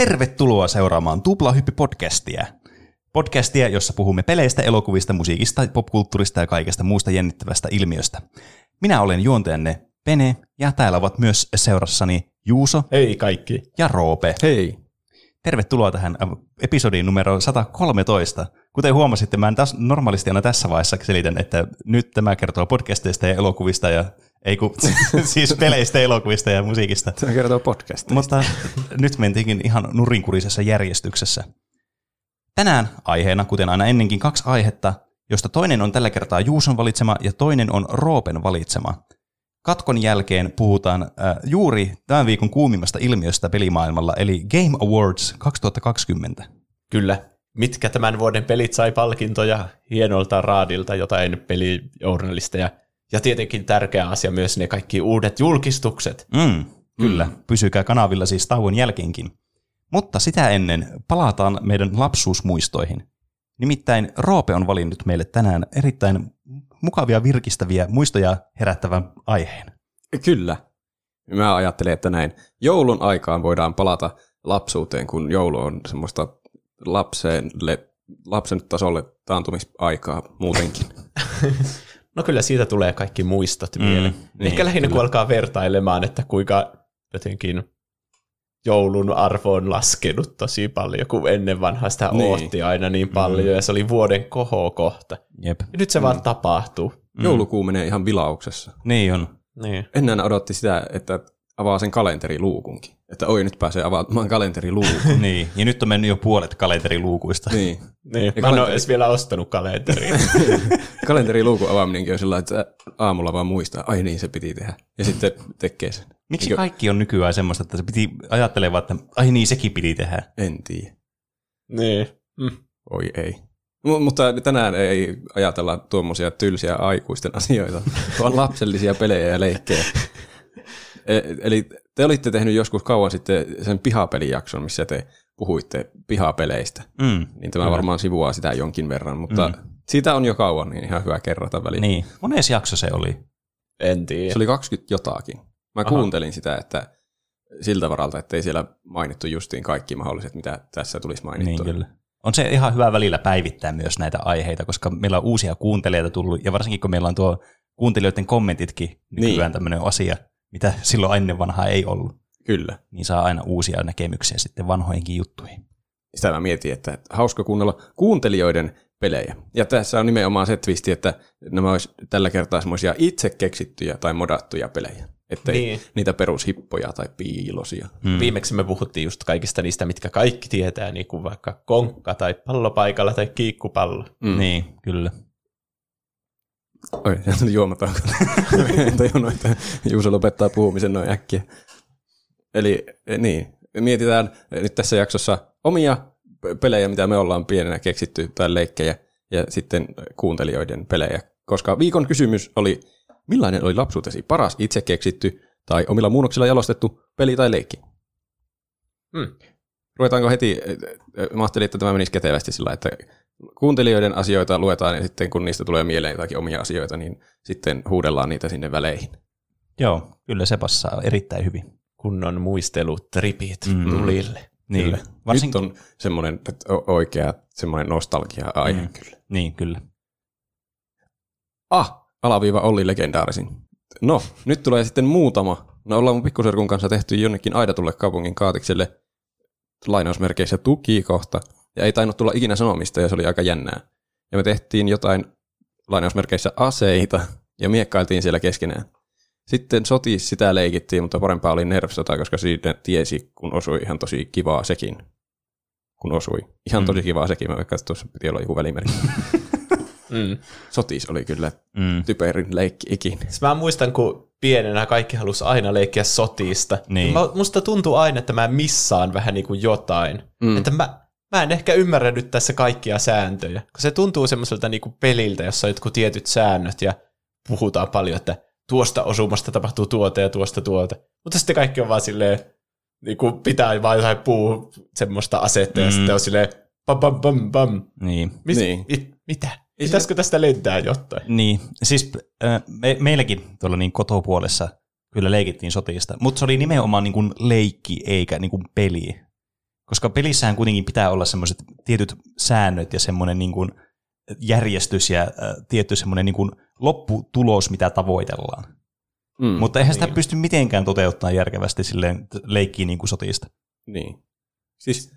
Tervetuloa seuraamaan Tuplahyppi-podcastia. Podcastia, jossa puhumme peleistä, elokuvista, musiikista, popkulttuurista ja kaikesta muusta jännittävästä ilmiöstä. Minä olen juontajanne Pene, ja täällä ovat myös seurassani Juuso Hei kaikki. ja Roope. Hei. Tervetuloa tähän äh, episodiin numero 113. Kuten huomasitte, mä en taas normaalisti aina tässä vaiheessa selitän, että nyt tämä kertoo podcasteista ja elokuvista ja ei kun, siis peleistä, elokuvista ja musiikista. Tämä kertoo podcastista. Mutta nyt mentiinkin ihan nurinkurisessa järjestyksessä. Tänään aiheena, kuten aina ennenkin, kaksi aihetta, josta toinen on tällä kertaa Juuson valitsema ja toinen on Roopen valitsema. Katkon jälkeen puhutaan äh, juuri tämän viikon kuumimmasta ilmiöstä pelimaailmalla, eli Game Awards 2020. Kyllä. Mitkä tämän vuoden pelit sai palkintoja hienolta raadilta jotain pelijournalisteja. Ja tietenkin tärkeä asia myös ne kaikki uudet julkistukset. Mm, kyllä, mm. pysykää kanavilla siis tauon jälkeenkin. Mutta sitä ennen palataan meidän lapsuusmuistoihin. Nimittäin Roope on valinnut meille tänään erittäin mukavia virkistäviä muistoja herättävän aiheen. Kyllä. Mä ajattelen, että näin joulun aikaan voidaan palata lapsuuteen, kun joulu on semmoista lapselle, lapsen tasolle taantumisaikaa muutenkin. No kyllä siitä tulee kaikki muistot Mm, mieleen. niin, Ehkä lähinnä kun kyllä. alkaa vertailemaan, että kuinka jotenkin joulun arvo on laskenut tosi paljon, kun ennen vanhaa sitä Niin. ootti aina niin paljon, ja se oli vuoden kohokohta. Jep. Ja nyt se vaan tapahtuu. Joulukuu menee ihan vilauksessa. Niin on. Niin. Ennen odotti sitä, että avaa sen kalenteriluukunkin. Että oi, nyt pääsee avaamaan kalenteriluukun. niin. Ja nyt on mennyt jo puolet kalenteriluukuista. niin. Niin. Ja Mä en ole kalenteri- edes vielä ostanut kalenteria. Kalenteriluukun avaaminenkin on sillä että aamulla vaan muistaa, ai niin, se piti tehdä. Ja sitten tekee sen. Miksi Eikö- kaikki on nykyään semmoista, että se piti ajatteleva, että ai niin, sekin piti tehdä. En tiedä. niin. Mm. Oi ei. M- mutta tänään ei ajatella tuommoisia tylsiä aikuisten asioita, vaan lapsellisia pelejä ja leikkejä. E- eli te olitte tehnyt joskus kauan sitten sen pihapelijakson, missä te puhuitte pihapeleistä. Mm. Niin tämä varmaan sivuaa sitä jonkin verran, mutta mm. siitä on jo kauan, niin ihan hyvä kerrata väliin. Niin. Mones jakso se oli? En tiedä. Se oli 20 jotakin. Mä Aha. kuuntelin sitä, että siltä varalta, että ei siellä mainittu justiin kaikki mahdolliset, mitä tässä tulisi mainittua. Niin kyllä. On se ihan hyvä välillä päivittää myös näitä aiheita, koska meillä on uusia kuuntelijoita tullut, ja varsinkin kun meillä on tuo kuuntelijoiden kommentitkin nykyään Niin. tämmöinen asia, mitä silloin ennen vanhaa ei ollut, Kyllä. niin saa aina uusia näkemyksiä sitten vanhoihinkin juttuihin. sitä mä mietin, että hauska kuunnella kuuntelijoiden pelejä. Ja tässä on nimenomaan se twisti, että nämä olisi tällä kertaa semmoisia itse keksittyjä tai modattuja pelejä. Että niin. Niitä perushippoja tai piilosia. Mm. Viimeksi me puhuttiin just kaikista niistä, mitkä kaikki tietää, niin kuin vaikka konkka tai pallopaikalla tai kiikkupallo. Mm. Niin, kyllä. Oi, se tuli juomataan. en tajunnut, että Juuso lopettaa puhumisen noin äkkiä. Eli eh, niin, mietitään nyt tässä jaksossa omia pelejä, mitä me ollaan pienenä keksitty, tai leikkejä, ja sitten kuuntelijoiden pelejä. Koska viikon kysymys oli, millainen oli lapsuutesi paras itse keksitty tai omilla muunnoksilla jalostettu peli tai leikki? Mm. Ruvetaanko heti, eh, eh, mä ajattelin, että tämä menisi kätevästi sillä, että kuuntelijoiden asioita luetaan ja sitten kun niistä tulee mieleen jotakin omia asioita, niin sitten huudellaan niitä sinne väleihin. Joo, kyllä se passaa erittäin hyvin. Kunnon muistelutripit Mm. mm. tulille. Niin, Kyllä. varsinkin, Nyt on semmoinen oikea semmoinen nostalgia-aihe mm. kyllä. Niin, kyllä. Ah, alaviiva Olli legendaarisin. No, nyt tulee sitten muutama. No ollaan mun pikkuserkun kanssa tehty jonnekin Aidatulle kaupungin kaatikselle lainausmerkeissä tukikohta. Ja ei tainnut tulla ikinä sanomista ja se oli aika jännää. Ja me tehtiin jotain lainausmerkeissä aseita ja miekkailtiin siellä keskenään. Sitten sotis sitä leikittiin, mutta parempaa oli nerfsota, koska siitä tiesi, kun osui ihan tosi kivaa sekin. Kun osui. Ihan Mm. tosi kivaa sekin, mä vaikka tuossa piti olla joku välimerkki. Mm. Sotis oli kyllä Mm. typerin leikki ikinä. Siis mä muistan, kun pienenä kaikki halusi aina leikkiä sotista. Niin. Mä, musta tuntuu aina, että mä missaan vähän niin kuin jotain. Mm. Että mä, mä en ehkä ymmärrä nyt tässä kaikkia sääntöjä. Kun se tuntuu semmoiselta niin kuin peliltä, jossa on jotkut tietyt säännöt ja puhutaan paljon, että tuosta osumasta tapahtuu tuota ja tuosta tuota. Mutta sitten kaikki on vaan silleen, niin kuin pitää vaan jotain puu semmoista asetta mm. ja sitten on silleen pam pam pam pam. Niin. Mis, Niin. mit, mitä? Pitäisikö tästä lentää jotain? Niin, siis äh, me, meilläkin tuolla niin kotopuolessa kyllä leikittiin sotista, mutta se oli nimenomaan niin kuin leikki eikä niin kuin peli. Koska pelissähän kuitenkin pitää olla semmoiset tietyt säännöt ja semmoinen niin kuin järjestys ja äh, tietty semmoinen niin kuin lopputulos, mitä tavoitellaan. Mm, Mutta eihän sitä niin. pysty mitenkään toteuttamaan järkevästi silleen leikkiin niin kuin sotista. Niin. Siis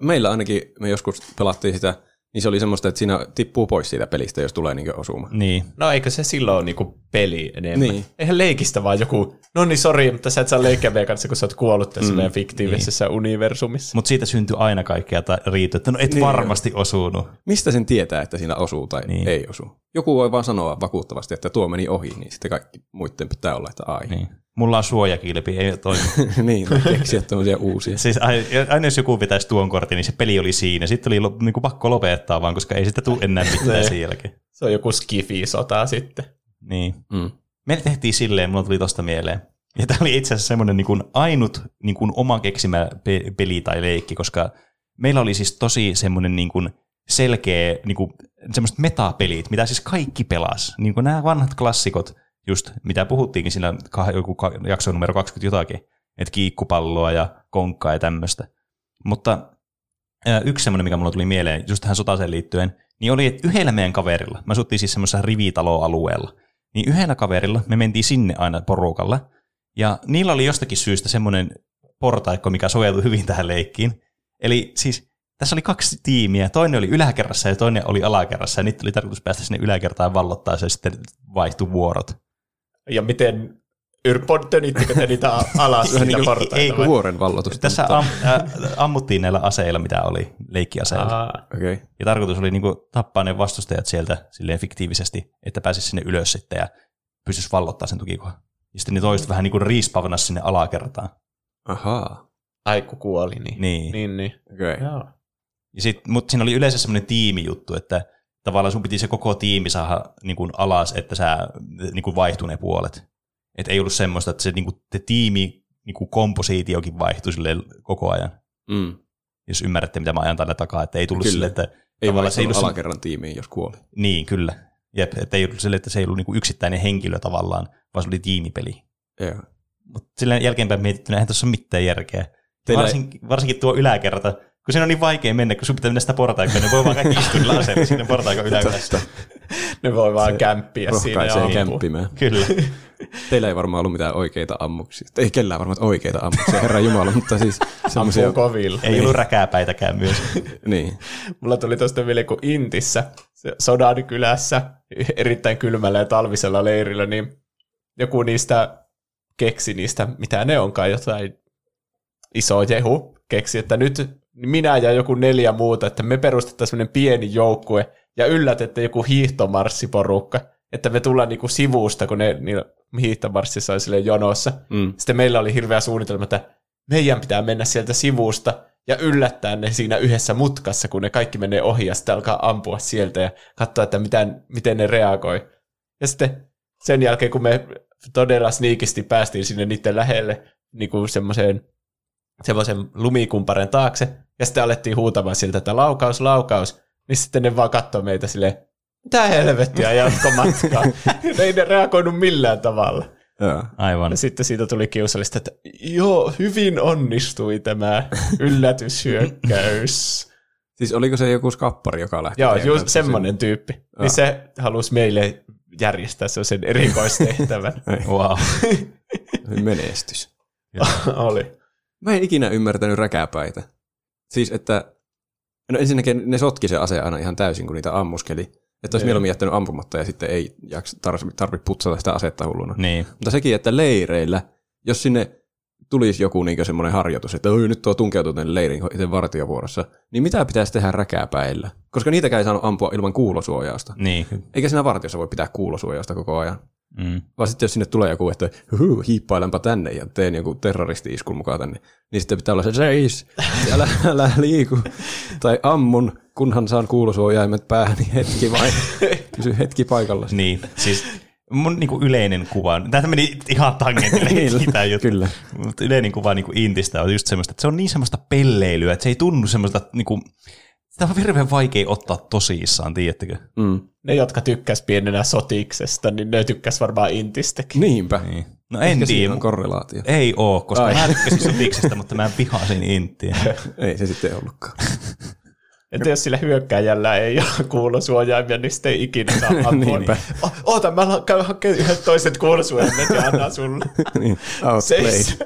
meillä ainakin, me joskus pelattiin sitä, niin se oli semmoista, että siinä tippuu pois siitä pelistä, jos tulee niin osuma. Niin. No eikö se silloin ole niinku peli enemmän? Niin. Eihän leikistä vaan joku, no niin sori, mutta sä et saa leikkiä meidän kanssa, kun sä oot kuollut tässä Mm, meidän fiktiivisessä universumissa. Mutta siitä syntyy aina kaikkea tai riittää, että no et Niin. niin. varmasti osunut. Mistä sen tietää, että siinä osuu tai Niin. niin. ei osu? Joku voi vaan sanoa vakuuttavasti, että tuo meni ohi, niin sitten kaikki muiden pitää olla, että ai. Niin. Mulla on suojakilpi, ei toimi. niin, keksiä tämmöisiä uusia. siis ai- aina jos joku pitäisi tuon kortin, niin se peli oli siinä. Sitten oli lo- niinku pakko lopettaa vaan, koska ei sitä tule enää mitään Ne. sen jälkeen. Se on joku skifi-sota sitten. Niin. Mm. Me tehtiin silleen, mulla tuli tosta mieleen. Ja tämä oli itse asiassa semmoinen niin kuin ainut niin kuin oman keksimä pe- peli tai leikki, koska meillä oli siis tosi semmoinen niin kuin selkeä, niin kuin, semmoiset metapelit, mitä siis kaikki pelas. Niin kuin nämä vanhat klassikot, just mitä puhuttiinkin siinä kah- joku ka- jakso numero 20 jotakin, että kiikkupalloa ja konkkaa ja tämmöistä. Mutta ää, yksi semmoinen, mikä mulla tuli mieleen just tähän sotaseen liittyen, niin oli, että yhdellä meidän kaverilla, mä asuttiin siis semmoisessa rivitaloalueella, niin yhdellä kaverilla me mentiin sinne aina porukalla, ja niillä oli jostakin syystä semmoinen portaikko, mikä soveltui hyvin tähän leikkiin. Eli siis tässä oli kaksi tiimiä, toinen oli yläkerrassa ja toinen oli alakerrassa, ja niitä oli tarkoitus päästä sinne yläkertaan vallottaa, ja sitten vaihtui vuorot. Ja miten yrpontönittekö te niitä alas sitä niin kuin- portaita? ei, kun- Vuoren vallotusta. Tässä am, äh, ammuttiin näillä aseilla, mitä oli, leikkiaseilla. Aa, Okei. Okay. Ja tarkoitus oli niinku tappaa ne vastustajat sieltä silleen fiktiivisesti, että pääsisi sinne ylös sitten ja pystyisi vallottaa sen tukikohan. Ja sitten ne toiset vähän niin kuin riispavnas sinne alakertaan. Ahaa. ai kun kuoli, niin. Niin. Niin, niin. Okei. Okay. Joo. Ja sit, mutta siinä oli yleensä semmoinen tiimijuttu, että tavallaan sun piti se koko tiimi saada niin kuin alas, että sä niin kuin vaihtui ne puolet. Et ei ollut semmoista, että se niin kuin, te tiimi niin kuin komposiitiokin vaihtui silleen koko ajan. Mm. Jos ymmärrätte, mitä mä ajan tällä takaa, että ei tullut Kyllä. silleen, että Ei vaan se ei ollut se- alakerran tiimiin, jos kuoli. Niin, kyllä. Jep, että ei ollut silleen, että se ei ollut niin kuin yksittäinen henkilö tavallaan, vaan se oli tiimipeli. Joo. Mutta silleen jälkeenpäin mietittynä, eihän tuossa ole mitään järkeä. Teillä- Varsinkin, varsinkin tuo yläkerta, kun siinä on niin vaikea mennä, kun sun pitää mennä sitä portaikkoa, niin voi vaan kaikki istua niillä aseilla sinne portaikon yläkerrassa. Ne voi vaan Se kämppiä siinä ja kämppimään. Kyllä. Teillä ei varmaan ollut mitään oikeita ammuksia. Ei kellään varmaan oikeita ammuksia, herra Jumala, mutta siis semmoisia... Ampuu kovilla. Ei ollut räkääpäitäkään myös. Niin. Mulla tuli tuosta mieleen, kun Intissä, se sodan kylässä, erittäin kylmällä ja talvisella leirillä, niin joku niistä keksi niistä, mitä ne onkaan, jotain iso jehu keksi, että nyt minä ja joku neljä muuta, että me perustettaisiin sellainen pieni joukkue ja yllätette joku hiihtomarssiporukka, että me tullaan niinku sivusta, kun ne hiihtomarssissa oli silleen jonossa. Mm. Sitten meillä oli hirveä suunnitelma, että meidän pitää mennä sieltä sivusta ja yllättää ne siinä yhdessä mutkassa, kun ne kaikki menee ohi ja sitten alkaa ampua sieltä ja katsoa, että miten, miten ne reagoi. Ja sitten sen jälkeen, kun me todella sniikisti päästiin sinne niiden lähelle niin kuin semmoiseen semmoisen lumikumparen taakse, ja sitten alettiin huutamaan siltä, että laukaus, laukaus, niin sitten ne vaan katsoi meitä silleen, mitä helvettiä, ja jatko matkaa. ne ei ne reagoinut millään tavalla. Joo. Aivan. Ja sitten siitä tuli kiusallista, että joo, hyvin onnistui tämä yllätyshyökkäys. Siis oliko se joku skappari, joka lähti? joo, just semmoinen tyyppi. Joo. Niin se halusi meille järjestää sen erikoistehtävän. Wow. menestys. Oli. Mä en ikinä ymmärtänyt räkäpäitä. Siis, että no ensinnäkin ne sotki se ase aina ihan täysin, kun niitä ammuskeli. Että olisi mieluummin jättänyt ampumatta ja sitten ei jaksa, tarvi, putsata sitä asetta hulluna. Niin. Mutta sekin, että leireillä, jos sinne tulisi joku niin semmoinen harjoitus, että Oi, nyt tuo tunkeutuu tänne leirin itse vartiovuorossa, niin mitä pitäisi tehdä räkääpäillä? Koska niitäkään ei saanut ampua ilman kuulosuojausta. Niin. Eikä siinä vartiossa voi pitää kuulosuojausta koko ajan. Mm. Vaan sitten jos sinne tulee joku, että hiippailenpa tänne ja teen joku terroristi-iskun mukaan tänne, niin sitten pitää olla se seis, älä, älä liiku. Tai ammun, kunhan saan kuulosuojaimet päähän, niin hetki vai. Pysy hetki paikalla. Niin. Siis mun niinku yleinen kuva, tämä meni ihan tangentille Niin, tämä juttu. kyllä. Mutta yleinen kuva niinku Intistä on just semmoista, että se on niin semmoista pelleilyä, että se ei tunnu semmoista, niinku, sitä on hirveän vaikea ottaa tosissaan, tiedättekö? Mm. Ne, jotka tykkäs pienenä sotiksesta, niin ne tykkäs varmaan intistäkin. Niinpä. Niin. No en tiedä. on korrelaatio. Ei oo, koska Ai. mä tykkäsin Sutiksestä, mutta mä vihasin Inttiä. Ei se sitten ollutkaan. Että jos sillä hyökkäjällä ei ole kuulosuojaimia, niin sitten ei ikinä saa ampua. Niinpä. niin, "O- Oota, mä käyn hakemaan yhdet toiset kuulosuojaimet ja annan sulle. niin, outplayed. Seis.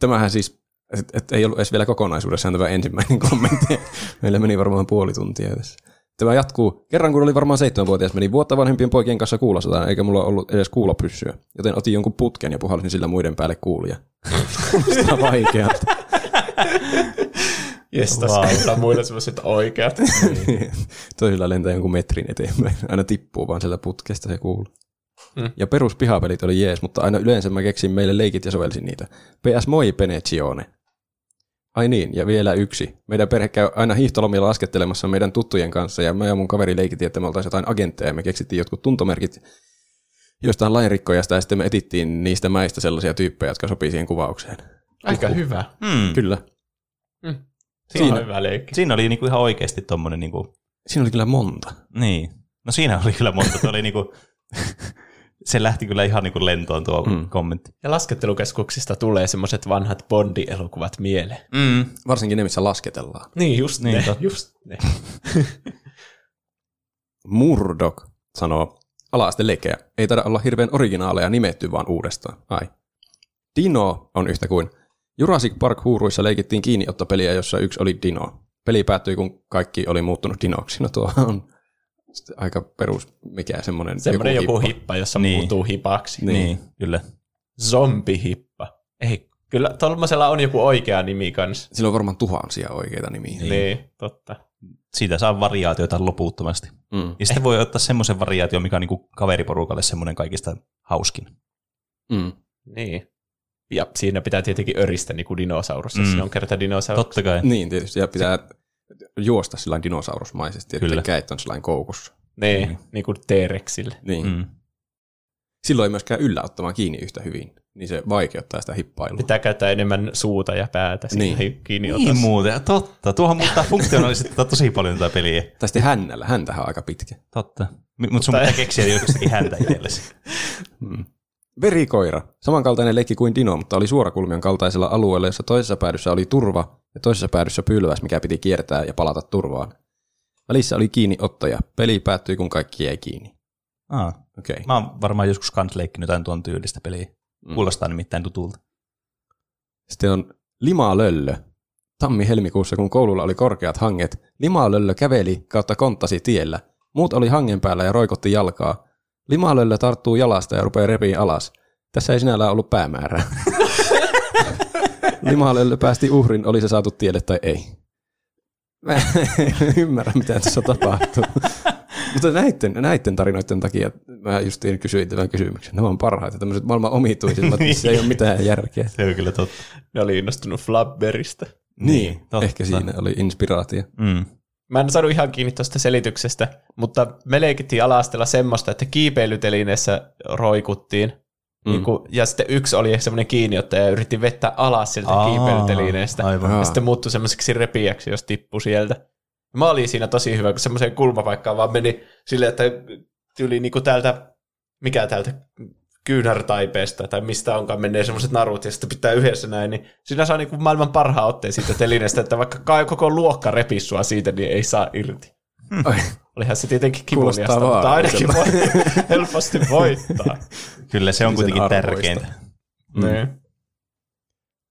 Tämähän siis, että et ei ollut edes vielä kokonaisuudessaan tämä ensimmäinen kommentti. Meillä meni varmaan puoli tuntia tässä. Tämä jatkuu. Kerran kun oli varmaan seitsemänvuotias, meni vuotta vanhempien poikien kanssa kuulosotaan, eikä mulla ollut edes kuulopyssyä. Joten otin jonkun putken ja puhalsin sillä muiden päälle kuulia. Kuulostaa vaikealta. Jes, tässä wow. muilla semmoiset oikeat. Toisilla lentää jonkun metrin eteenpäin. Aina tippuu vaan sieltä putkesta se kuulu. Mm. Ja peruspihapelit oli jees, mutta aina yleensä mä keksin meille leikit ja sovelsin niitä. PS moi Penecione. Ai niin, ja vielä yksi. Meidän perhe käy aina hiihtolomilla laskettelemassa meidän tuttujen kanssa, ja mä ja mun kaveri leikittiin, että me oltaisiin jotain agentteja, ja me keksittiin jotkut tuntomerkit jostain lainrikkojasta, ja sitten me etittiin niistä mäistä sellaisia tyyppejä, jotka sopii siihen kuvaukseen. Aika hyvä. Hmm. Kyllä. Siinä, Siinä- on hyvä leikki. Siinä oli niinku ihan oikeasti tommonen, niinku, Siinä oli kyllä monta. niin. No siinä oli kyllä monta. Tuo oli niinku, se lähti kyllä ihan niinku lentoon tuo Mm. mm. kommentti. Ja laskettelukeskuksista tulee semmoiset vanhat Bondi-elokuvat mieleen. Mm. Varsinkin ne, missä lasketellaan. Niin, just Niin, ne. totta. Just ne. Murdoch sanoo, ala-aste lekeä. Ei taida olla hirveän originaaleja nimetty vaan uudestaan. Ai. Dino on yhtä kuin. Jurassic Park huuruissa leikittiin kiinniottopeliä, jossa yksi oli Dino. Peli päättyi, kun kaikki oli muuttunut Dinoksi. No tuo on sitten aika perus, mikä semmoinen Semmoinen joku hippa. hippa, jossa Niin. muuttuu hipaksi. Niin. Niin. kyllä. Zombihippa. Ei, kyllä tolmasella on joku oikea nimi kanssa. Sillä on varmaan tuhansia oikeita nimiä. Niin, niin totta. Siitä saa variaatioita loputtomasti. Mm. Ja sitten voi ottaa semmoisen variaation, mikä on niinku kaveriporukalle semmoinen kaikista hauskin. Mm. Niin. Ja siinä pitää tietenkin öristä niin kuin dinosaurus, jos Mm. siinä on kerta dinosaurus. Totta kai. Niin, tietysti. Ja pitää juosta sillä dinosaurusmaisesti, että Kyllä. käet on sillä koukussa. Niin, Mm. niin kuin T-Rexille. Niin. Mm. Silloin ei myöskään yllä ottamaan kiinni yhtä hyvin, niin se vaikeuttaa sitä hippailua. Pitää käyttää enemmän suuta ja päätä Niin. niin. kiinni Niin otossa. muuten, totta. Tuohon muuttaa funktionaalisesti tätä tosi paljon tätä peliä. Tai sitten hännällä, häntähän on aika pitkä. Totta. Mutta sun pitää keksiä jostakin häntä itsellesi. Mm. Verikoira. Samankaltainen leikki kuin Dino, mutta oli suorakulmion kaltaisella alueella, jossa toisessa päädyssä oli turva ja toisessa päädyssä pylväs, mikä piti kiertää ja palata turvaan. Välissä oli kiinni ottaja. Peli päättyi, kun kaikki jäi kiinni. Aa, Okei. Okay. mä oon varmaan joskus kans leikkinyt jotain tuon tyylistä peliä. Mm. Kuulostaa nimittäin tutulta. Sitten on Limalöllö. Tammi-helmikuussa, kun koululla oli korkeat hanget, Limalöllö käveli kautta konttasi tiellä. Muut oli hangen päällä ja roikotti jalkaa. Limalöllö tarttuu jalasta ja rupeaa repiin alas. Tässä ei sinällään ollut päämäärää. Limalöllö päästi uhrin, oli se saatu tielle tai ei. Mä en ymmärrä, mitä tässä tapahtuu. Mutta näiden, näiden tarinoiden takia mä justiin kysyin tämän kysymyksen. Nämä on parhaita, tämmöiset maailman omituisimmat, missä ei ole mitään järkeä. Se on kyllä totta. Ne oli innostunut Flabberista. Niin, totta. ehkä siinä oli inspiraatio. Mm. Mä en saanut ihan kiinni tuosta selityksestä, mutta me leikittiin alastella semmoista, että kiipeilytelineessä roikuttiin. Mm. Niin kuin, ja sitten yksi oli semmoinen kiinniottaja ja yritti vettää alas sieltä Aa, kiipeilytelineestä. aivan. Ja sitten muuttui semmoiseksi repiäksi, jos tippui sieltä. Mä olin siinä tosi hyvä, kun semmoiseen kulmapaikkaan vaan meni silleen, että tyyli niinku täältä, mikä täältä kyynärtaipeesta tai mistä onkaan menee semmoiset narut ja sitten pitää yhdessä näin, niin siinä saa niinku maailman parhaan otteen siitä telineestä, että vaikka kai koko luokka repisi sua siitä, niin ei saa irti. Ai, Olihan se tietenkin kivuliasta, mutta ainakin voi helposti voittaa. Kyllä se on Sen kuitenkin arvoista. tärkeintä. Mm. Niin.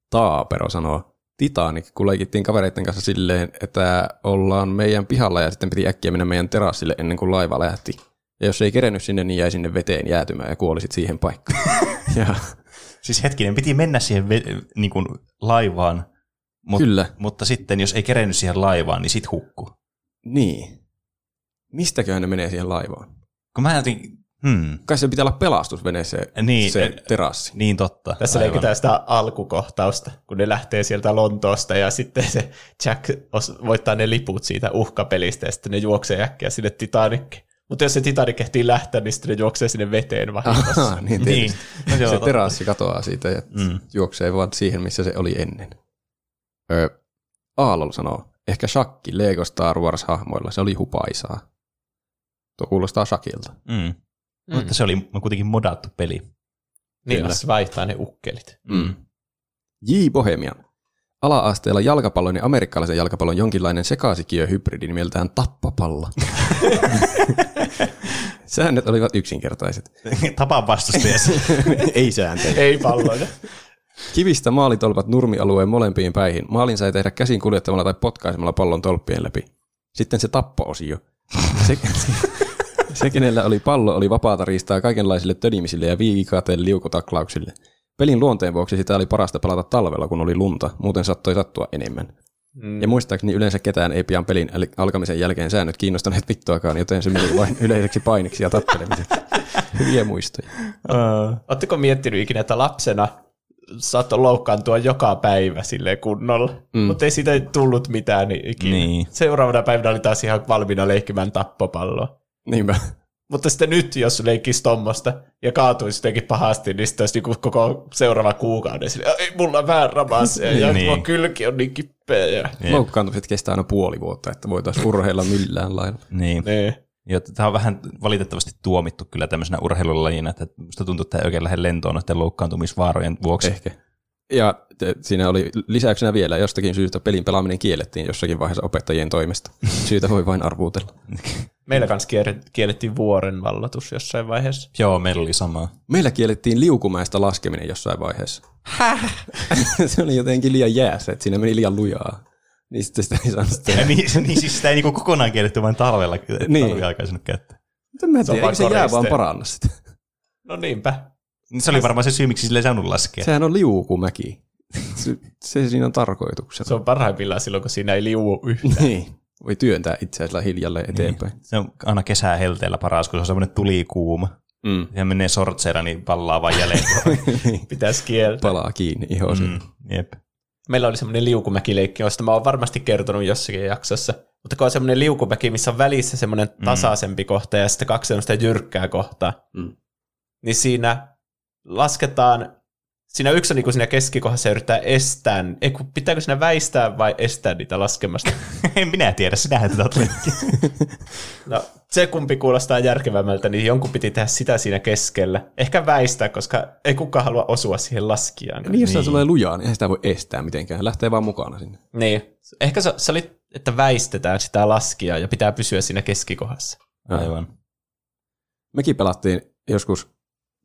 Taapero sanoo, Titanic, kun leikittiin kavereiden kanssa silleen, että ollaan meidän pihalla ja sitten piti äkkiä mennä meidän terassille ennen kuin laiva lähti. Ja jos ei kerennyt sinne, niin jäi sinne veteen jäätymään ja kuolisit siihen paikkaan. ja, Siis hetkinen, piti mennä siihen ve- niin kuin laivaan, mut, Kyllä, mutta sitten jos ei kerennyt siihen laivaan, niin sit hukkuu. niin. Mistäköhän ne menee siihen laivaan? Kun mä jotenkin, hmm, Kai se pitää olla pelastusvene se, Niin, se eh, terassi. niin totta. Tässä aivan. leikitään sitä alkukohtausta, kun ne lähtee sieltä Lontoosta ja sitten se Jack os- voittaa ne liput siitä uhkapelistä ja sitten ne juoksee äkkiä sinne Titanickiin. Mutta jos se Titanic ehtii lähteä, niin sitten ne juoksee sinne veteen vahingossa. Niin Niin, no se se terassi katoaa siitä ja Mm. juoksee vaan siihen, missä se oli ennen. Öö, Aalol sanoo, ehkä shakki Lego Star Wars-hahmoilla, se oli hupaisaa. Tuo kuulostaa shakilta. Mm. Mutta se oli kuitenkin modattu peli. Niin, Kyllä. jos vaihtaa ne ukkelit. Mm. J. Bohemian. Ala-asteella jalkapallon ja amerikkalaisen jalkapallon jonkinlainen sekasikiö-hybridi nimeltään tappapallo. Säännöt olivat yksinkertaiset. Tapa vastustajasi. Ei sääntöjä. Ei palloja. Kivistä maalitolpat nurmialueen molempiin päihin. Maalin sai tehdä käsin kuljettamalla tai potkaisemalla pallon tolppien läpi. Sitten se tappo-osio. Se, se, kenellä oli pallo, oli vapaata riistaa kaikenlaisille tönimisille ja viikaten liukutaklauksille. Pelin luonteen vuoksi sitä oli parasta pelata talvella, kun oli lunta, muuten sattoi sattua enemmän. Mm. Ja muistaakseni yleensä ketään ei pian pelin eli- alkamisen jälkeen säännöt kiinnostaneet vittuakaan, joten se meni vain yleiseksi painiksi ja tappelemiseksi. Hyviä muistoja. Oletteko miettinyt ikinä, että lapsena saattoi loukkaantua joka päivä silleen kunnolla, mm. mutta ei siitä tullut mitään niin ikinä. Niin. Seuraavana päivänä oli taas ihan valmiina leikkimään tappopalloa. Niinpä. Mutta sitten nyt, jos leikkisi tommosta ja kaatuisi jotenkin pahasti, niin sitten olisi niinku koko seuraava kuukauden sille, ei mulla on väärä maassa ja Niin. niin. kylki on niin kipeä. Ja... Jep. Loukkaantumiset kestää aina puoli vuotta, että voitaisiin urheilla millään lailla. Niin. Niin. Ja tämä on vähän valitettavasti tuomittu kyllä tämmöisenä urheilulajina, että musta tuntuu, että ei oikein lähde lentoon noiden loukkaantumisvaarojen vuoksi. Ehkä. Ja te- siinä oli lisäyksenä vielä, jostakin syystä pelin pelaaminen kiellettiin jossakin vaiheessa opettajien toimesta. Syytä voi vain arvuutella. Meillä kanssa kiellettiin vuoren vallatus jossain vaiheessa. Joo, meillä oli sama. Meillä kiellettiin liukumäestä laskeminen jossain vaiheessa. se oli jotenkin liian jäässä, että siinä meni liian lujaa. Niin sitten sitä ei saanut Ja tehdä. niin, niin siis sitä ei niinku kokonaan kielletty vain talvella, Niin. talviaikaisena käyttää. Mutta mä en Se on tiedä, eikö se vaan jää vaan paranna sitä. No niinpä. Niin Se oli varmaan se syy, miksi sille ei saanut laskea. Sehän on liukumäki. Se, se siinä on tarkoituksena. Se on parhaimmillaan silloin, kun siinä ei liuu yhtään. Niin. Voi työntää itseänsä hiljalleen eteenpäin. Se on aina kesää helteellä paras, kun se on semmoinen tulikuuma. Mm. Ja menee sortseera, niin pallaa vaan jälleen. niin. Pitäisi kieltää. Palaa kiinni ihosi. Mm. mm, jep. Meillä oli semmoinen liukumäkileikki, josta mä oon varmasti kertonut jossakin jaksossa. Mutta kun on semmoinen liukumäki, missä on välissä semmoinen tasaisempi kohta ja sitten kaksi semmoista jyrkkää kohtaa, Mm. niin siinä lasketaan, siinä yksi on niin kuin siinä keskikohdassa yrittää estää, ei kun pitääkö siinä väistää vai estää niitä laskemasta? en minä tiedä, sinähän tätä. No se kumpi kuulostaa järkevämmältä, niin jonkun piti tehdä sitä siinä keskellä. Ehkä väistää, koska ei kukaan halua osua siihen laskijaan. Niin, jos niin. Niin. tulee lujaa, niin eihän sitä voi estää mitenkään. Lähtee vaan mukana sinne. Niin. Ehkä se, se oli, että väistetään sitä laskijaa ja pitää pysyä siinä keskikohdassa. Aivan. Mekin pelattiin joskus,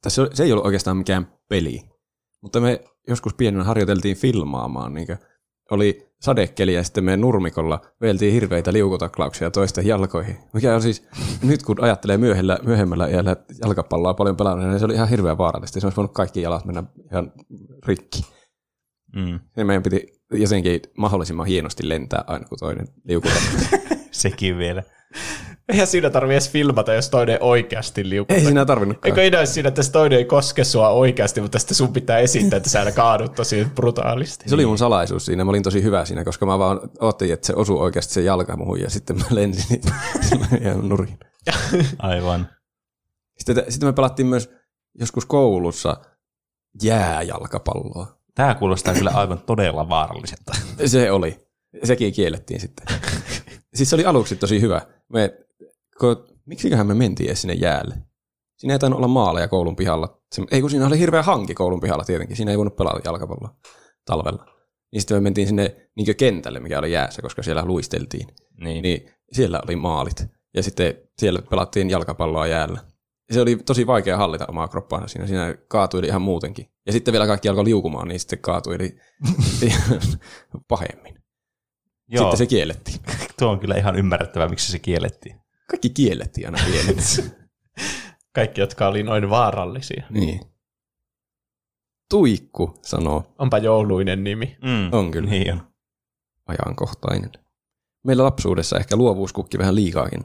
tässä se ei ollut oikeastaan mikään peli, mutta me joskus pienenä harjoiteltiin filmaamaan. Niin oli sadekeli ja sitten me nurmikolla veeltiin hirveitä liukutaklauksia toisten jalkoihin. Mikä on siis, nyt kun ajattelee myöhellä, myöhemmällä iällä jalkapalloa paljon pelannut, niin se oli ihan hirveän vaarallista. Se olisi voinut kaikki jalat mennä ihan rikki. Mm. Ja meidän piti jotenkin mahdollisimman hienosti lentää aina, kun toinen liukuta. Sekin vielä. Eihän siinä tarvitse edes filmata, jos toinen oikeasti liukuu. ei siinä tarvinnutkaan. Eikö idea siinä, että se toinen ei koske sua oikeasti, mutta sitten sun pitää esittää, että sä aina kaadut tosi brutaalisti. Se oli mun salaisuus siinä, mä olin tosi hyvä siinä, koska mä vaan oottelin, että se osuu oikeasti se jalka muhun ja sitten mä lensin niitä ihan nurin. Aivan. Sitten, sitten me pelattiin myös joskus koulussa jääjalkapalloa. Tämä kuulostaa kyllä aivan todella vaaralliselta. Se oli. Sekin kiellettiin sitten. siis se oli aluksi tosi hyvä. Me, miksiköhän me mentiin edes sinne jäälle? Siinä ei tainnut olla maaleja koulun pihalla. Se, ei kun siinä oli hirveä hanki koulun pihalla tietenkin. Siinä ei voinut pelata jalkapalloa talvella. Niin sitten me mentiin sinne niin kentälle, mikä oli jäässä, koska siellä luisteltiin. Niin. Niin siellä oli maalit. Ja sitten siellä pelattiin jalkapalloa jäällä. Ja se oli tosi vaikea hallita omaa kroppaansa siinä. Siinä kaatuili ihan muutenkin. Ja sitten vielä kaikki alkoi liukumaan, niin sitten kaatuili pahemmin. Joo, Sitten se kiellettiin. tuo on kyllä ihan ymmärrettävää, miksi se kiellettiin. Kaikki kiellettiin aina pienenä. Kaikki, jotka oli noin vaarallisia. niin. Tuikku sanoo, Onpa jouluinen nimi. Mm. On kyllä. Niin on. ajankohtainen. Meillä lapsuudessa ehkä luovuus kukki vähän liikaakin.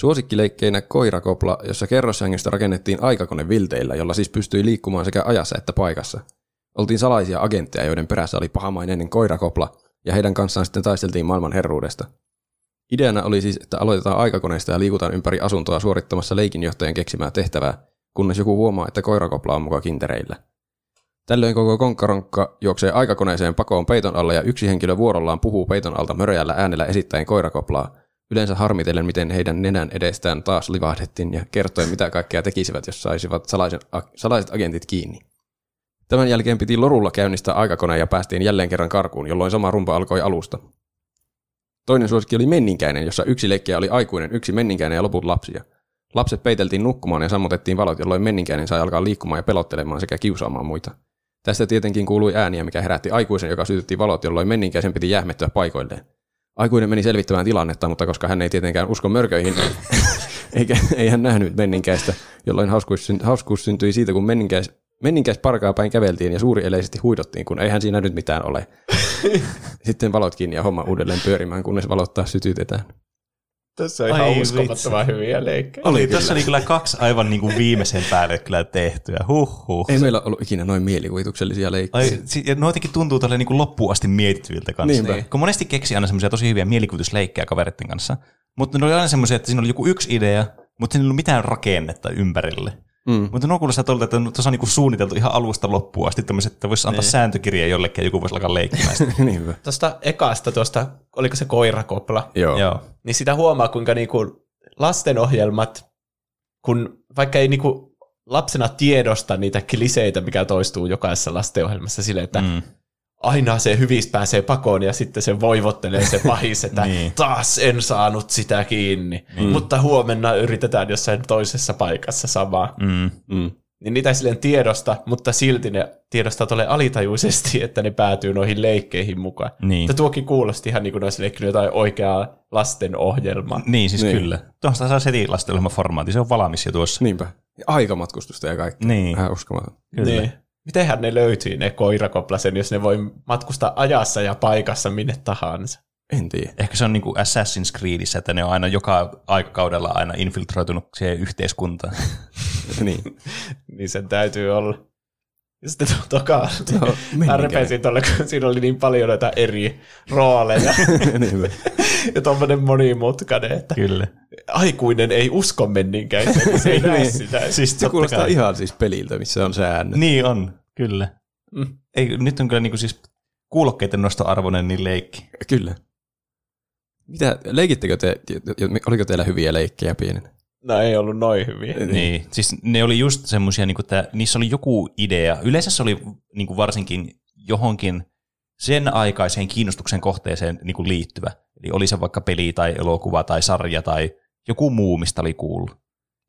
Suosikkileikkeinä koirakopla, jossa kerrossängystä rakennettiin aikakone vilteillä, jolla siis pystyi liikkumaan sekä ajassa että paikassa. Oltiin salaisia agentteja, joiden perässä oli pahamainen koirakopla, ja heidän kanssaan sitten taisteltiin maailman herruudesta. Ideana oli siis, että aloitetaan aikakoneesta ja liikutaan ympäri asuntoa suorittamassa leikinjohtajan keksimää tehtävää, kunnes joku huomaa, että koirakopla on muka kintereillä. Tällöin koko konkkaronkka juoksee aikakoneeseen pakoon peiton alla ja yksi henkilö vuorollaan puhuu peiton alta möreällä äänellä esittäen koirakoplaa, yleensä harmitellen, miten heidän nenän edestään taas livahdettiin ja kertoen, mitä kaikkea tekisivät, jos saisivat salaisen, salaiset agentit kiinni. Tämän jälkeen piti lorulla käynnistää aikakone ja päästiin jälleen kerran karkuun, jolloin sama rumpa alkoi alusta. Toinen suosikki oli menninkäinen, jossa yksi leikkiä oli aikuinen, yksi menninkäinen ja loput lapsia. Lapset peiteltiin nukkumaan ja sammutettiin valot, jolloin menninkäinen sai alkaa liikkumaan ja pelottelemaan sekä kiusaamaan muita. Tästä tietenkin kuului ääniä, mikä herätti aikuisen, joka sytytti valot, jolloin menninkäisen piti jähmettyä paikoilleen. Aikuinen meni selvittämään tilannetta, mutta koska hän ei tietenkään usko mörköihin, eikä, ei hän nähnyt menninkäistä, jolloin hauskuus, hauskuus syntyi siitä, kun menninkäis, menninkäis parkaa päin käveltiin ja suuri eleisesti huidottiin, kun eihän siinä nyt mitään ole. Sitten valot kiinni ja homma uudelleen pyörimään, kunnes valot taas sytytetään. Tässä on Ai ihan vitsi. uskomattoman hyviä leikkejä. Oli, Tässä oli kyllä kaksi aivan niin kuin viimeisen päälle kyllä tehtyä. Huhhuh. Ei meillä ollut ikinä noin mielikuvituksellisia leikkejä. Ai, si- ja noitakin tuntuu tälle niin kuin loppuun asti mietittyiltä kanssa. Niinpä. Kun monesti keksi aina semmoisia tosi hyviä mielikuvitusleikkejä kavereiden kanssa, mutta ne oli aina semmoisia, että siinä oli joku yksi idea, mutta siinä ei ollut mitään rakennetta ympärille. Mm. Mutta nuo kuulostaa tuolta, että tuossa on niinku suunniteltu ihan alusta loppuun asti tämmöiset, että voisi antaa Niin. sääntökirja jollekin ja joku voisi alkaa leikkimään sitä. Niinpä. Tuosta ekasta, tuosta, oliko se koirakopla, Joo. Joo. niin sitä huomaa, kuinka niinku lastenohjelmat, kun vaikka ei niinku lapsena tiedosta niitä kliseitä, mikä toistuu jokaisessa lastenohjelmassa silleen, että Mm. Aina se hyvistä pääsee pakoon ja sitten se voivottelee se pahis, että Niin. taas en saanut sitä kiinni, mutta huomenna yritetään jossain toisessa paikassa samaa. Mm. Mm. Niin niitä ei silleen tiedosta, mutta silti ne tiedostaa tuolle alitajuisesti, että ne päätyy noihin leikkeihin mukaan. Niin. Mutta tuokin kuulosti ihan niin kuin olisi leikkinyt jotain oikeaa lastenohjelmaa. Niin, siis Niin. kyllä. Tuosta saa heti lastenelman formaatti, se on valmis jo tuossa. Niinpä. Ja aikamatkustusta ja kaikkea. Niin, Vähän uskomaton. kyllä. Niin. Mitenhän ne löytyy ne koirakoplasen, jos ne voi matkustaa ajassa ja paikassa minne tahansa? En tiedä. Ehkä se on niin kuin Assassin's Creedissä, että ne on aina joka aikakaudella aina infiltroitunut siihen yhteiskuntaan. niin. Niin sen täytyy olla. Ja sitten to- toka, No, repesin tuolle, kun siinä oli niin paljon näitä eri rooleja Niinpä. ja tommonen monimutkainen, että Kyllä. aikuinen ei usko menninkäiseen, niin se ei näe Niin. sitä. Siis Se kuulostaa kai. ihan siis peliltä, missä on säännöt. Niin on, kyllä. Mm. Ei, nyt on kyllä niin kuin siis kuulokkeiden nostoarvoinen niin leikki. Kyllä. Mitä, leikittekö te, oliko teillä hyviä leikkejä pienenä? No ei ollut noin hyviä. Niin, siis ne oli just semmoisia, niin että niissä oli joku idea. Yleensä se oli niin kuin varsinkin johonkin sen aikaiseen kiinnostuksen kohteeseen niin kuin liittyvä. Eli oli se vaikka peli tai elokuva tai sarja tai joku muu, mistä oli kuullut.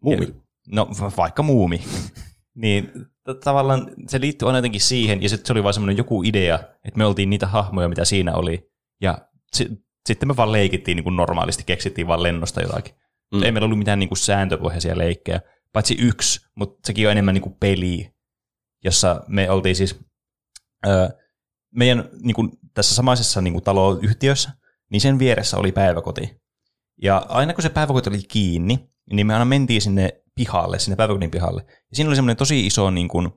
Muumi. Ja- No va- vaikka muumi. niin t- tavallaan se liittyy aina jotenkin siihen, ja sitten se oli vaan semmoinen joku idea, että me oltiin niitä hahmoja, mitä siinä oli, ja si- sitten me vaan leikittiin niin kuin normaalisti, keksittiin vaan lennosta jotakin. Mm. Ei meillä ollut mitään niin kuin sääntöpohjaisia leikkejä, paitsi yksi, mutta sekin on enemmän niin kuin peli, jossa me oltiin siis ö, meidän niin kuin tässä samaisessa niin kuin taloyhtiössä, niin sen vieressä oli päiväkoti. Ja aina kun se päiväkoti oli kiinni, niin me aina mentiin sinne pihalle, sinne päiväkodin pihalle. Ja siinä oli semmoinen tosi iso niin kuin,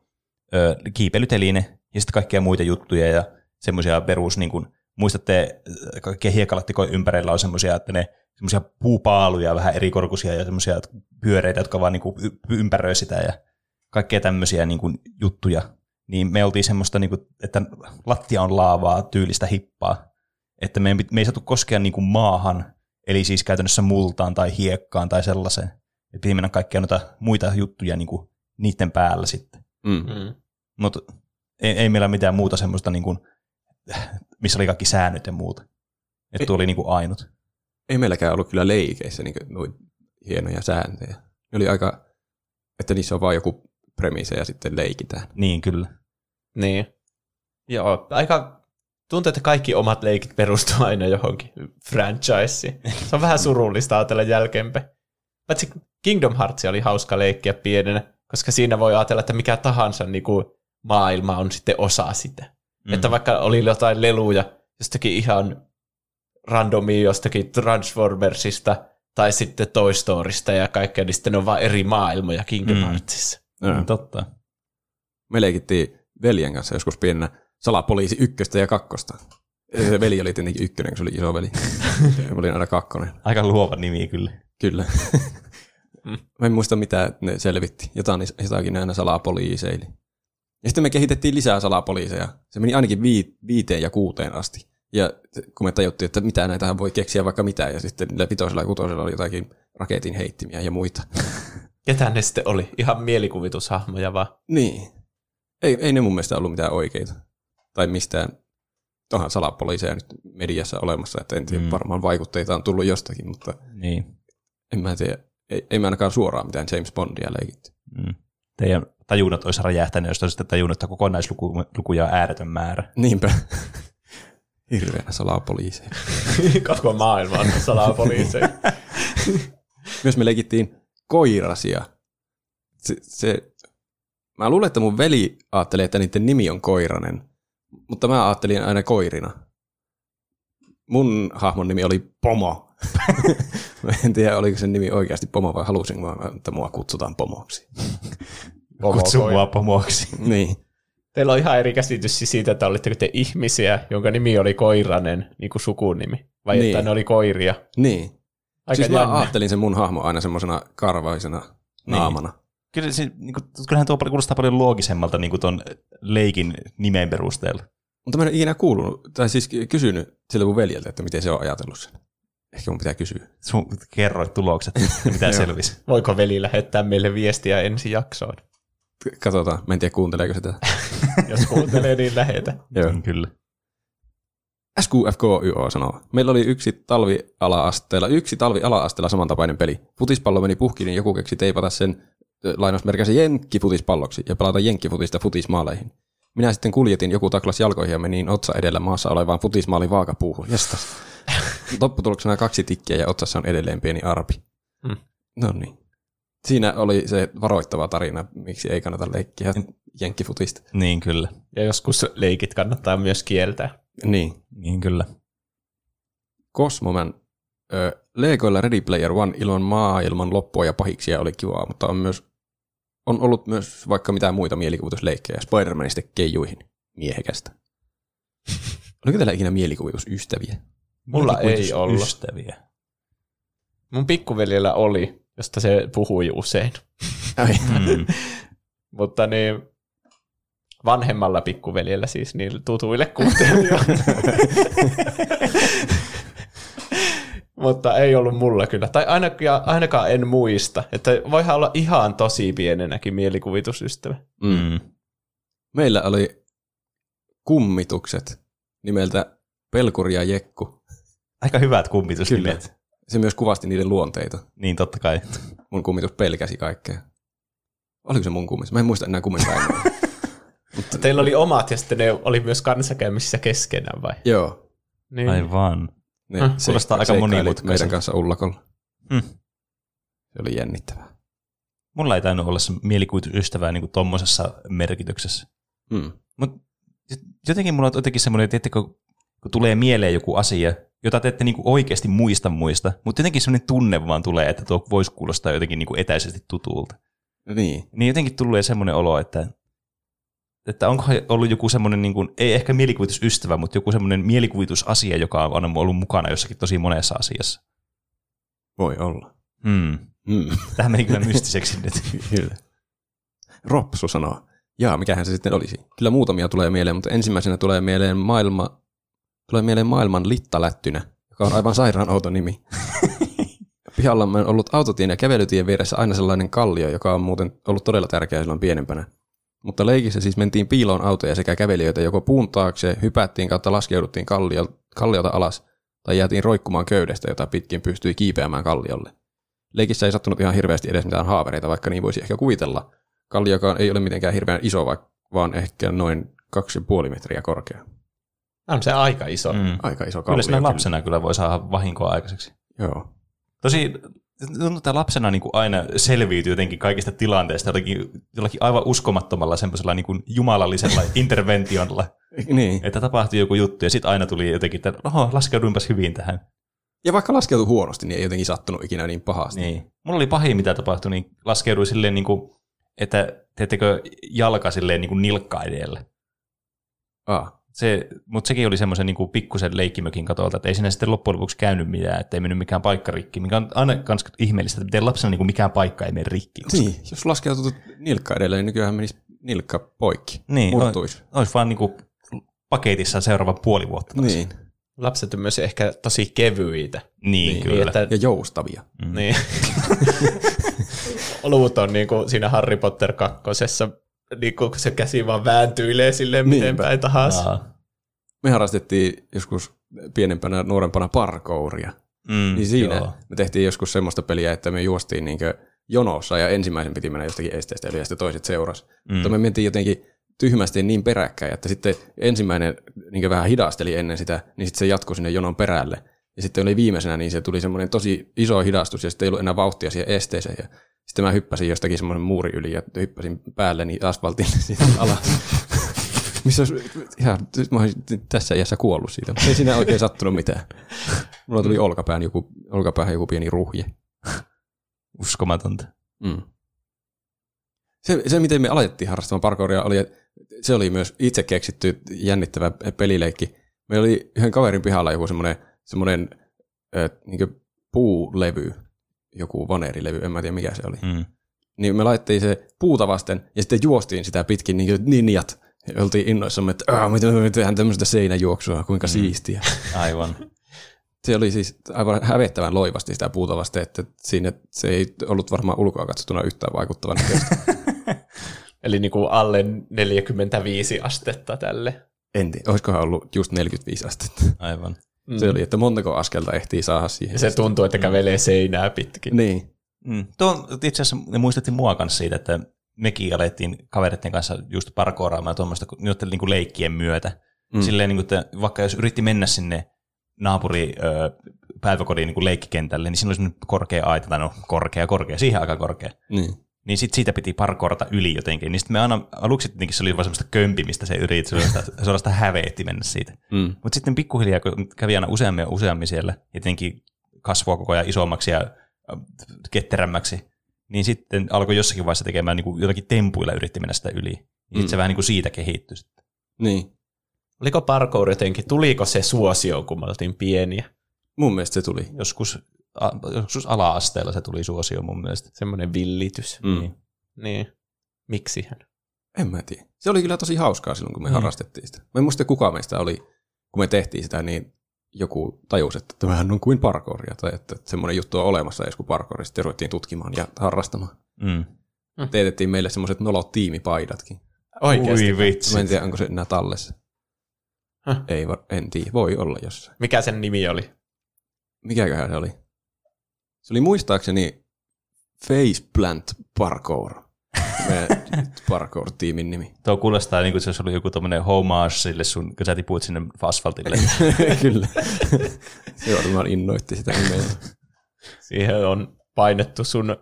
ö, kiipeilyteline ja sitten kaikkia muita juttuja ja semmoisia perus, niin kuin, muistatte, kaikkien hiekalattikojen ympärillä on semmoisia, että ne semmoisia puupaaluja, vähän erikorkuisia ja semmoisia pyöreitä, jotka vaan niin kuin, ympäröi sitä ja kaikkea tämmöisiä niin kuin, juttuja. Niin me oltiin semmoista, niin kuin, että lattia on laavaa tyylistä hippaa, että me ei, me ei saatu koskea niin kuin maahan, eli siis käytännössä multaan tai hiekkaan tai sellaiseen. Et piti mennä kaikkia noita muita juttuja niin kuin niiden päällä sitten. Mm. Mm. Mutta ei, ei meillä mitään muuta semmoista, niin kuin, missä oli kaikki säännöt ja muuta. Että tuo oli niin kuin ainut. Ei meilläkään ollut kyllä leikeissä niin noin hienoja sääntöjä. Ne oli aika, että niissä on vaan joku premise ja sitten leikitään. Niin, kyllä. Niin. Joo, aika tuntuu, että kaikki omat leikit perustuu aina johonkin franchiseen. Se on vähän surullista ajatella jälkeenpäin. Paitsi Kingdom Hearts oli hauska leikkiä pienenä, koska siinä voi ajatella, että mikä tahansa niin kuin maailma on sitten osa sitä. Mm. Että vaikka oli jotain leluja jostakin ihan randomia jostakin Transformersista tai sitten Toy Storysta ja kaikkea, niin sitten ne on vaan eri maailmoja Kingdom Mm. Heartsissa. Mm. Totta. Me leikittiin veljen kanssa joskus pienenä salapoliisi ykköstä ja kakkosta. Se veli oli tietenkin ykkönen, kun se oli iso veli. Mä olin aina kakkonen. Aika luova nimi kyllä. Kyllä. Mä en muista mitä ne selvitti. Jotain, jotakin ne aina salapoliiseili. Ja sitten me kehitettiin lisää salapoliiseja. Se meni ainakin vii, viiteen ja kuuteen asti. Ja kun me tajuttiin, että mitä näitä voi keksiä vaikka mitä, ja sitten niillä vitosella ja kutosella oli jotakin raketin heittimiä ja muita. Ketä ne sitten oli? Ihan mielikuvitushahmoja vaan. Niin. Ei, ei ne mun mielestä ollut mitään oikeita. Tai mistään, onhan salapoliiseja nyt mediassa olemassa, että en tiedä, Mm. varmaan vaikutteita on tullut jostakin, mutta Niin. en mä tiedä. Ei, ei me ainakaan suoraan mitään James Bondia leikitty. Mm. Teidän tajunnat olisi räjähtänyt, jos olisitte tajunnut, että kokonaislukuja on ääretön määrä. Niinpä. Hirveänä salapoliiseja. Koko maailma on salapoliiseja. Myös me leikittiin koirasia. Se, se, mä luulen, että mun veli ajattelee, että niiden nimi on Koiranen, mutta mä ajattelin aina koirina. Mun hahmon nimi oli Pomo. mä en tiedä, oliko sen nimi oikeasti Pomo vai halusin että mua kutsutaan Pomoksi. Kutsu mua pomoksi. niin. Teillä on ihan eri käsitys siis siitä, että olitteko te ihmisiä, jonka nimi oli Koiranen, niin kuin sukunimi, vai Niin. että ne oli koiria. Niin. Aika siis mä jännä. ajattelin sen mun hahmo aina semmoisena karvaisena naamana. Kyllä se, niin kuin, kyllähän tuo paljon- kuulostaa paljon loogisemmalta niin kuin ton leikin nimen perusteella. Mutta mä en ikinä kuulunut, tai siis kysynyt siltä mun veljeltä, että miten se on ajatellut sen. Ehkä mun pitää kysyä. Sun kerroit tulokset, mitä selvisi. Voiko veli lähettää meille viestiä ensi jaksoon? Katsotaan, mä en tiedä kuunteleeko sitä. Jos kuuntelee, niin lähetä. Joo. Mm, Kyllä. SQFKYO sanoo. Meillä oli yksi talviala-asteella, yksi talviala-asteella samantapainen peli. Futispallo meni puhki, niin joku keksi teipata sen lainausmerkäisen jenkkifutispalloksi ja pelata jenkkifutista futismaaleihin. Minä sitten kuljetin, joku taklas jalkoihin ja menin otsa edellä maassa olevaan futismaalin vaakapuuhun. Jestas. Lopputuloksena kaksi tikkiä ja otsassa on edelleen pieni arpi. Hmm. No niin. Siinä oli se varoittava tarina, miksi ei kannata leikkiä jenkkifutista. Niin kyllä. Ja joskus leikit kannattaa myös kieltää. Niin. Niin kyllä. Cosmoman ö, Legoilla Ready Player One ilman maailman loppua ja pahiksia oli kivaa, mutta on myös on ollut myös vaikka mitään muita mielikuvitusleikkejä Spider-Manista keijuihin miehekästä. Oliko teillä ikinä mielikuvitusystäviä? Mulla ei ollut. Ystäviä. Mun pikkuveljellä oli, josta se puhui usein. Mm. Mutta niin, vanhemmalla pikkuveljellä siis, niin tutuille kuuntelijoille. Mutta ei ollut mulla kyllä. Tai ainakaan, ainakaan en muista. Että voihan olla ihan tosi pienenäkin mielikuvitusystävä. Mm. Meillä oli kummitukset nimeltä Pelkuri ja Jekku. Aika hyvät kummitusnimet. Se myös kuvasti niiden luonteita. Niin totta kai. Mun kummitus pelkäsi kaikkea. Oliko se mun kummitus? Mä en muista enää kummin päin. Mutta teillä oli omat ja sitten ne oli myös kanssakäymisissä keskenään vai? Joo. Niin. Aivan. Ne seikka- Kuulostaa aika seikkailit monimutkaiselta. meidän kanssa ullakolla. Hmm. Se oli jännittävää. Mulla ei tainnut olla se mielikuvitusystävää niin tuommoisessa merkityksessä. Hmm. Mutta jotenkin mulla on jotenkin semmoinen, että kun tulee mieleen joku asia, jota te ette niin oikeasti muista muista, mutta jotenkin semmoinen tunne vaan tulee, että tuo voisi kuulostaa jotenkin niin etäisesti tutulta. Niin. Niin jotenkin tulee semmoinen olo, että, että onkohan ollut joku semmoinen, niin kuin, ei ehkä mielikuvitusystävä, mutta joku semmoinen mielikuvitusasia, joka on aina ollut mukana jossakin tosi monessa asiassa. Voi olla. Hmm. Hmm. Tähän meni kyllä mystiseksi nyt. Kyllä. Ropsu sanoo. Jaa, mikähän se sitten olisi. Kyllä muutamia tulee mieleen, mutta ensimmäisenä tulee mieleen maailma, tulee mieleen maailman littalättynä, joka on aivan sairaan outo nimi. Pihalla on ollut autotien ja kävelytien vieressä aina sellainen kallio, joka on muuten ollut todella tärkeä silloin pienempänä. Mutta leikissä siis mentiin piiloon autoja sekä kävelijöitä joko puun taakse, hypättiin kautta laskeuduttiin kallio, kalliolta alas, tai jäätiin roikkumaan köydestä, jota pitkin pystyi kiipeämään kalliolle. Leikissä ei sattunut ihan hirveästi edes mitään haavereita, vaikka niin voisi ehkä kuvitella. Kalliokaan ei ole mitenkään hirveän iso, vaan ehkä noin 2,5 metriä korkea. On se aika iso. Mm. Aika iso kallio. Kyllä sinä lapsena kyllä voi saada vahinkoa aikaiseksi. Joo. Tosi tuntuu, että lapsena niin kuin aina selviytyy jotenkin kaikista tilanteista jollakin, jollakin aivan uskomattomalla semmoisella niin kuin jumalallisella interventionilla, Niin. että tapahtui joku juttu ja sitten aina tuli jotenkin, että oho, laskeuduinpas hyvin tähän. Ja vaikka laskeutui huonosti, niin ei jotenkin sattunut ikinä niin pahasti. Niin. Mulla oli pahin, mitä tapahtui, niin laskeuduin silleen, niin kuin, että teettekö jalka silleen niin kuin nilkka edellä. Ah. Se, mutta sekin oli semmoisen niin kuin pikkusen leikkimökin katolta, että ei siinä sitten loppujen lopuksi käynyt mitään, että ei mennyt mikään paikka rikki, mikä on aina kans ihmeellistä, että miten lapsena niin kuin mikään paikka ei mene rikki. Niin, jos laskeutui nilkka edellä, niin nykyään menisi nilkka poikki. Niin, Murtuisi. Olisi vaan niin kuin paketissa seuraava puoli vuotta. taas. Niin. Lapset on myös ehkä tosi kevyitä. Niin, Niin, kyllä. Että, Ja joustavia. niin. Olut on niin kuin siinä Harry Potter kakkosessa niin kun se käsi vaan vääntyilee silleen miten Niinpä. päin tahansa. Aa. Me harrastettiin joskus pienempänä, nuorempana parkouria. Mm, Niin siinä joo. me tehtiin joskus semmoista peliä, että me juostiin niinkö jonossa ja ensimmäisen piti mennä jostakin esteestä yli ja sitten toiset seurasi. Mm. Mutta me mentiin jotenkin tyhmästi niin peräkkäin, että sitten ensimmäinen niin vähän hidasteli ennen sitä, niin sitten se jatkui sinne jonon perälle. Ja sitten oli viimeisenä, niin se tuli semmoinen tosi iso hidastus ja sitten ei ollut enää vauhtia siihen esteeseen. Ja sitten mä hyppäsin jostakin semmoinen muuri yli ja hyppäsin päälle niin asfaltille sitten alas. Missä olisi, ihan, mä olisin tässä iässä kuollut siitä, ei siinä oikein sattunut mitään. Mulla tuli olkapään joku, olkapäähän joku pieni ruhje. Uskomatonta. Mm. Se, se, miten me alettiin harrastamaan parkouria, oli, se oli myös itse keksitty jännittävä pelileikki. Meillä oli yhden kaverin pihalla joku semmoinen, semmoinen äh, niin puulevy, joku vaneerilevy, en mä tiedä mikä se oli. Mm. Niin me laitettiin se puuta vasten ja sitten juostiin sitä pitkin niin ninjat. Ja oltiin innoissamme, että "Aa, miten me tehdään tämmöistä seinäjuoksua, kuinka mm. siistiä. Aivan. Se oli siis aivan hävettävän loivasti sitä puuta vasten, että siinä se ei ollut varmaan ulkoa katsottuna yhtään vaikuttavan. Eli niin kuin alle 45 astetta tälle. En tiedä, olisikohan ollut just 45 astetta. Aivan. Mm. Se oli, että montako askelta ehtii saada siihen. Ja se tuntuu, että kävelee seinää pitkin. Niin. Mm. Tuo itse asiassa ne muistutti mua kanssa siitä, että mekin alettiin kavereiden kanssa just parkouraamaan tuommoista noiden niin kuin leikkien myötä. Mm. Silleen, niin kuin, että vaikka jos yritti mennä sinne naapuri ö, päiväkodin niin kuin leikkikentälle, niin siinä oli korkea aita, tai no korkea, korkea, siihen aika korkea. Niin. Niin sit siitä piti parkourata yli jotenkin. Niin sitten me aina, aluksi tietenkin se oli vaan semmoista kömpimistä se yritti, suorastaan, suorastaan häveetti mennä siitä. Mm. Mutta sitten pikkuhiljaa, kun kävi aina useammin ja useammin siellä, ja tietenkin kasvua koko ajan isommaksi ja äh, ketterämmäksi, niin sitten alkoi jossakin vaiheessa tekemään niin kuin jotakin tempuilla yritti mennä sitä yli. Ja sitten Mm. se vähän niin kuin siitä kehittyi. sitten. Niin. Oliko parkour jotenkin, tuliko se suosio, kun me oltiin pieniä? Mun mielestä se tuli. Joskus, joskus ala-asteella se tuli suosio mun mielestä. Semmoinen villitys. Mm. Niin. Niin. Miksihän? En mä tiedä. Se oli kyllä tosi hauskaa silloin, kun me Mm. harrastettiin sitä. Mä en muista, kuka meistä oli, kun me tehtiin sitä, niin joku tajusi, että tämähän on kuin parkouria, tai että semmoinen juttu on olemassa edes kuin parkouri. Sitten ruvettiin tutkimaan ja harrastamaan. Mm. Teetettiin meille semmoiset nolot tiimipaidatkin. Oikeasti. Ui vitsi. Mä en tiedä, onko se enää tallessa. Häh? Ei, va- en tiedä. Voi olla jossain. Mikä sen nimi oli? Mikäköhän se oli? Se oli muistaakseni Faceplant Parkour. Parkour-tiimin nimi. Tuo kuulostaa niin kuin se olisi ollut joku tuommoinen homage sille sun, kun sä tipuit sinne asfaltille. Kyllä. Se varmaan innoitti sitä nimeä. Siihen on painettu sun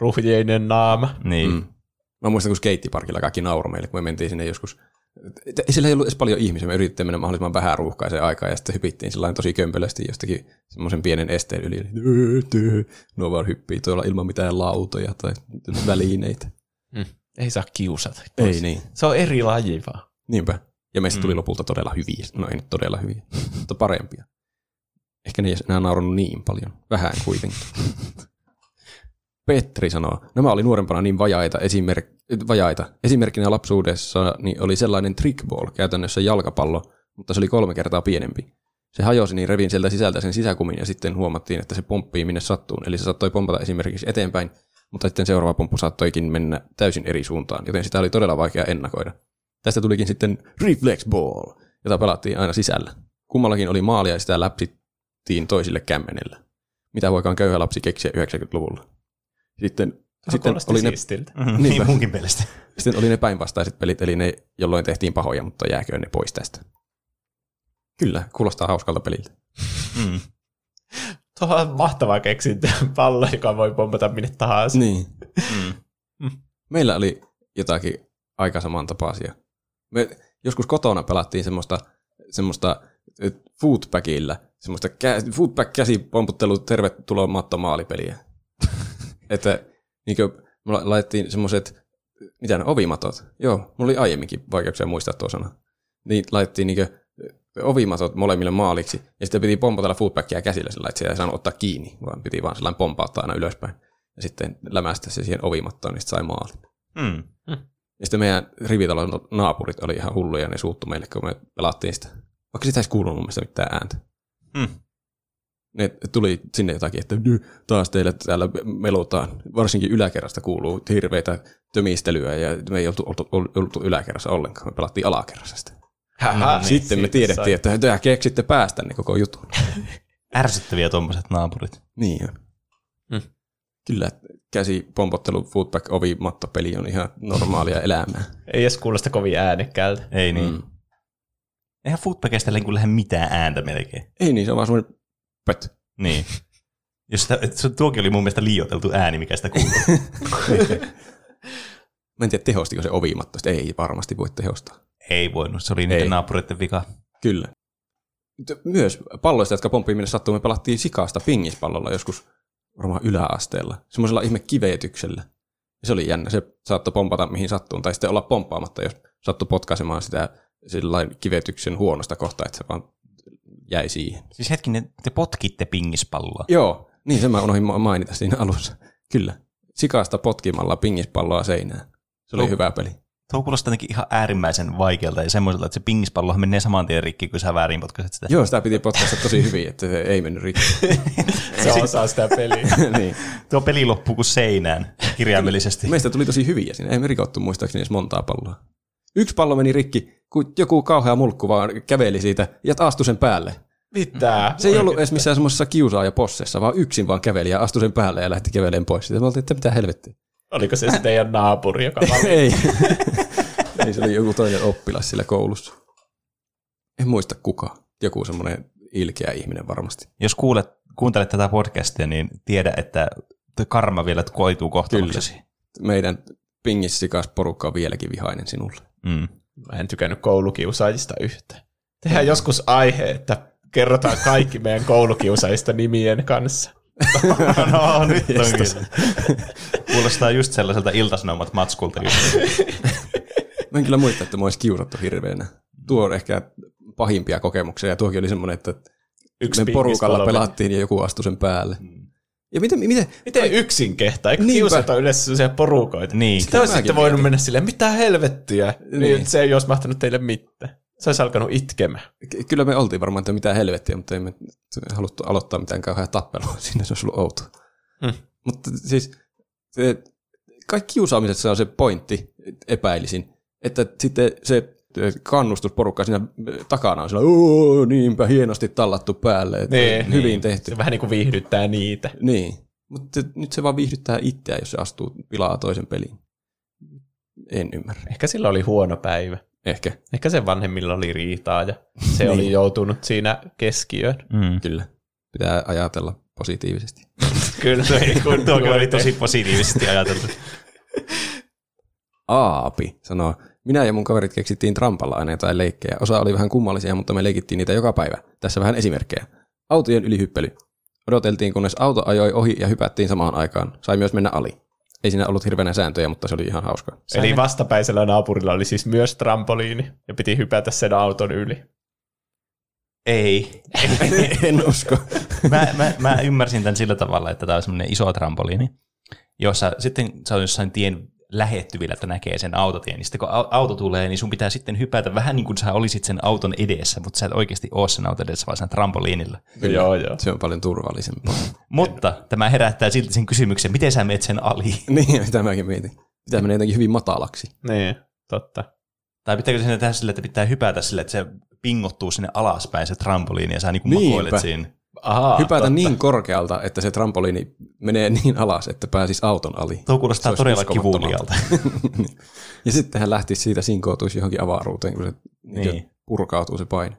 ruhjeinen naama. niin. Mm. Mä muistan, kun skeittiparkilla kaikki nauroi meille, kun me mentiin sinne joskus. Sillä ei ollut edes paljon ihmisiä, me yritettiin mennä mahdollisimman vähän ruuhkaiseen aikaan ja sitten hypittiin sillä tosi kömpelösti jostakin semmoisen pienen esteen yli. Nuo vaan hyppii tuolla ilman mitään lautoja tai välineitä. Mm. Ei saa kiusata. Ei niin. Se on eri laji vaan. Niinpä. Ja meistä tuli lopulta todella hyviä. No ei nyt todella hyviä, mutta parempia. Ehkä ne ei enää naurannut niin paljon. Vähän kuitenkin. Petri sanoo, nämä oli nuorempana niin vajaita, esimerk- vajaita. Esimerkkinä lapsuudessa niin oli sellainen trickball, käytännössä jalkapallo, mutta se oli kolme kertaa pienempi. Se hajosi, niin revin sieltä sisältä sen sisäkumin ja sitten huomattiin, että se pomppii minne sattuu. Eli se saattoi pompata esimerkiksi eteenpäin, mutta sitten seuraava pomppu saattoikin mennä täysin eri suuntaan, joten sitä oli todella vaikea ennakoida. Tästä tulikin sitten Reflex Ball, jota pelattiin aina sisällä. Kummallakin oli maali ja sitä läpsittiin toisille kämmenellä. Mitä voikaan köyhä lapsi keksiä 90-luvulla. Sitten, sitten oli, ne, siistiltä. Mm, Niinpä. niin munkin mielestä. sitten oli ne päinvastaiset pelit, eli ne, jolloin tehtiin pahoja, mutta jääköön ne pois tästä. Kyllä, kuulostaa hauskalta peliltä. Mm. Tuo on mahtava keksintö. Pallo, joka voi pompata minne tahansa. Niin. Mm. Meillä oli jotakin aika samantapaisia. Me joskus kotona pelattiin semmoista, semmoista eh, footbackillä, semmoista kä- footback-käsi pomputtelu tervetuloa matto maalipeliä. Että niinkö, me la- laitettiin semmoiset, mitä ne, ovimatot. Joo, mulla oli aiemminkin vaikeuksia muistaa tuo sana. Niin laitettiin niinkö eh, ovimatot molemmille maaliksi, ja sitten piti pompatella footbackia käsillä sillä, että sitä ei saanut ottaa kiinni, vaan piti vaan sellainen pompauttaa aina ylöspäin. Ja sitten lämästä se siihen ovimattoon, niin sitten sai maalin. Mm. Ja sitten meidän rivitalon naapurit oli ihan hulluja, ne suuttu meille, kun me pelattiin sitä. Vaikka sitä ei kuulunut mun mielestä mitään ääntä. Mm. Ne tuli sinne jotakin, että "Ny, taas teille täällä melutaan. Varsinkin yläkerrasta kuuluu hirveitä tömistelyä ja me ei oltu, oltu, oltu yläkerrassa ollenkaan. Me pelattiin alakerrassa sitä. Hähä, niin, Sitten me tiedettiin, sai. että te keksitte päästä niin koko jutun. Ärsyttäviä tuommoiset naapurit. Niin on. Hmm. Kyllä, käsi pompottelu, footback, ovi, mattopeli on ihan normaalia elämää. Ei edes kuulosta kovin äänekkäältä. Ei niin. Mm. Eihän footbackista niin lähde mitään ääntä melkein. Ei niin, se on vaan semmoinen pöt. Niin. Jos sitä, se, tuokin oli mun mielestä liioiteltu ääni, mikä sitä kuuluu. Mä en tiedä, tehostiko se ovimatto. Sitten Ei varmasti voi tehostaa. Ei voinut, se oli niiden Ei. naapureiden vika. Kyllä. Myös palloista, jotka pomppii minne sattuu, me pelattiin sikaasta pingispallolla joskus varmaan yläasteella. Semmoisella ihme kivetyksellä. Ja se oli jännä. Se saattoi pompata mihin sattuu, tai sitten olla pomppaamatta, jos sattui potkaisemaan sitä kivetyksen huonosta kohtaa, että se vaan jäi siihen. Siis hetkinen, te potkitte pingispalloa. Joo, niin sen mä unohdin ma- mainita siinä alussa. Kyllä. Sikaasta potkimalla pingispalloa seinään. Se oli Oh. hyvä peli. Tuo kuulostaa jotenkin ihan äärimmäisen vaikealta ja semmoiselta, että se pingispallohan menee saman tien rikki, kun sä väärin potkaiset sitä. Joo, sitä piti potkaista tosi hyvin, että se ei mennyt rikki. Se osaa sitä peliä. niin. Tuo peli loppuu kuin seinään, kirjaimellisesti. Meistä tuli tosi hyviä siinä. Ei me rikottu muistaakseni edes montaa palloa. Yksi pallo meni rikki, kun joku kauhea mulkku vaan käveli siitä ja astui sen päälle. Mitä? Se ei ollut edes missään semmoisessa kiusaaja possessa, vaan yksin vaan käveli ja astui sen päälle ja lähti kävelemään pois. Sitten me oltiin, että mitä helvettiä. Oliko se se teidän naapuri, joka ei. ei, se oli joku toinen oppilas sillä koulussa. En muista kuka. Joku semmoinen ilkeä ihminen varmasti. Jos kuulet, kuuntelet tätä podcastia, niin tiedä, että karma vielä koituu kohtaloksesi. Meidän pingissikas porukka on vieläkin vihainen sinulle. Mm. Mä en tykännyt koulukiusaajista yhtään. Tehdään joskus aihe, että kerrotaan kaikki meidän koulukiusaajista nimien kanssa. no, nyt on Jestas. kyllä. Kuulostaa just sellaiselta iltasanomat matskulta. Just. Mä en kyllä muista, että mä olisi kiusattu hirveänä. Tuo on ehkä pahimpia kokemuksia ja tuokin oli semmoinen, että Yksi me porukalla pelattiin ja joku astui sen päälle. Ja miten, miten, Miten yksin kehtaa? Eikö Niinpä. kiusata yleensä sellaisia porukoita? Niin. Sitten olisi sitten voinut mennä silleen, mitä helvettiä? Niin. Niin. Se ei olisi mahtanut teille mitään. Se olisi alkanut itkemään. Ky- Kyllä me oltiin varmaan, että mitä helvettiä, mutta ei me haluttu aloittaa mitään kauheaa tappelua. Siinä se olisi ollut outoa. Hmm. Mutta siis se, kaikki kiusaamisessa on se pointti, epäilisin, että sitten se kannustusporukka siinä takana on sillä, "Oo, niinpä hienosti tallattu päälle, että Niin, hyvin niin. tehty. Se vähän niin kuin viihdyttää niitä. Niin, mutta nyt se vaan viihdyttää itseään, jos se astuu pilaa toisen pelin. En ymmärrä. Ehkä sillä oli huono päivä. Ehkä, Ehkä sen vanhemmilla oli riitaa ja se Niin. oli joutunut siinä keskiöön. Mm. kyllä. Pitää ajatella positiivisesti. Kyllä. Kun tuokin oli tosi positiivisesti ajateltu. Aapi sanoo, minä ja mun kaverit keksittiin trampalla aina jotain leikkejä. Osa oli vähän kummallisia, mutta me leikittiin niitä joka päivä. Tässä vähän esimerkkejä. Autojen ylihyppely. Odoteltiin, kunnes auto ajoi ohi ja hypättiin samaan aikaan. Sai myös mennä ali. Ei siinä ollut hirveänä sääntöjä, mutta se oli ihan hauska. Eli vastapäisellä naapurilla oli siis myös trampoliini ja piti hypätä sen auton yli. Ei. en usko. mä, mä, mä ymmärsin tämän sillä tavalla, että tämä on semmoinen iso trampoliini, jossa sitten sä oot jossain tien lähettyvillä, että näkee sen autotien, niin sitten kun au- auto tulee, niin sun pitää sitten hypätä vähän niin kuin sä olisit sen auton edessä, mutta sä et oikeasti ole sen auton edessä, vaan sen trampoliinilla. Kyllä. Joo, joo. Se on paljon turvallisempaa. Mutta tämä herättää silti sen kysymyksen, miten sä meet sen ali? niin, mitä mäkin mietin. Pitää mennä jotenkin hyvin matalaksi. Niin, totta. Tai pitääkö sinne tehdä sille, että pitää hypätä sille, että se pingottuu sinne alaspäin se trampoliini ja sä niin Niinpä. makoilet siinä. Ahaa, Hypätä totta. niin korkealta, että se trampoliini menee niin alas, että pääsis auton ali. Tuo kuulostaa todella kivulialta. ja sitten hän lähti siitä sinkoutuisi johonkin avaruuteen, kun se niin. Niin. purkautuu se paine.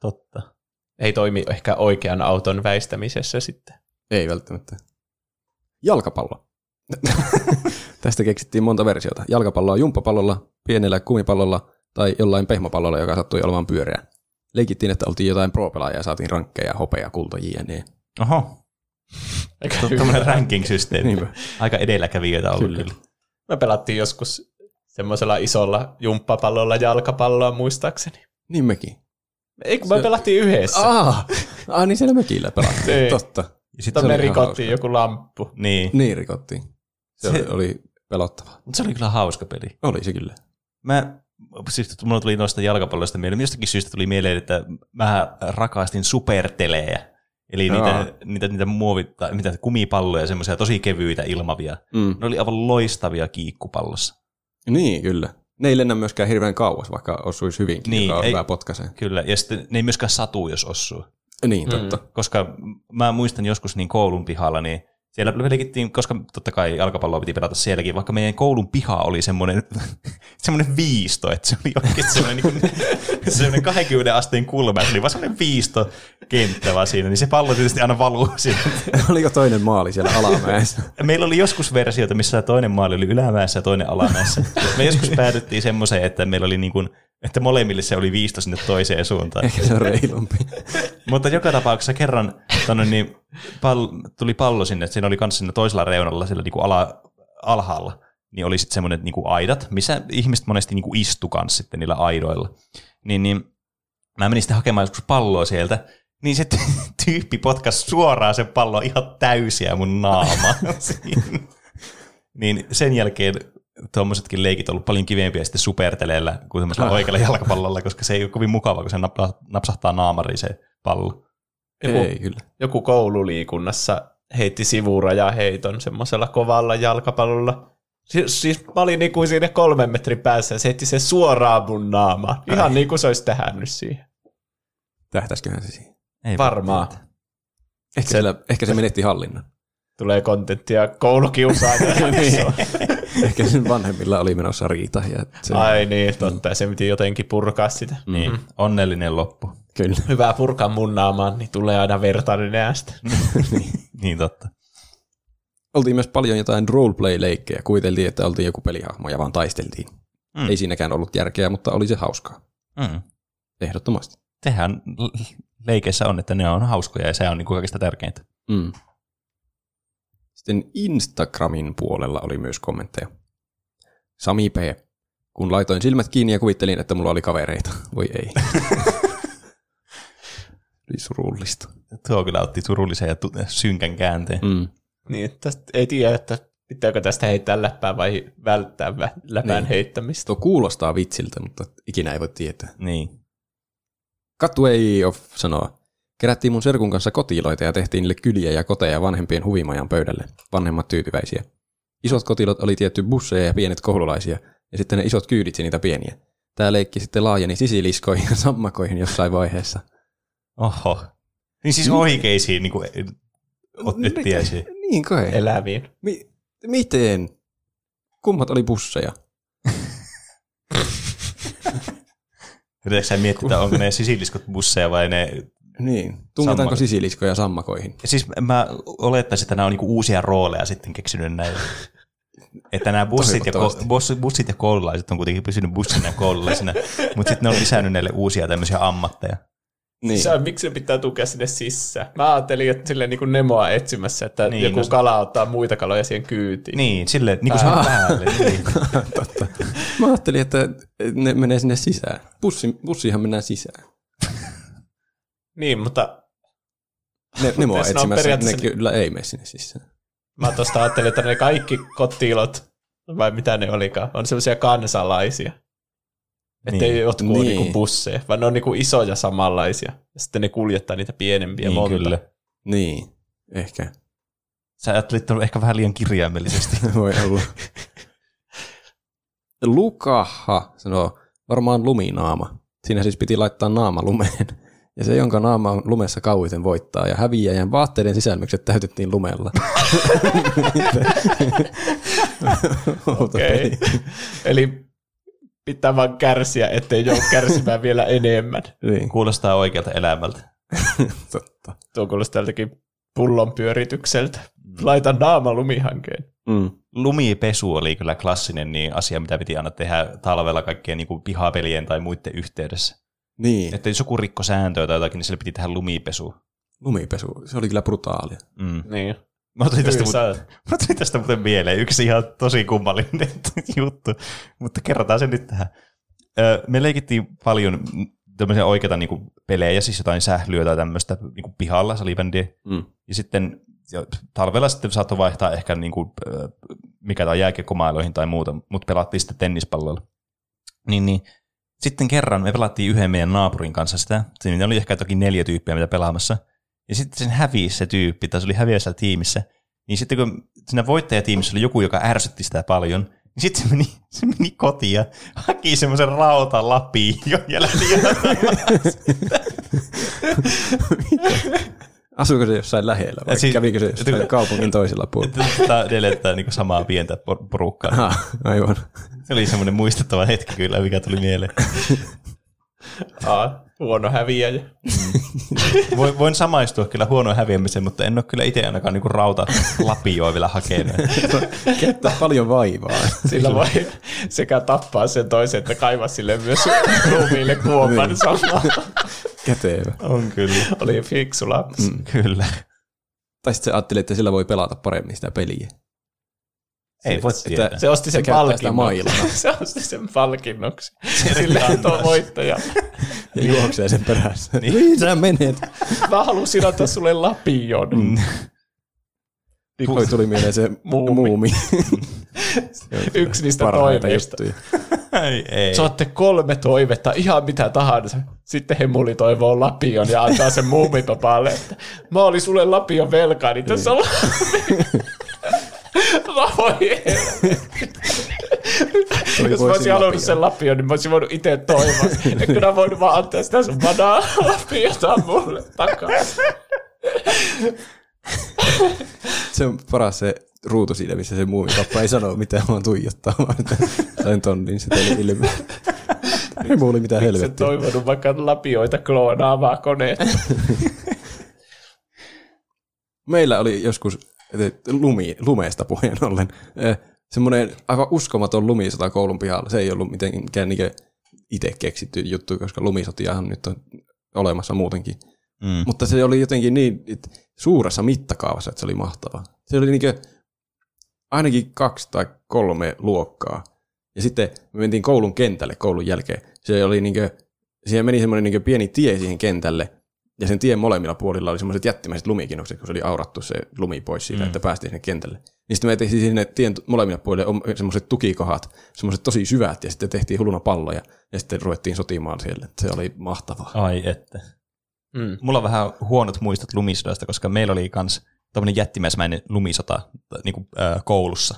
Totta. Ei toimi ehkä oikean auton väistämisessä sitten. Ei välttämättä. Jalkapallo. Tästä keksittiin monta versiota. Jalkapalloa jumppapallolla, pienellä kumipallolla tai jollain pehmopallolla, joka sattui olemaan pyöreä. Leikittiin, että oltiin jotain pro-pelaajaa ja saatiin rankkeja, hopea, kulta, jne. Oho, Eikä tuommoinen ranking-systeemi. Niinpä. Aika edelläkävijöitä ollut Kyllä. kyllä. Me pelattiin joskus semmoisella isolla jumppapallolla jalkapalloa muistaakseni. Niin mekin. Ei kun me Se- pelattiin yhdessä. Ah, ah niin siellä mökillä pelattiin. Niin. Totta. Ja sit Sitten me rikottiin hauska. joku lamppu. Niin, Niin rikottiin. Se, Se- oli, oli pelottavaa. mutta se oli kyllä hauska peli. Oli se kyllä. Mä, siis mulla tuli noista jalkapalloista mieleen, jostakin syystä tuli mieleen, että mä rakastin supertelejä. Eli Jaa. niitä, niitä, niitä muovita, mitä kumipalloja, semmoisia tosi kevyitä ilmavia. Mm. Ne oli aivan loistavia kiikkupallossa. Niin, kyllä. Ne ei lennä myöskään hirveän kauas, vaikka osuisi hyvinkin, Niin, joka on ei- hyvä potkaseen. Kyllä, ja sitten ne ei myöskään satu, jos osuu. Niin, totta. Koska mä muistan joskus niin koulun pihalla, niin siellä leikittiin, koska totta kai jalkapalloa piti pelata sielläkin, vaikka meidän koulun piha oli semmoinen, semmoinen viisto, että se oli oikeasti semmoinen, niin kuin, semmoinen 20 asteen kulma, se oli vaan semmoinen viisto kenttä vaan siinä, niin se pallo tietysti aina valuu sinne. Oliko toinen maali siellä alamäessä? Meillä oli joskus versioita, missä toinen maali oli ylämäessä ja toinen alamäessä. Me joskus päädyttiin semmoiseen, että meillä oli niin kuin, että molemmille se oli viisto sinne toiseen suuntaan. Ehkä se on reilumpi. Mutta joka tapauksessa kerran tonne, niin pal- tuli pallo sinne, että siinä oli kanssa siinä toisella reunalla siellä niinku ala, alhaalla, niin oli sitten semmoinen niinku aidat, missä ihmiset monesti niinku istu kanssa sitten niillä aidoilla. Niin, niin mä menin sitten hakemaan joskus palloa sieltä, niin se ty- tyyppi potkasi suoraan sen pallon ihan täysiä mun naamaan. siinä. niin sen jälkeen tuommoisetkin leikit on ollut paljon kivempiä sitten superteleellä kuin semmoisella oikealla jalkapallolla, koska se ei ole kovin mukava, kun se napsahtaa naamariin se pallo. Joku, Ei, kyllä. joku koululiikunnassa heitti sivurajaheiton semmoisella kovalla jalkapallolla. Siis, siis mä olin niin kuin siinä kolmen metrin päässä ja se heitti sen suoraan mun naamaan. Ihan niin kuin se olisi tähännyt siihen. Tähtäisiköhän se siihen. Ei Varmaan. Ehkä, siellä, ehkä se menetti hallinnan. Tulee kontenttia koulukiusaajia. Niin. Ehkä sen vanhemmilla oli menossa riita. Ja se, Ai niin, totta. Se piti jotenkin purkaa sitä. Niin, onnellinen loppu. Kyllä. Hyvä purkaa mun naamaan, niin tulee aina verta nenästä. Niin totta. Oltiin myös paljon jotain roleplay-leikkejä. Kuviteltiin, että oltiin joku pelihahmo ja vaan taisteltiin. Mm. Mm. Ei siinäkään ollut järkeä, mutta oli se hauskaa. Mm. Ehdottomasti. Tehän leikeissä on, että ne on hauskoja ja se on niin kaikista tärkeintä. Mm. Sitten Instagramin puolella oli myös kommentteja. Sami P. Kun laitoin silmät kiinni ja kuvittelin, että mulla oli kavereita. Voi ei. oli surullista. Tuo kyllä otti surullisen ja synkän käänteen. Mm. Niin, tästä ei tiedä, että pitääkö tästä heittää läppää vai välttää vä- läpän Niin. heittämistä. Tuo kuulostaa vitsiltä, mutta ikinä ei voi tietää. Niin. Cutway of sanoo. Kerättiin mun serkun kanssa kotiloita ja tehtiin niille kyliä ja koteja vanhempien huvimajan pöydälle. Vanhemmat tyytyväisiä. Isot kotilot oli tietty busseja ja pienet koululaisia, ja sitten ne isot kyyditsi niitä pieniä. Tää leikki sitten laajeni sisiliskoihin ja sammakoihin jossain vaiheessa. Oho. Niin siis oikeisiin niin kuin, otettiesi. Niin kai. Eläviin. Mi- miten? Kummat oli busseja? Yritätkö sä miettiä, onko ne sisiliskot busseja vai ne... Niin. Tungetaanko Sammakot. sisiliskoja sammakoihin? Siis mä olettaisin, että nämä on niinku uusia rooleja sitten keksinyt näille. Että nämä bussit ja, bus- bussit ja koululaiset on kuitenkin pysynyt bussina ja koululaisina, mutta sitten ne on lisännyt näille uusia tämmöisiä ammatteja. Niin. Sä, miksi se pitää tukea sinne sisään? Mä ajattelin, että silleen niin kuin Nemoa etsimässä, että Niin, joku no- no, kala ottaa muita kaloja siihen kyytiin. Niin, silleen, niin kuin se on päälle. Niin. Totta. Mä ajattelin, että ne menee sinne sisään. Bussi, bussihan mennään sisään. Niin, mutta Ne, ne mua ne etsimässä, ne periaatteessa- kyllä ei mene sinne sisään. mä tuosta ajattelin, että ne kaikki kotiilot, vai mitä ne olikaan, on sellaisia kansalaisia. Että Niin. ei jotkut Niin. niin. niinku busseja, vaan ne on niinku isoja samanlaisia. Ja sitten ne kuljettaa niitä pienempiä Niin, monta. kyllä. Niin, ehkä. Sä ajattelit ehkä vähän liian kirjaimellisesti. Voi olla. Lukaha sanoo, varmaan luminaama. Siinä siis piti laittaa naama lumeen. Ja se, jonka naama on lumessa kauiten voittaa. Ja häviäjän vaatteiden sisälmykset täytettiin lumella. Okei. Okay. Eli pitää vaan kärsiä, ettei joudu kärsimään vielä enemmän. niin, Kuulostaa oikealta elämältä. totta. Tuo kuulostaa tältäkin pullon pyöritykseltä. Laita naama lumihankeen. Mm. Lumipesu oli kyllä klassinen niin asia, mitä piti aina tehdä talvella kaikkien niin kuin pihapelien tai muiden yhteydessä. Niin, Että jos joku rikko sääntöä tai jotakin, niin sille piti tehdä lumipesu. lumipesu. Se oli kyllä brutaalia. Mm. Niin. Mä tuli tästä, muuten, sä- mä tuli tästä muuten mieleen yksi ihan tosi kummallinen juttu, mutta kerrotaan se nyt tähän. Ö, Me leikittiin paljon tämmöisiä oikeita niin pelejä, siis jotain sählyä tai tämmöistä niin pihalla, salibändiä. Mm. Ja sitten ja talvella sitten saattoi vaihtaa ehkä niin kuin, mikä tai jääkiekkomailoihin tai muuta, mutta pelattiin sitten tennispalloilla. Niin, niin. Sitten kerran me pelattiin yhden meidän naapurin kanssa sitä. Siinä oli ehkä jotakin neljä tyyppiä, mitä pelaamassa. ja sitten sen hävisi se tyyppi, tai se oli häviässä tiimissä, niin sitten kun siinä voittajatiimissä oli joku, joka ärsytti sitä paljon, niin sitten se meni, se meni kotiin ja haki semmoisen rautalapin ja lähti Asuiko se jossain lähellä vai siis- kävikö se jossain että- kaupungin toisella puolella? Tämä edellyttää niin samaa pientä por- porukkaa. Ah, aivan. Se oli semmoinen muistettava hetki kyllä, mikä tuli mieleen. Aa, huono häviäjä. Voin, voin samaistua kyllä huonoon häviämiseen, mutta en ole kyllä itse ainakaan niin rauta lapioa vielä hakenut. Käyttää paljon vaivaa. Sillä voi sekä tappaa sen toisen, että kaivaa sille myös ruumiille kuopan samalla. Kätevä. On kyllä. Oli fiksu lapsi. Mm, kyllä. Tai sitten se ajattelee, että sillä voi pelata paremmin sitä peliä. Ei voi tietää. Se osti sen Se palkinnoksi. Se osti sen palkinnoksi. Sille tuo voittaja. Ja juoksee sen perässä. Niin. Mihin sä menet? Mä halusin antaa sulle lapion. Mm. Toi tuli mieleen se Muumi. muumi. Yksi niistä toiveista. juttuja. Ei, ei. Saatte kolme toivetta, ihan mitä tahansa. Sitten Hemuli toivoo lapion ja antaa sen muumipapalle, että mä olin sulle lapion velkaa, niin tässä on Rahoja. Jos mä olisin halunnut sen lapion, niin mä olisin voinut itse toivoa. En kyllä voinut vaan antaa sitä sun banaa lapiota mulle takaisin. Se on paras se ruutu siinä, missä se muumipappa ei sano mitään, vaan tuijottaa vaan, että sain tonnin se teille ilme. Ei muuli mitään Se helvettiä. toivonut vaikka lapioita kloonaavaa koneetta. Meillä oli joskus lumi, lumeesta puheen ollen eh, semmoinen aivan uskomaton lumisota koulun pihalla. Se ei ollut mitenkään niin itse keksitty juttu, koska lumisotiahan nyt on olemassa muutenkin. Mm. Mutta se oli jotenkin niin suuressa mittakaavassa, että se oli mahtavaa. Se oli niin ainakin kaksi tai kolme luokkaa. Ja sitten me mentiin koulun kentälle koulun jälkeen. Se oli niin kuin, siihen meni semmoinen niin pieni tie siihen kentälle. Ja sen tien molemmilla puolilla oli semmoiset jättimäiset lumikinnokset, kun se oli aurattu se lumi pois siitä, mm. että päästiin sinne kentälle. Niin sitten me tehtiin sinne tien molemmilla puolille om- semmoiset tukikohat, semmoiset tosi syvät, ja sitten tehtiin hulluna palloja, ja sitten ruvettiin sotimaan siellä. Se oli mahtavaa. Ai että. Mm. Mulla on vähän huonot muistot lumisodasta, koska meillä oli kans tämmöinen jättimäismäinen lumisota niin kuin, äh, koulussa.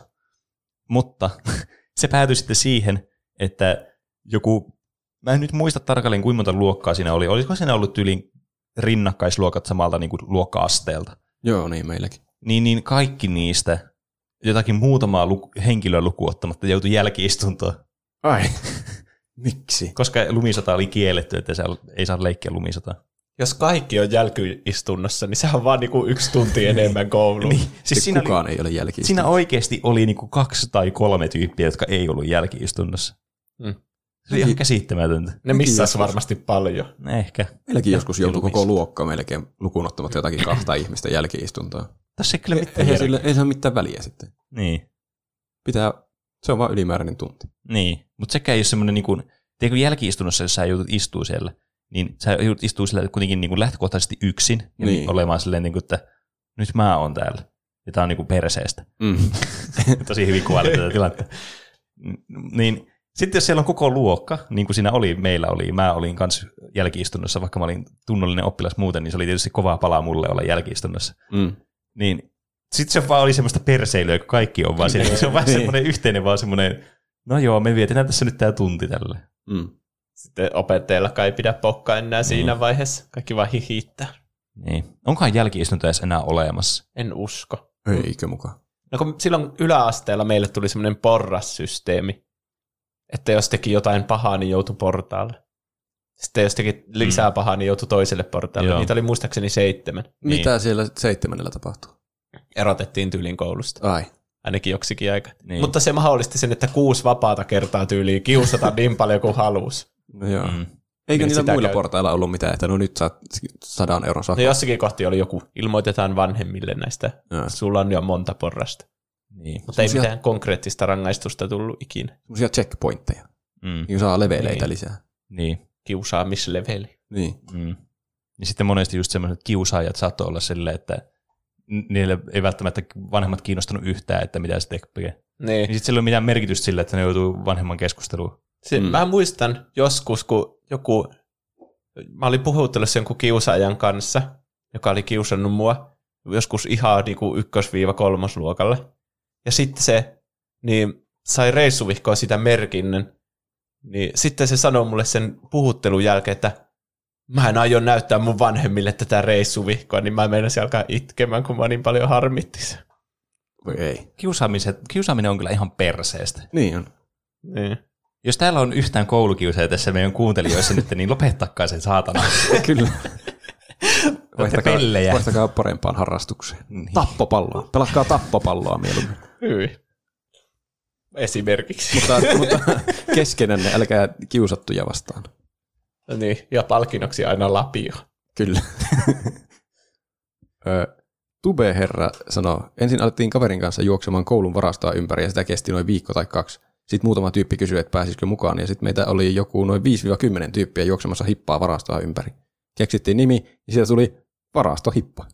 Mutta se päätyi sitten siihen, että joku, mä en nyt muista tarkalleen kuinka monta luokkaa siinä oli. Olisiko siinä ollut tyyliin rinnakkaisluokat samalta niin kuin luokka-asteelta? Joo, niin meilläkin. Niin, niin kaikki niistä, jotakin muutamaa luku, henkilöä lukuun ottamatta, joutui jälkiistuntoon. Ai, miksi? Koska lumisota oli kielletty, että ei saa leikkiä lumisotaa. Jos kaikki on jälkyistunnossa, niin sehän on vaan niinku yksi tunti enemmän kouluun. Niin, Siis siis siinä, kukaan oli, ei ole jälki. siinä oikeasti oli niinku kaksi tai kolme tyyppiä, jotka ei ollut jälkiistunnossa. Mm. Se oli ihan käsittämätöntä. Ne missas joskus. varmasti paljon. Ehkä. Meilläkin joskus joutui koko luokka melkein lukuun ottamatta jotakin kahta ihmistä jälkiistuntoa. Tässä ei kyllä mitään järkeä. sille, ei se ole mitään väliä sitten. Niin, Pitää, se on vaan ylimääräinen tunti. niin. Mutta sekään ei ole semmoinen, niin kuin, tiedätkö jälkiistunnossa, jos sä joudut istua siellä, niin sä joudut istua siellä kuitenkin niin kuin lähtökohtaisesti yksin ja Niin. niin. olemaan silleen, niin kuin, että nyt mä oon täällä. Ja tää on niin kuin perseestä. Mm. Tosi hyvin kuvaili tätä tilannetta. Niin, sitten jos siellä on koko luokka, niin kuin siinä oli, meillä oli, mä olin kanssa jälkiistunnossa, vaikka mä olin tunnollinen oppilas muuten, niin se oli tietysti kovaa palaa mulle olla jälkiistunnossa. Mm. Niin sitten se vaan oli semmoista perseilyä, kun kaikki on vaan siinä. Se on vaan Niin. semmoinen yhteinen vaan semmoinen, no joo, me vietetään tässä nyt tää tunti tälle. Mm. Sitten opettajalla ei pidä pokkaa enää siinä vaiheessa. Kaikki vaan hihittää. Niin. Onkohan jälkiistunto edes enää olemassa? En usko. Eikö mukaan? No kun silloin yläasteella meille tuli semmoinen porrassysteemi, että jos teki jotain pahaa, niin joutui portaalle. Sitten jos teki lisää pahaa, niin joutui toiselle portaalle. Joo. Niitä oli muistaakseni seitsemän. Niin. Mitä siellä seitsemännellä tapahtuu? Erotettiin tyylin koulusta. Ai. Ainakin joksikin aika. Niin. Mutta se mahdollisti sen, että kuusi vapaata kertaa tyyliin kiusata niin paljon kuin halusi. No joo. Mm. Eikö Niin niillä muilla käy. portailla ollut mitään, että no nyt saat sadan euron No sakko? jossakin kohti oli joku, ilmoitetaan vanhemmille näistä. Joo. Sulla on jo monta porrasta. Niin. Mutta ei Semmosia- mitään konkreettista rangaistusta tullut ikinä. Semmoisia checkpointteja. Mm. Niin saa leveleitä Niin. lisää. Niin. Kiusaamisleveli. Niin. Mm. Ja sitten monesti just semmoiset kiusaajat saattoi olla silleen, että niille ei välttämättä vanhemmat kiinnostunut yhtään, että mitä se tekee. Niin. Niin sitten sillä ei ole mitään merkitystä sille, että ne joutuu vanhemman keskusteluun. Se, Mm. Mä muistan joskus, kun joku, mä olin puhuttelussa jonkun kiusaajan kanssa, joka oli kiusannut mua joskus ihan niinku ykkös-kolmosluokalle. Ja sitten se niin sai reissuvihkoa sitä merkinnän. Niin sitten se sanoi mulle sen puhuttelun jälkeen, että mä en aio näyttää mun vanhemmille tätä reissuvihkoa, niin mä meinasin alkaa itkemään, kun mä niin paljon harmitti se. Voi ei. Kiusaamiset, kiusaaminen on kyllä ihan perseestä. Niin on. Niin. Jos täällä on yhtään koulukiusaajia tässä meidän kuuntelijoissa nyt, niin lopettakaa sen saatana. Kyllä. Vaihtakaa, pellejä. vaihtakaa parempaan harrastukseen. Niin. Tappopalloa. Pelatkaa tappopalloa mieluummin. Hyi. Esimerkiksi. mutta, mutta keskenänne älkää kiusattuja vastaan. niin, ja palkinnoksi aina lapio. Kyllä. Tube-herra sanoo, ensin alettiin kaverin kanssa juoksemaan koulun varastoa ympäri ja sitä kesti noin viikko tai kaksi. Sitten muutama tyyppi kysyi, että pääsisikö mukaan ja sitten meitä oli joku noin 5-10 tyyppiä juoksemassa hippaa varastoa ympäri. Keksittiin nimi ja sieltä tuli varastohippa.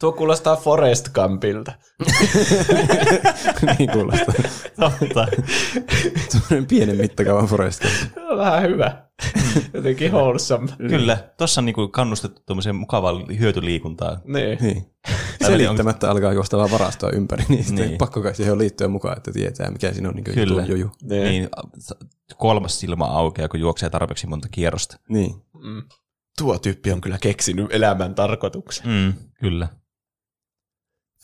Tuo kuulostaa Forest Gumpilta. niin kuulostaa. Totta. Semmoinen pienen mittakaavan forest Gump. Vähän hyvä. Jotenkin wholesome. Kyllä, tuossa on niinku kannustettu tuommoiseen mukavaan hyötyliikuntaan. Niin. Niin. Selittämättä alkaa juosta vaan varastoa ympäri, niin sitten Niin. pakko kai siihen liittyä mukaan, että tietää mikä siinä on niin Kyllä. juju. Niin. Niin, kolmas silmä aukeaa, kun juoksee tarpeeksi monta kierrosta. Niin. Mm. Tuo tyyppi on kyllä keksinyt elämän tarkoituksen. Mm, kyllä.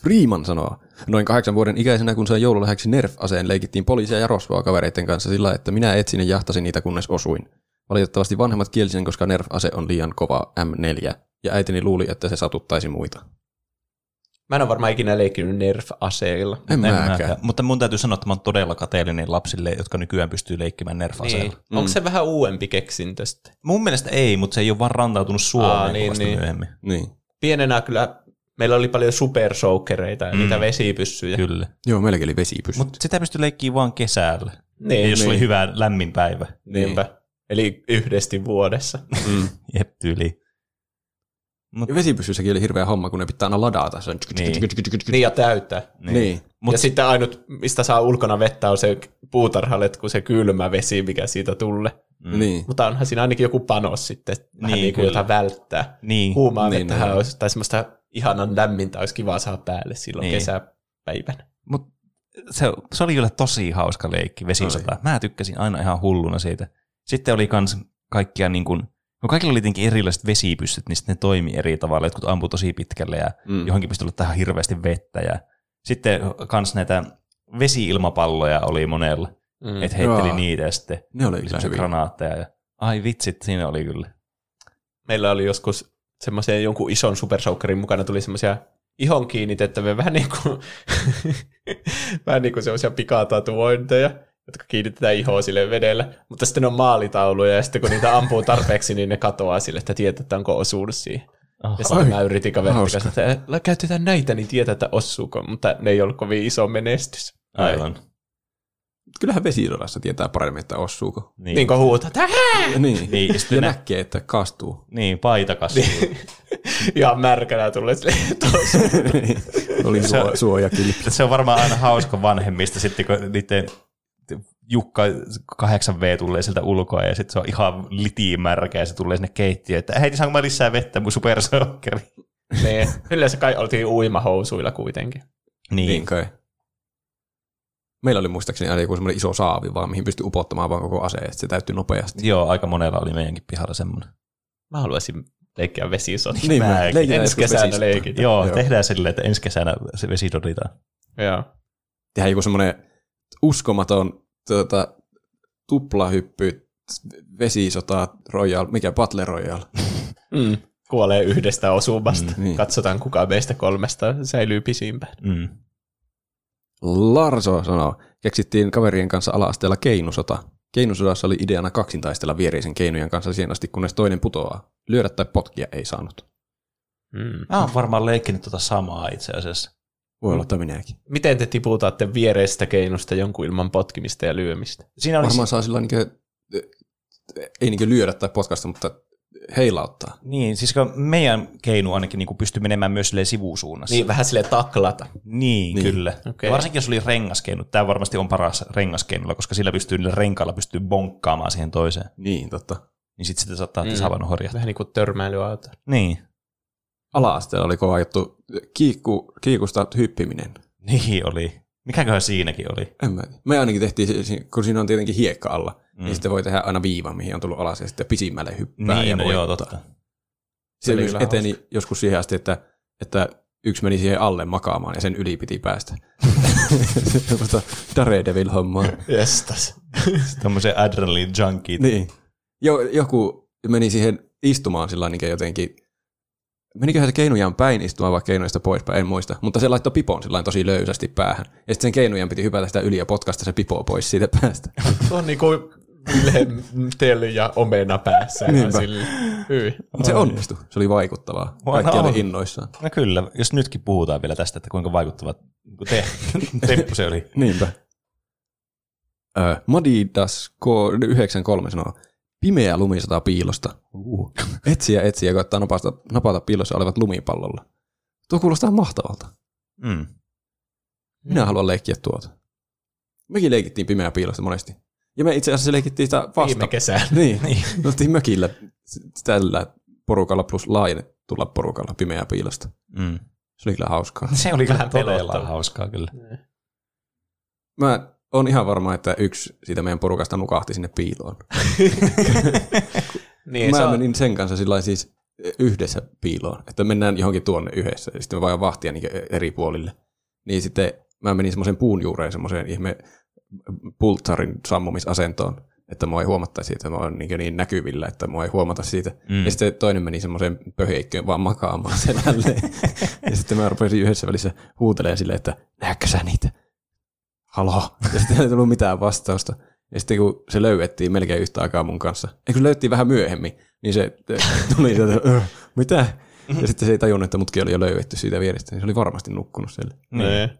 Freeman sanoo, noin kahdeksan vuoden ikäisenä kun sain joululahjaksi Nerf-aseen, leikittiin poliisia ja rosvoa kavereiden kanssa sillä, että minä etsin ja jahtasin niitä kunnes osuin. Valitettavasti vanhemmat kielsi sen, koska Nerf-ase on liian kova M4, ja äitini luuli, että se satuttaisi muita. Mä en ole varmaan ikinä leikkinyt Nerf-aseilla. En En mäkään. mäkään. Mutta mun täytyy sanoa, että mä oon todella kateellinen lapsille, jotka nykyään pystyy leikkimään nerf Niin. mm. Onko se vähän uudempi keksintö sitten? Mun mielestä ei, mutta se ei ole vaan rantautunut Suomeen Aa, niin, niin, niin. niin. myöhemmin. Niin. Pienenä kyllä meillä oli paljon supersoukkereita ja Mm. niitä vesipyssyjä. Kyllä. Joo, meilläkin oli vesipyssy. Mutta sitä pystyy leikkiä vaan kesällä. Niin, Ja jos niin. oli hyvä lämmin päivä. Niinpä. Eli yhdesti vuodessa. Mm. Jep, tyyli. Mut, Ja vesipyssyssäkin oli hirveä homma, kun ne pitää aina ladata. Se on Niin. Niin ja täyttää. niin. Niin. Mut, Mut, ja sitten ainut, mistä saa ulkona vettä, on se puutarhalle, kun se kylmä vesi, mikä siitä tulee. mm, Niin. Mutta onhan siinä ainakin joku panos sitten, vähän Niin, niin kuin jota välttää. Niin. Huumaa Niin, vettähän niin. olisi, tai semmoista ihanan lämmintä olisi kiva saada päälle silloin Niin. niin. kesäpäivänä. Mut se, se oli kyllä tosi hauska leikki, vesisota. Mä tykkäsin aina ihan hulluna siitä. Sitten oli kans kaikkia niin kuin, no kaikilla oli tietenkin erilaiset vesipyssyt, niin sitten ne toimi eri tavalla. Jotkut ampui tosi pitkälle ja Mm. johonkin pystyi olla tähän hirveästi vettä. Ja sitten kans näitä vesi-ilmapalloja oli monella, Mm. että heitteli Jaa. niitä ja sitten Ne oli oli kyllä granaatteja. Ja, ai vitsit, siinä oli kyllä. Meillä oli joskus semmoisen jonkun ison supersoukkerin mukana tuli semmoisia ihon kiinnitettäviä, vähän niin kuin, vähän niin kuin semmoisia pikatatuointeja, jotka kiinnitetään ihoon sille vedellä. Mutta sitten on maalitauluja ja sitten kun niitä ampuu tarpeeksi, niin ne katoaa sille, että tietää, että onko osunut siihen. Oh. Ja sitten mä yritin kaverin kanssa, että "Älä käytetään näitä, niin tietää, että osuuko, mutta ne ei ollut kovin iso menestys. Aivan. Kyllähän vesisodassa tietää paremmin, että osuuko. Niin, Niin kuin huutat, "Ää!" Niin. niin, ja Ja sitten nä- näkee, että kastuu. niin, paita kasvuu. ihan märkänä tulee "Tuossa." oli Se- suo, suojakilpi. Se on varmaan aina hauska vanhemmista sitten, kun niiden Jukka 8V tulee sieltä ulkoa ja sitten se on ihan litimärkä ja se tulee sinne keittiöön, että hei, saanko mä lisää vettä mun supersokkeri? niin. Yleensä kai oltiin uimahousuilla kuitenkin. Niin, Niin kai. Meillä oli muistaakseni aina joku semmoinen iso saavi vaan, mihin pystyi upottamaan vaan koko aseen, että se täyttyi nopeasti. Joo, aika monella oli meidänkin pihalla semmoinen. Mä haluaisin leikkiä vesisota. Niin, leikitään Ensi kesänä leikitään. Joo, Joo. tehdään silleen, että ensi kesänä se vesi doditaan. Joo. Tehdään joku semmoinen uskomaton tuota, tuplahyppy vesisota Royal, mikä Battle Royale. Mm. Kuolee yhdestä osumasta. Mm, niin. Katsotaan, kuka meistä kolmesta säilyy pisimpään. Mm. Larso sanoo, keksittiin kaverien kanssa ala-asteella keinusota. Keinusodassa oli ideana kaksintaistella viereisen keinojen kanssa siihen asti, kunnes toinen putoaa. Lyödä tai potkia ei saanut. Mm. Mä oon varmaan leikkinyt tota samaa itse asiassa. Voi olla, että minäkin. Miten te tiputatte viereistä keinosta jonkun ilman potkimista ja lyömistä? Siinä oli Varmaan saa sillä niinkö, ei niinkö lyödä tai potkasta, mutta heilauttaa. Niin, siis kun meidän keinu ainakin niin pystyy menemään myös silleen sivusuunnassa. Niin, vähän sille taklata. Niin, Niin. niin. kyllä. Okei. Okay. Varsinkin jos oli rengaskeinu. Tämä varmasti on paras rengaskeinolla, koska sillä pystyy niillä renkailla pystyy bonkkaamaan siihen toiseen. Niin, totta. Niin sitten sitä saattaa Mm. mm. tasapaino horjata. Vähän niin kuin törmäilyauto. Niin. Ala-asteella oli kova juttu kiikku, kiikusta hyppiminen. Niin oli. Mikäköhän siinäkin oli? En mä tiedä. Me ainakin tehtiin, kun siinä on tietenkin hiekka alla, mm. niin sitten voi tehdä aina viivan, mihin on tullut alas ja sitten pisimmälle hyppää ja Niin, no joo, voittaa. totta. Se oli myös eteni joskus siihen asti, että, että yksi meni siihen alle makaamaan ja sen yli piti päästä. Semmoista Daredevil-hommaa. Jestas. Tämmöisen adrenaline junkiet. Niin. Jo, joku meni siihen istumaan sillä niin jotenkin, meniköhän se keinujaan päin istumaan vai keinoista poispäin, en muista. Mutta se laittoi pipon sillä tosi löysästi päähän. Ja sitten sen keinujan piti hypätä sitä yli ja potkasta se pipo pois siitä päästä. Tuo on niinku Wilhelm Tell ja omena päässä. Sille. Se onnistui. Se oli vaikuttavaa. Kaikki oli innoissaan. No kyllä, jos nytkin puhutaan vielä tästä, että kuinka vaikuttava niin te, temppu se oli. Niinpä. Madidas K93 sanoo, pimeä lumi sataa piilosta. Uh. Etsiä etsiä koittaa napata, napata piilossa olevat lumipallolla. Tuo kuulostaa mahtavalta. Mm. Minä haluan leikkiä tuota. Mekin leikittiin pimeää piilosta monesti. Ja me itse asiassa leikittiin sitä vasta. Viime kesänä. Niin, niin. me oltiin mökillä tällä porukalla plus laajennetulla porukalla pimeää piilosta. Mm. Se oli kyllä hauskaa. Se oli kyllä todella hauskaa kyllä. Mä oon ihan varma, että yksi siitä meidän porukasta nukahti sinne piiloon. Niin, mä se on, menin sen kanssa sillä siis yhdessä piiloon, että mennään johonkin tuonne yhdessä, ja sitten me vaan vahtia niin eri puolille. Niin sitten mä menin semmoisen puun juureen semmoiseen ihme pultsarin sammumisasentoon, että mua ei huomattaisi siitä, mä oon niin, niin näkyvillä, että mua ei huomata siitä. Mm. Ja sitten toinen meni semmoiseen pöheikköön vaan makaamaan selälleen. ja sitten mä rupesin yhdessä välissä huutelemaan silleen, että näetkö sä niitä? Halo? Ja sitten ei tullut mitään vastausta. Ja sitten kun se löydettiin melkein yhtä aikaa mun kanssa, ja kun löydettiin vähän myöhemmin, niin se tuli sieltä, "Öh, mitä? Ja sitten se ei tajunnut, että mutkin oli jo löydetty siitä vierestä, niin se oli varmasti nukkunut siellä. niin.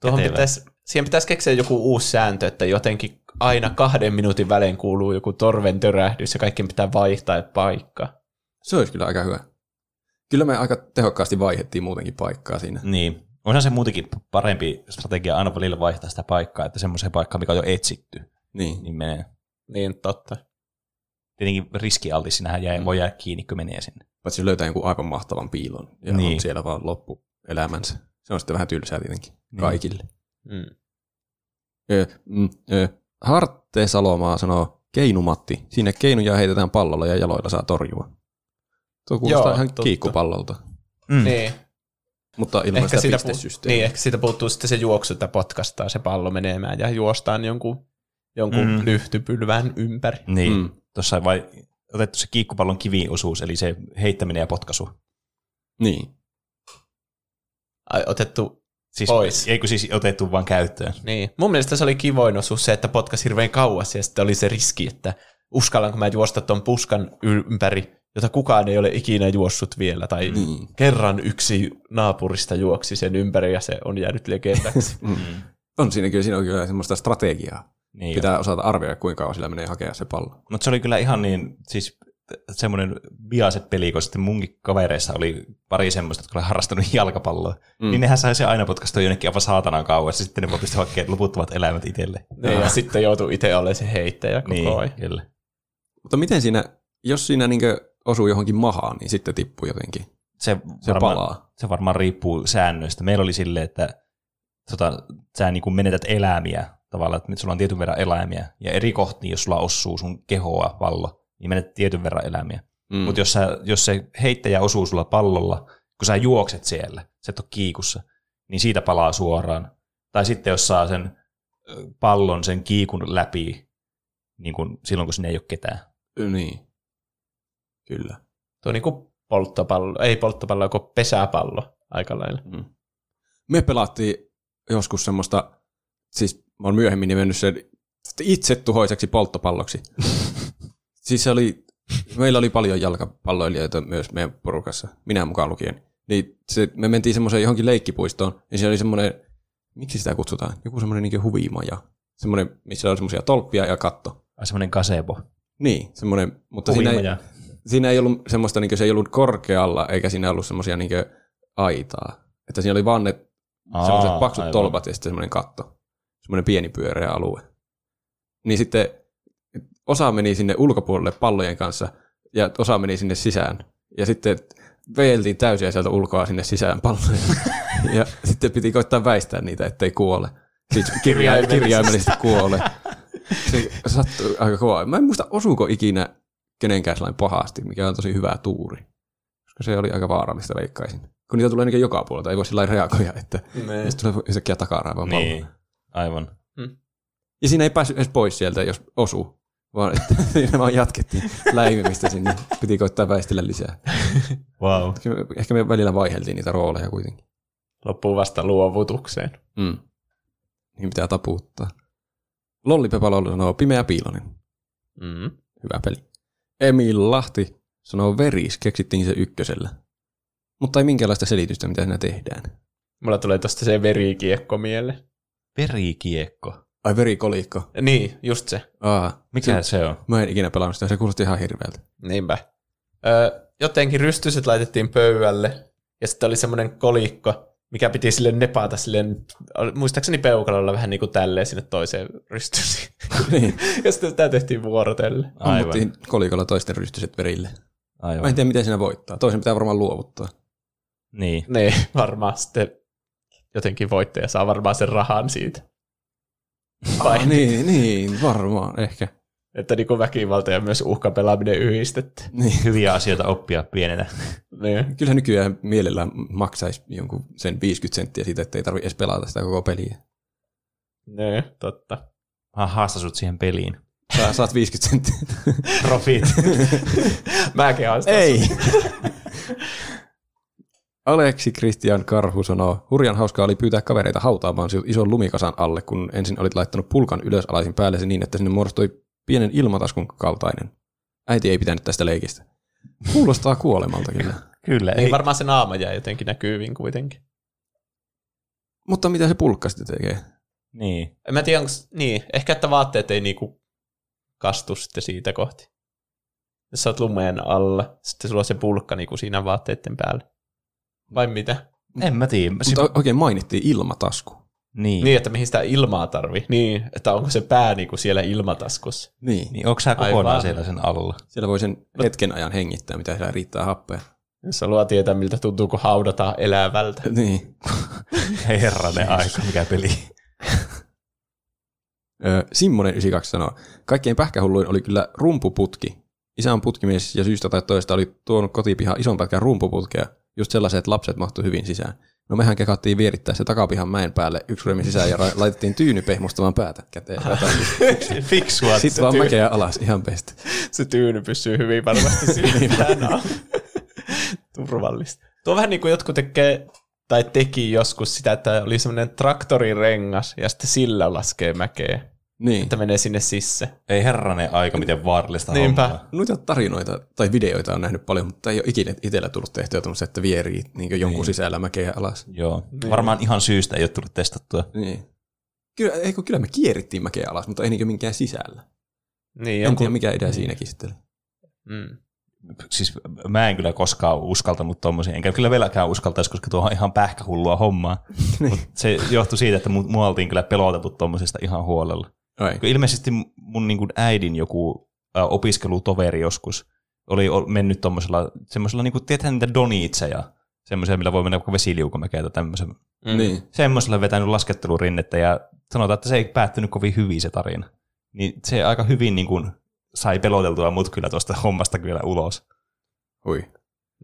Tuohon Kätevä. pitäisi, siihen pitäisi keksiä joku uusi sääntö, että jotenkin aina kahden minuutin välein kuuluu joku torven törähdys ja kaikkien pitää vaihtaa paikkaa. Se olisi kyllä aika hyvä. Kyllä me aika tehokkaasti vaihettiin muutenkin paikkaa siinä. Niin. Onhan se muutenkin parempi strategia aina välillä vaihtaa sitä paikkaa, että semmoiseen paikkaan, mikä on jo etsitty, Niin. niin menee. Niin, totta. Tietenkin riskialtis, sinähän jää, voi jäädä kiinni, kun menee sinne. Paitsi löytää jonkun aivan mahtavan piilon ja Niin. on siellä vaan loppuelämänsä. Se on sitten vähän tylsää tietenkin Niin. kaikille. Mm. Ö, mm, ö, Harte Salomaa sanoo, keinumatti. Siinä keinuja heitetään pallolla ja jaloilla saa torjua. Tuo kuulostaa Joo, ihan totta. kiikkupallolta. Mm. Niin. Mutta ilman Ehkä sitä siitä, pu- pistesysteemiä. niin, ehkä siitä puuttuu sitten se juoksu, että potkastaa se pallo menemään ja juostaan jonkun, jonkun Mm. lyhtypylvään ympäri. Niin. Mm. Tuossa on vai otettu se kiikkupallon kiviosuus, eli se heittäminen ja potkaisu. niin. Ai, otettu, Siis, Pois. Eikö siis otettu vaan käyttöön? niin. Mun mielestä se oli kivoin osuus se, että potkas hirveän kauas ja sitten oli se riski, että uskallanko mä juosta ton puskan ympäri, jota kukaan ei ole ikinä juossut vielä, tai Niin. kerran yksi naapurista juoksi sen ympäri ja se on jäänyt legendaksi. Mm. On siinä kyllä, siinä on kyllä semmoista strategiaa. Niin Pitää osata arvioida, kuinka kauan sillä menee hakea se pallo. Mutta se oli kyllä ihan niin, siis semmoinen viaset peli, kun sitten munkin kavereissa oli pari semmoista, jotka oli harrastanut jalkapalloa. Mm. Mm. Niin nehän sai se aina potkastua jonnekin aivan saatanan kauas, ja sitten ne voi pystyä hakemaan loputtomat eläimet itselle. niin, ja sitten joutuu itse olemaan se heittäjä koko Niin, ajan. kyllä. Mutta miten siinä, jos siinä niinkö osuu johonkin mahaan, niin sitten tippuu jotenkin. Se, Se varmaan, palaa. se varmaan riippuu säännöistä. Meillä oli silleen, että tota, sä niin kuin menetät eläimiä tavallaan, että sulla on tietyn verran eläimiä, ja eri kohtiin, jos sulla osuu sun kehoa pallo, niin menet tietyn verran eläimiä. Mm. Mutta jos, sä- jos se heittäjä osuu sulla pallolla, kun sä juokset siellä, sä et ole kiikussa, niin siitä palaa suoraan. Tai sitten jos saa sen pallon sen kiikun läpi, niin kun, silloin kun sinne ei ole ketään. Niin. Kyllä. Tuo on niinku polttopallo, ei polttopallo, kuin pesäpallo aika lailla. Mm. Me pelattiin joskus semmoista, siis mä oon myöhemmin nimennyt sen itse tuhoiseksi polttopalloksi. siis se oli, meillä oli paljon jalkapalloilijoita myös meidän porukassa, minä mukaan lukien. Niin se, me mentiin semmoiseen johonkin leikkipuistoon, ja siellä oli semmoinen, miksi sitä kutsutaan, joku semmoinen niin huvimaja. Semmoinen, missä oli semmoisia tolppia ja katto. Ai semmoinen kasebo. Niin, semmoinen, mutta siinä ei, Huvimaja. Siinä ei ollut semmoista, niin se ei ollut korkealla, eikä siinä ollut semmoisia niin aitaa. Että siinä oli vaan ne Aa, paksut aivan. tolpat ja sitten semmoinen katto. Semmoinen pieni pyöreä alue. Niin sitten osa meni sinne ulkopuolelle pallojen kanssa ja osa meni sinne sisään. Ja sitten vejeltiin täysiä sieltä ulkoa sinne sisään palloja. ja sitten piti koittaa väistää niitä, ettei kuole. Siis kirja, kirjaimellisesti kuole. Se sattui aika kovaa. Mä en muista, osuuko ikinä kenenkään sellainen pahasti, mikä on tosi hyvä tuuri. Koska se oli aika vaarallista, veikkaisin. Kun niitä tulee ainakin joka puolelta, ei voi sillä reagoida, että Ne. jos tulee yhtäkkiä takaraivaan pallo. Niin, aivan. Ja siinä ei päässyt edes pois sieltä, jos osuu. Vaan että siinä vaan jatkettiin läimimistä sinne. Piti koittaa väistellä lisää. Wow. Ehkä me, välillä vaiheltiin niitä rooleja kuitenkin. Loppuu vasta luovutukseen. Mm. Niin pitää tapuuttaa. Lolli Pepa Lolli sanoo Pimeä piilonen. Mm. Hyvä peli. Emil Lahti sanoo Veris, keksittiin se ykkösellä. Mutta ei minkäänlaista selitystä, mitä siinä tehdään. Mulla tulee tosta se verikiekko mieleen. Verikiekko. Ai verikolikko. Niin, just se. Aa, Mikä se, se on? mä en ikinä pelannut sitä, se kuulosti ihan hirveältä. Niinpä. Öö, jotenkin rystyset laitettiin pöydälle, ja sitten oli semmoinen kolikko, mikä piti sille nepata silleen, muistaakseni peukalolla vähän niin kuin tälleen sinne toiseen rystysiin. niin. ja sitten sitä tehtiin vuorotelle. Ammuttiin kolikolla toisten rystyset verille. Aivan. Mä en tiedä, miten siinä voittaa. Toisen pitää varmaan luovuttaa. Niin. Niin, varmaan sitten jotenkin voittaja saa varmaan sen rahan siitä. Vai? Ah, niin, niin, varmaan, ehkä. Että niin kuin väkivalta ja myös uhkapelaaminen yhdistetty. Niin. Hyviä asioita oppia pienenä. Niin. Kyllä nykyään mielellään maksaisi jonkun sen 50 senttiä siitä, että ei tarvitse edes pelata sitä koko peliä. Niin, totta. Mä haastan sut siihen peliin. Sä saat 50 senttiä. Profit. Mäkin haastan ei! Aleksi Christian Karhu sanoo, hurjan hauskaa oli pyytää kavereita hautaamaan sinut ison lumikasan alle, kun ensin olit laittanut pulkan ylösalaisin päälle niin, että sinne muodostui pienen ilmataskun kaltainen. Äiti ei pitänyt tästä leikistä. Kuulostaa kuolemalta kyllä. Kyllä. Niin Ei, varmaan se naama jää jotenkin näkyviin kuitenkin. Mutta mitä se pulkka sitten tekee? niin. En mä tiedä, onko, niin, ehkä että vaatteet ei niinku kastu sitten siitä kohti. Jos sä oot lumeen alla, sitten sulla on se pulkka niinku siinä vaatteiden päällä. Vai mitä? En mä tiedä. Mutta oikein mainittiin ilmatasku. Niin. Niin, että mihin sitä ilmaa tarvii. Niin, että onko se pää niinku siellä ilmataskussa. Niin. Niin onko sä kokonaan Aivan. siellä sen alla? Siellä voi sen hetken ajan hengittää, mitä siellä riittää happea. Jos haluaa tietää, miltä tuntuu, kun haudataan elävältä. Niin. Herranen aika, mikä peli. Simmonen 92 sanoo, kaikkein pähkähulluin oli kyllä rumpuputki. Isä on putkimies ja syystä tai toista oli tuonut kotipihaan ison pätkän rumpuputkea, just sellaiset, että lapset mahtu hyvin sisään. No mehän kekattiin vierittää se takapihan mäen päälle yksi ryhmä sisään ja ra- laitettiin tyyny pehmustamaan päätä käteen. Fiksua. Sitten vaan mäkeä alas ihan pestä. Se tyyny pysyy hyvin varmasti siinä. Turvallista. Tuo vähän niin kuin jotkut tekee tai teki joskus sitä, että oli semmoinen traktorirengas ja sitten sillä laskee mäkeä, Niin. että menee sinne sisse. Ei herranen aika, miten vaarallista Niinpä. hommaa. Noita tarinoita tai videoita on nähnyt paljon, mutta ei ole ikinä itsellä tullut tehtyä tuommoista, että vierii niin jonkun sisällä mäkeä alas. Joo. Varmaan ihan syystä ei ole tullut testattua. Niin. Kyllä, ei, kun kyllä me kierrittiin mäkeä alas, mutta ei niin minkään sisällä. Niin, En tiedä, mikä idea siinäkin sitten mm. Siis mä en kyllä koskaan uskaltanut tommosia, enkä kyllä vieläkään uskaltaisi, koska tuo on ihan pähkähullua hommaa. Mut se johtui siitä, että mu- mua oltiin kyllä peloteltu tommosesta ihan huolella. Ai. Kun ilmeisesti mun niin kuin äidin joku ä, opiskelutoveri joskus oli mennyt tommosella, semmoisella, niin kuin, tiedätkö niitä donitseja, semmoisia, millä voi mennä vesiliukumäkeä tai tämmöisen. Mm. Niin. Semmoisella vetänyt laskettelurinnettä ja sanotaan, että se ei päättynyt kovin hyvin se tarina. Niin se aika hyvin niin kuin, sai peloteltua mut kyllä tuosta hommasta kyllä ulos. Hui.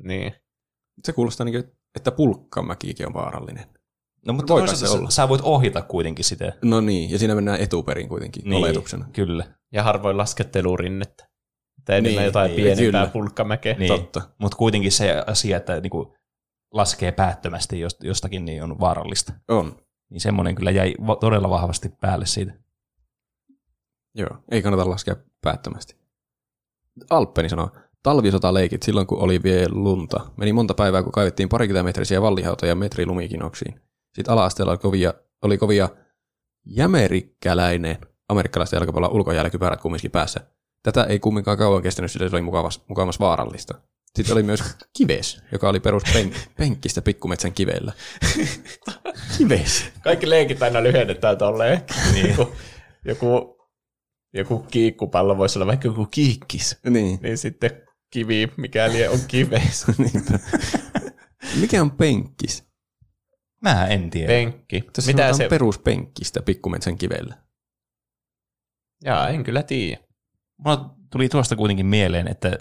Niin. Se kuulostaa niin kuin, että pulkkamäkikin on vaarallinen. No mutta Voiko toisaalta se sä, olla? sä voit ohjata kuitenkin sitä. No niin, ja siinä mennään etuperin kuitenkin niin. oletuksena. Kyllä. Ja harvoin laskettelurinnettä. Että enemmän Niin, jotain niin, pienempää kyllä. pulkkamäkeä. Niin. Totta. Mutta kuitenkin se asia, että niinku laskee päättömästi jost- jostakin, niin on vaarallista. On. Niin semmoinen kyllä jäi va- todella vahvasti päälle siitä. Joo, ei kannata laskea päättömästi. Alppeni sanoo, talvisotaleikit silloin kun oli vielä lunta. Meni monta päivää, kun kaivettiin parikilometrisiä vallihautoja metri lumikinoksiin. Sitten ala-asteella oli kovia, oli kovia jämerikkäläinen amerikkalaisten jalkapallon ulkojälkypärät kumminkin päässä. Tätä ei kumminkaan kauan kestänyt, sillä se oli mukavas, mukavas vaarallista. Sitten oli myös kives, joka oli perus pen, penkkistä pikkumetsän kivellä. kives. Kaikki leikit aina lyhennetään tolleen. Niin. Joku, joku, joku kiikkupallo voisi olla vaikka joku kiikkis. Niin. Niin sitten kivi, mikäli on. Niinpä. Mikä on penkkis? Mä en tiedä. Penkki. Tässä Mitä se... peruspenkkistä pikkumetsän kivellä. Jaa, en kyllä tiedä. Mulla tuli tuosta kuitenkin mieleen, että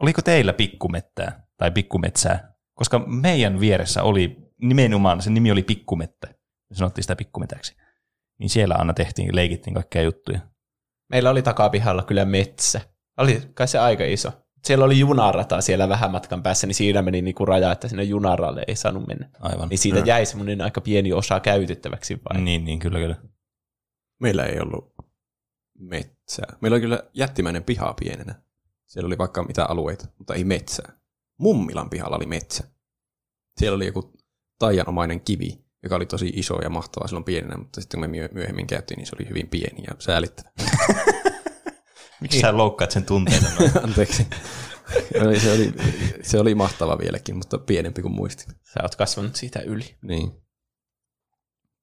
oliko teillä pikkumettää tai pikkumetsää? Koska meidän vieressä oli nimenomaan, sen nimi oli pikkumettä. Me sanottiin sitä pikkumetäksi. Niin siellä aina tehtiin, leikittiin kaikkea juttuja. Meillä oli takapihalla kyllä metsä. Oli kai se aika iso. Siellä oli junarata siellä vähän matkan päässä, niin siinä meni niinku raja, että sinne junaralle ei saanut mennä. Aivan. Niin siitä jäi semmoinen aika pieni osa käytettäväksi vain. Niin, niin, kyllä, kyllä. Meillä ei ollut metsää. Meillä oli kyllä jättimäinen piha pienenä. Siellä oli vaikka mitä alueita, mutta ei metsää. Mummilan pihalla oli metsä. Siellä oli joku taianomainen kivi, joka oli tosi iso ja mahtava silloin pienenä, mutta sitten kun me myö- myöhemmin käytiin, niin se oli hyvin pieni ja säälittävä. Miksi sä loukkaat sen tunteita? Anteeksi. Oli- se, oli, se oli mahtava vieläkin, mutta pienempi kuin muistin. Sä oot kasvanut siitä yli. Niin.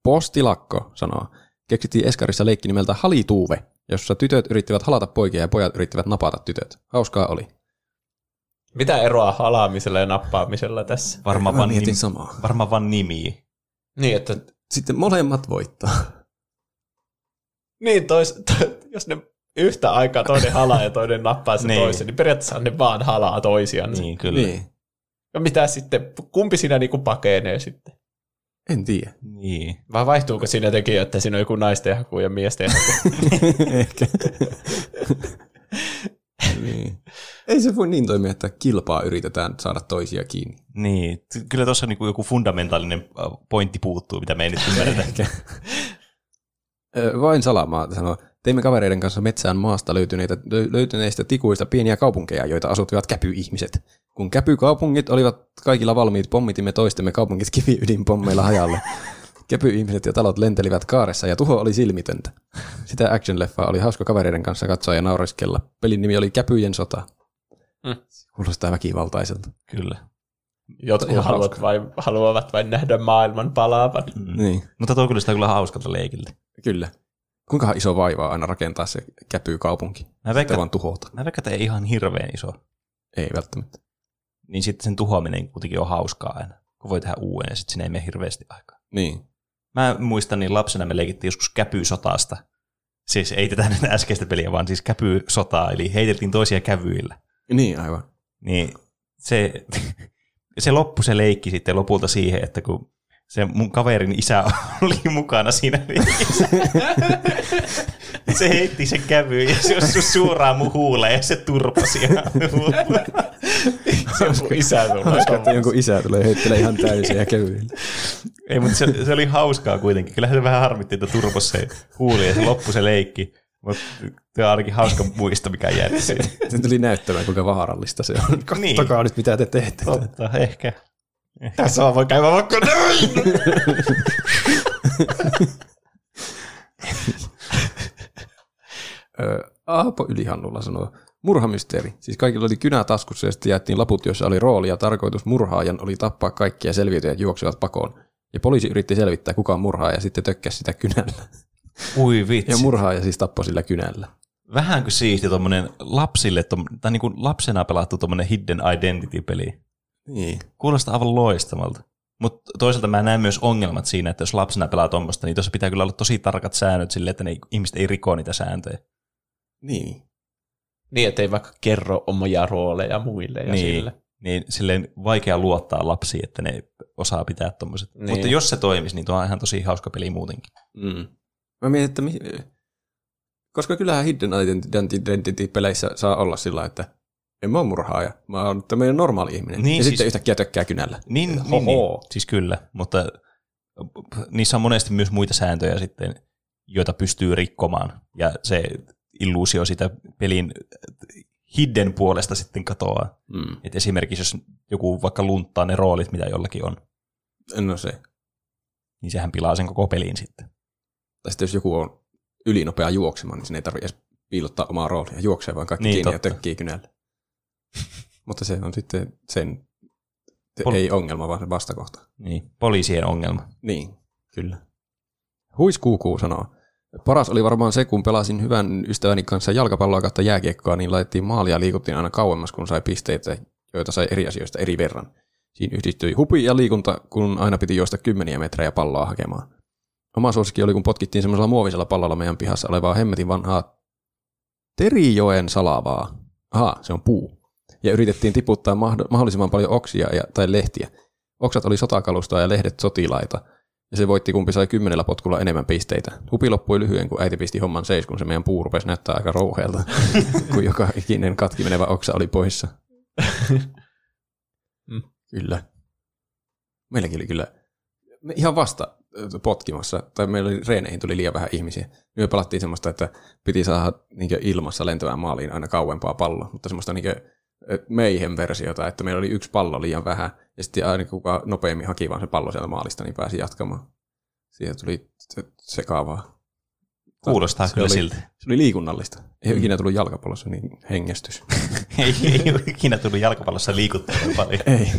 Postilakko sanoo, keksittiin Eskarissa leikki nimeltä Halituuve, jossa tytöt yrittivät halata poikia ja pojat yrittivät napata tytöt. Hauskaa oli. Mitä eroa halaamisella ja nappaamisella tässä? Varmaan vaan, mietin nim, samaa. varmaan vaan nimi. Niin, että Sitten molemmat voittaa. niin tois, to, jos ne yhtä aikaa toinen halaa ja toinen nappaa sen Niin. toisen, niin periaatteessa ne vaan halaa toisiaan. Niin, kyllä. Niin. Ja mitä sitten, kumpi siinä niinku pakenee sitten? En tiedä. Niin. Vai vaihtuuko siinä jotenkin, että siinä on joku naisten haku ja miesten haku? Ehkä. niin. Ei se voi niin toimia, että kilpaa yritetään saada toisia kiinni. Niin, kyllä tuossa niinku joku fundamentaalinen äh, pointti puuttuu, mitä me ei nyt ymmärretä. Vain salamaa sanoo, teimme kavereiden kanssa metsään maasta löytyneitä, lö- löytyneistä tikuista pieniä kaupunkeja, joita asuttivat käpy-ihmiset. Kun käpykaupungit olivat kaikilla valmiit, pommitimme toistemme kaupungit kiviydinpommeilla hajalle. Käpy-ihmiset ja talot lentelivät kaaressa ja tuho oli silmitöntä. Sitä action-leffaa oli hauska kavereiden kanssa katsoa ja naureskella. Pelin nimi oli Käpyjen sota. Mm. Kuulostaa väkivaltaiselta. kyllä. Jotkut haluavat hauska. vain, haluavat vain nähdä maailman palaavan. Mm. Niin, Mutta tuo kuulostaa kyllä hauskalta leikiltä. kyllä. Kuinka iso vaivaa aina rakentaa se käpykaupunki? Mä Sitten veikkaan, vaan tuhota. mä veikkaan, että ei ihan hirveän iso. Ei välttämättä. Niin sitten sen tuhoaminen kuitenkin on hauskaa aina. Kun voi tehdä uuden ja sitten sinne ei mene hirveästi aikaa. Niin. Mä muistan, niin lapsena me leikittiin joskus käpysotasta. Siis ei tätä nyt äskeistä peliä, vaan siis käpysotaa, eli heiteltiin toisia kävyillä. Niin, aivan. Niin se, se loppui se leikki sitten lopulta siihen, että kun se mun kaverin isä oli mukana siinä leikissä. Se heitti sen kävyyn ja se osui suoraan mun huuleen ja se turpasi. Se on mun isä Hauska, että tulee. jonkun isä tulee heittelee ihan täysin ja kevyillä. Ei, mutta se, se, oli hauskaa kuitenkin. Kyllähän se vähän harmitti, että turpos se huuli ja se loppui se leikki. Mutta tämä on ainakin hauska muisto, mikä jäi siitä. Se tuli näyttämään, kuinka vaarallista se on. Niin. Kattokaa nyt, mitä te teette. Totta, ehkä. Tässä on voi käydä vaikka näin. Aapo Ylihannulla sanoo, murhamysteeri. Siis kaikilla oli kynä taskussa ja sitten jaettiin laput, joissa oli rooli ja tarkoitus murhaajan oli tappaa kaikki ja selviytyjät juoksivat pakoon. Ja poliisi yritti selvittää, kuka on murhaaja ja sitten tökkäsi sitä kynällä. Ui vitsi. Ja murhaaja siis tappoi sillä kynällä. Vähän kuin siisti tuommoinen lapsille, tom, tai niin kuin lapsena pelattu tuommoinen Hidden Identity-peli. Niin. Kuulostaa aivan loistavalta. Mutta toisaalta mä näen myös ongelmat siinä, että jos lapsena pelaa tuommoista, niin tuossa pitää kyllä olla tosi tarkat säännöt sille, että ne ihmiset ei riko niitä sääntöjä. Niin. Niin, ettei vaikka kerro omia rooleja muille ja Niin. sille. Niin silleen vaikea luottaa lapsiin, että ne osaa pitää tuommoiset. Niin. Mutta jos se toimisi, niin tuo on ihan tosi hauska peli muutenkin. Mm. Mä mietin, että mi- koska kyllähän Hidden Identity-peleissä saa olla sillä, että en mä ole murhaaja, mä oon tämmöinen normaali ihminen. Niin, ja siis- sitten yhtäkkiä tökkää kynällä. Niin, niin, niin, siis kyllä, mutta niissä on monesti myös muita sääntöjä sitten, joita pystyy rikkomaan. Ja se illuusio sitä pelin hidden puolesta sitten katoaa. Mm. Et esimerkiksi jos joku vaikka lunttaa ne roolit, mitä jollakin on, No se. niin sehän pilaa sen koko pelin sitten. Tai sitten jos joku on ylinopea juoksemaan, niin sinne ei tarvitse edes piilottaa omaa roolia. Juoksee vaan kaikki Niin, kiinni totta. ja tökkii kynällä. Mutta se on sitten sen, se Pol- ei ongelma, vaan se vastakohta. Niin, poliisien ongelma. Niin, kyllä. Huiskuukuu sanoo, Paras oli varmaan se, kun pelasin hyvän ystäväni kanssa jalkapalloa kautta jääkiekkoa, niin laitettiin maalia ja liikuttiin aina kauemmas, kun sai pisteitä, joita sai eri asioista eri verran. Siinä yhdistyi hupi ja liikunta, kun aina piti juosta kymmeniä metrejä palloa hakemaan. Oma suosikki oli, kun potkittiin semmoisella muovisella pallolla meidän pihassa olevaa hemmetin vanhaa Terijoen salavaa. Aha, se on puu. Ja yritettiin tiputtaa mahdollisimman paljon oksia ja, tai lehtiä. Oksat oli sotakalustoa ja lehdet sotilaita. Ja se voitti, kumpi sai kymmenellä potkulla enemmän pisteitä. Hupi loppui lyhyen, kun äiti pisti homman seis, kun se meidän puu rupesi näyttää aika rouheelta, kun joka ikinen katki menevä oksa oli poissa. mm. Kyllä. Meilläkin oli kyllä me ihan vasta potkimassa, tai meillä oli reeneihin tuli liian vähän ihmisiä. Me pelattiin semmoista, että piti saada niin ilmassa lentävään maaliin aina kauempaa palloa, mutta semmoista niin meihin versiota, että meillä oli yksi pallo liian vähän, ja sitten aina kuka nopeammin haki vaan se pallo sieltä maalista, niin pääsi jatkamaan. Siihen tuli sekaavaa. Kuulostaa se kyllä oli, siltä. Se oli liikunnallista. Ei mm. ikinä tullut jalkapallossa niin hengestys. ei, ei ole ikinä tullut jalkapallossa liikuttua paljon. ei.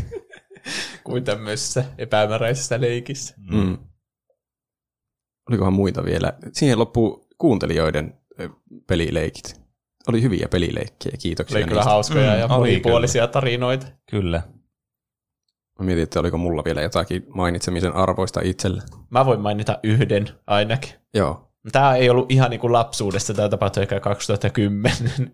Kuin tämmöisessä epämääräisessä leikissä. Mm. Olikohan muita vielä? Siihen loppuu kuuntelijoiden pelileikit oli hyviä pelileikkejä, kiitoksia. Oli kyllä niistä. hauskoja mm, ja monipuolisia tarinoita. Kyllä. Mä mietin, että oliko mulla vielä jotakin mainitsemisen arvoista itsellä. Mä voin mainita yhden ainakin. Joo. Tämä ei ollut ihan niin kuin lapsuudesta, tämä tapahtui ehkä 2010,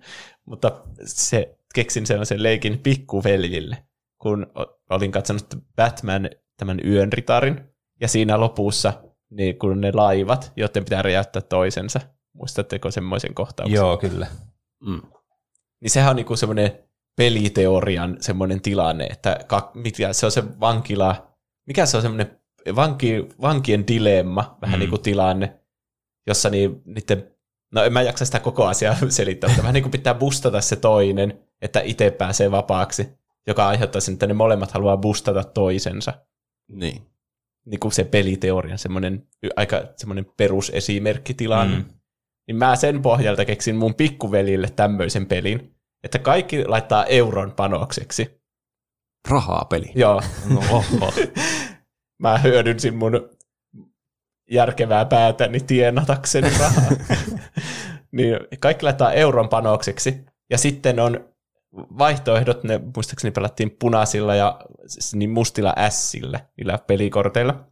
mutta se, keksin sellaisen leikin pikkuveljille, kun olin katsonut Batman tämän yön ritarin, ja siinä lopussa niin kun ne laivat, joten pitää räjäyttää toisensa. Muistatteko semmoisen kohtauksen? Joo, kyllä. Mm. Niin sehän on niinku semmoinen peliteorian semmoinen tilanne, että kak, mikä se on se vankila, mikä se on semmoinen vanki, vankien dilemma, vähän mm. niin kuin tilanne, jossa niin, niiden, no en mä jaksa sitä koko asiaa selittää, mutta vähän niin kuin pitää bustata se toinen, että itse pääsee vapaaksi, joka aiheuttaa sen, että ne molemmat haluaa bustata toisensa. Niin. Niin kuin se peliteorian semmoinen aika semmoinen perusesimerkkitilanne. Mm niin mä sen pohjalta keksin mun pikkuvelille tämmöisen pelin, että kaikki laittaa euron panokseksi. Rahaa peli. Joo. No, oho. mä hyödynsin mun järkevää päätäni tienatakseni rahaa. niin kaikki laittaa euron panokseksi. Ja sitten on vaihtoehdot, ne muistaakseni pelattiin punaisilla ja niin mustilla ässillä, niillä pelikorteilla.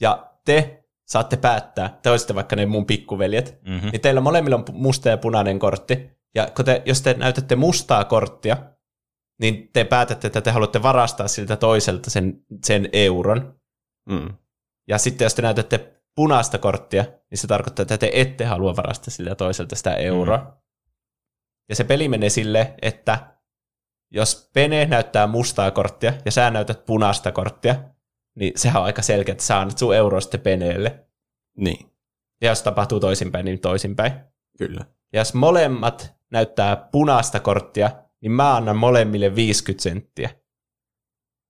Ja te saatte päättää, te olisitte vaikka ne mun pikkuveljet, mm-hmm. niin teillä molemmilla on musta ja punainen kortti, ja kun te, jos te näytätte mustaa korttia, niin te päätätte, että te haluatte varastaa siltä toiselta sen, sen euron. Mm. Ja sitten jos te näytätte punaista korttia, niin se tarkoittaa, että te ette halua varastaa siltä toiselta sitä euroa. Mm. Ja se peli menee sille, että jos Pene näyttää mustaa korttia ja sä näytät punaista korttia, niin sehän on aika selkeä, että sä annat sun euro sitten peneelle. Niin. Ja jos tapahtuu toisinpäin, niin toisinpäin. Kyllä. Ja jos molemmat näyttää punaista korttia, niin mä annan molemmille 50 senttiä.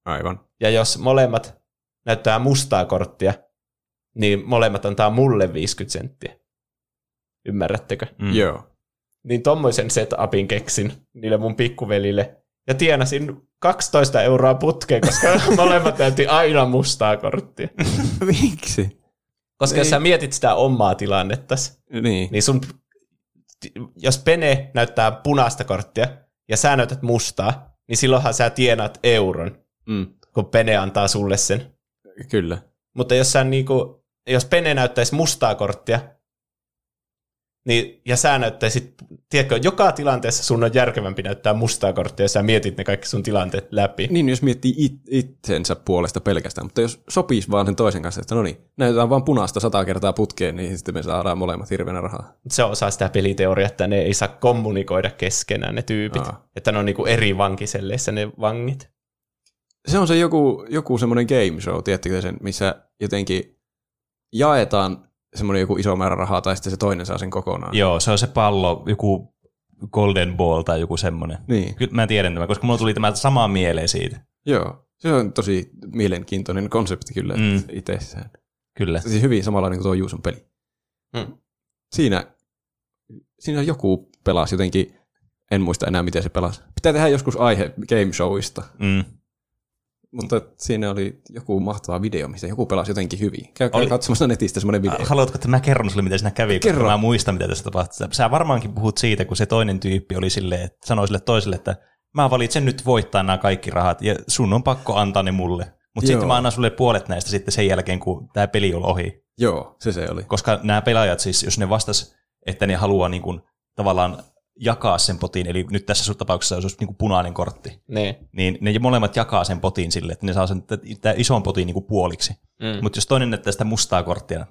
Aivan. Ja jos molemmat näyttää mustaa korttia, niin molemmat antaa mulle 50 senttiä. Ymmärrättekö? Mm. Joo. Niin tommoisen setupin keksin niille mun pikkuvelille. Ja tienasin 12 euroa putkeen, koska molemmat näytti aina mustaa korttia. Miksi? Koska niin. jos sä mietit sitä omaa tilannetta, niin. niin sun, jos Pene näyttää punaista korttia ja sä näytät mustaa, niin silloinhan sä tienaat euron, mm. kun Pene antaa sulle sen. Kyllä. Mutta jos, sä niinku, jos Pene näyttäisi mustaa korttia, niin, ja sä näyttäisit, tiedätkö, joka tilanteessa sun on järkevämpi näyttää mustaa korttia, ja sä mietit ne kaikki sun tilanteet läpi. Niin, jos miettii it, itsensä puolesta pelkästään, mutta jos sopisi vaan sen toisen kanssa, että no niin, näytetään vaan punaista sata kertaa putkeen, niin sitten me saadaan molemmat hirveänä rahaa. Se on osa sitä peliteoriaa, että ne ei saa kommunikoida keskenään ne tyypit, Aa. että ne on niinku eri vankiselleissä ne vangit. Se on se joku, joku semmoinen game show, tiedättekö sen, missä jotenkin jaetaan semmoinen joku iso määrä rahaa, tai sitten se toinen saa sen kokonaan. Joo, se on se pallo, joku Golden Ball tai joku semmoinen. Niin. Kyllä mä tiedän tämän, koska mulla tuli tämä sama mieleen siitä. Joo, se on tosi mielenkiintoinen konsepti kyllä mm. itsessään. Kyllä. Siis hyvin samanlainen kuin tuo Juuson peli. Mm. Siinä, siinä joku pelasi jotenkin, en muista enää miten se pelasi. Pitää tehdä joskus aihe game showista. Mm. Mutta siinä oli joku mahtava video, missä joku pelasi jotenkin hyvin. Käykää Oli- katsomassa netistä semmoinen video. Haluatko, että mä kerron sulle, mitä siinä kävi, koska Kerro. mä muistan, mitä tässä tapahtui. Sä- varmaankin puhut siitä, kun se toinen tyyppi oli silleen, että sanoi sille toiselle, että mä valitsen nyt voittaa nämä kaikki rahat, ja sun on pakko antaa ne mulle. Mutta sitten mä annan sulle puolet näistä sitten sen jälkeen, kun tämä peli on ohi. Joo, se se oli. Koska nämä pelaajat siis, jos ne vastas, että ne haluaa niin kuin, tavallaan jakaa sen potin, eli nyt tässä sun tapauksessa olisi niin kuin punainen kortti, Niin. niin ne molemmat jakaa sen potin sille, että ne saa sen tämän ison potin niin kuin puoliksi. Mm. Mutta jos toinen näyttää sitä mustaa korttia,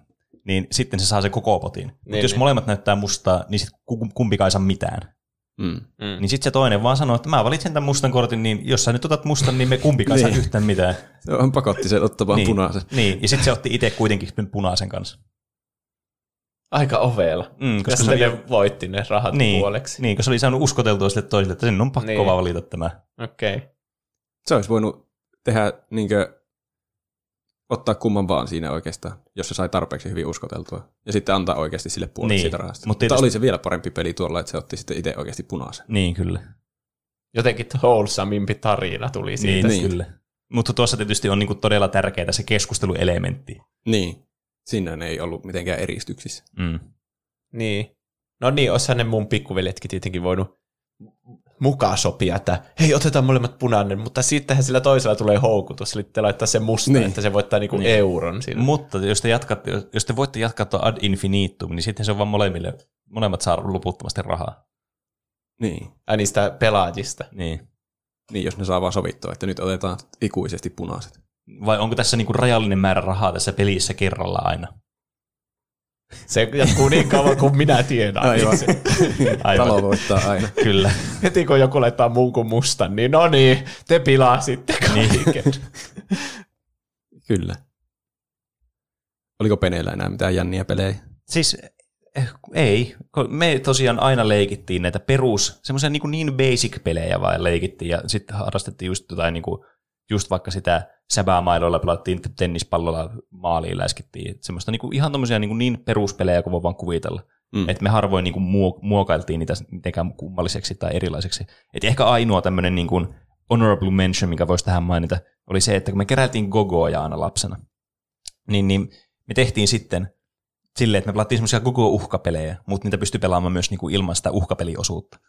niin sitten se saa sen koko potin. Mutta Niin, jos niin. molemmat näyttää mustaa, niin sitten kumpikaan ei saa mitään. Mm. Mm. Niin sitten se toinen vaan sanoo, että mä valitsen tämän mustan kortin, niin jos sä nyt otat mustan, niin me kumpikaan saa Niin. yhtään mitään. Se on pakotti sen ottamaan niin, punaisen. Niin, ja sitten se otti itse kuitenkin sen punaisen kanssa. Aika ovela. Mm, Ja koska se sitten oli, voitti ne rahat niin, puoleksi. niin, koska se oli saanut uskoteltua sille toiselle, että sen on pakko Niin. vaan valita tämä. Okei. Okay. Se olisi voinut tehdä niinkö, ottaa kumman vaan siinä oikeastaan, jos se sai tarpeeksi hyvin uskoteltua. Ja sitten antaa oikeasti sille puolet Niin, siitä rahasta. mut Mutta tietysti- oli se vielä parempi peli tuolla, että se otti sitten itse oikeasti punaisen. Niin, kyllä. Jotenkin wholesomeimpi tarina tuli siitä. Niin, Niin. kyllä. Mutta tuossa tietysti on niinku todella tärkeää se keskusteluelementti. Niin. Siinä ne ei ollut mitenkään eristyksissä. Mm. Niin. No niin, osa ne mun pikkuveljetkin tietenkin voinut mukaan sopia, että hei, otetaan molemmat punainen, mutta sittenhän sillä toisella tulee houkutus, eli te laittaa sen musta, Niin. että se voittaa niinku Niin. niin. euron siinä. Mutta jos te, jatkatte, jos te voitte jatkaa tuon ad infinitum, niin sitten se on vaan molemmille, molemmat saa loputtomasti rahaa. Niin. Ai niistä pelaajista. Niin. Niin, jos ne saa vaan sovittua, että nyt otetaan ikuisesti punaiset. Vai onko tässä niinku rajallinen määrä rahaa tässä pelissä kerralla aina? Se jatkuu niin kauan kuin minä tiedän. Aivan. Aivan. Talo voittaa aina. Kyllä. Heti kun joku laittaa muun kuin mustan, niin no niin, te pilasitte kaiken. Kyllä. Oliko Peneellä enää mitään jänniä pelejä? Siis eh, ei. Me tosiaan aina leikittiin näitä perus, semmoisia niin, niin basic-pelejä vaan leikittiin ja sitten harrastettiin just jotain niin kuin, just vaikka sitä säbäämailoilla pelattiin tennispallolla maaliin läskittiin. Et Semmoista niin kuin, ihan tommosia niin, kuin niin peruspelejä kuin voi vaan kuvitella. Mm. Että me harvoin niin kuin, muo- muokailtiin niitä mitenkään kummalliseksi tai erilaiseksi. Et ehkä ainoa tämmöinen niin kuin honorable mention, mikä voisi tähän mainita, oli se, että kun me keräiltiin gogoja aina lapsena, niin, niin me tehtiin sitten silleen, että me pelattiin semmoisia gogo-uhkapelejä, mutta niitä pystyi pelaamaan myös niin kuin ilman sitä uhkapeliosuutta.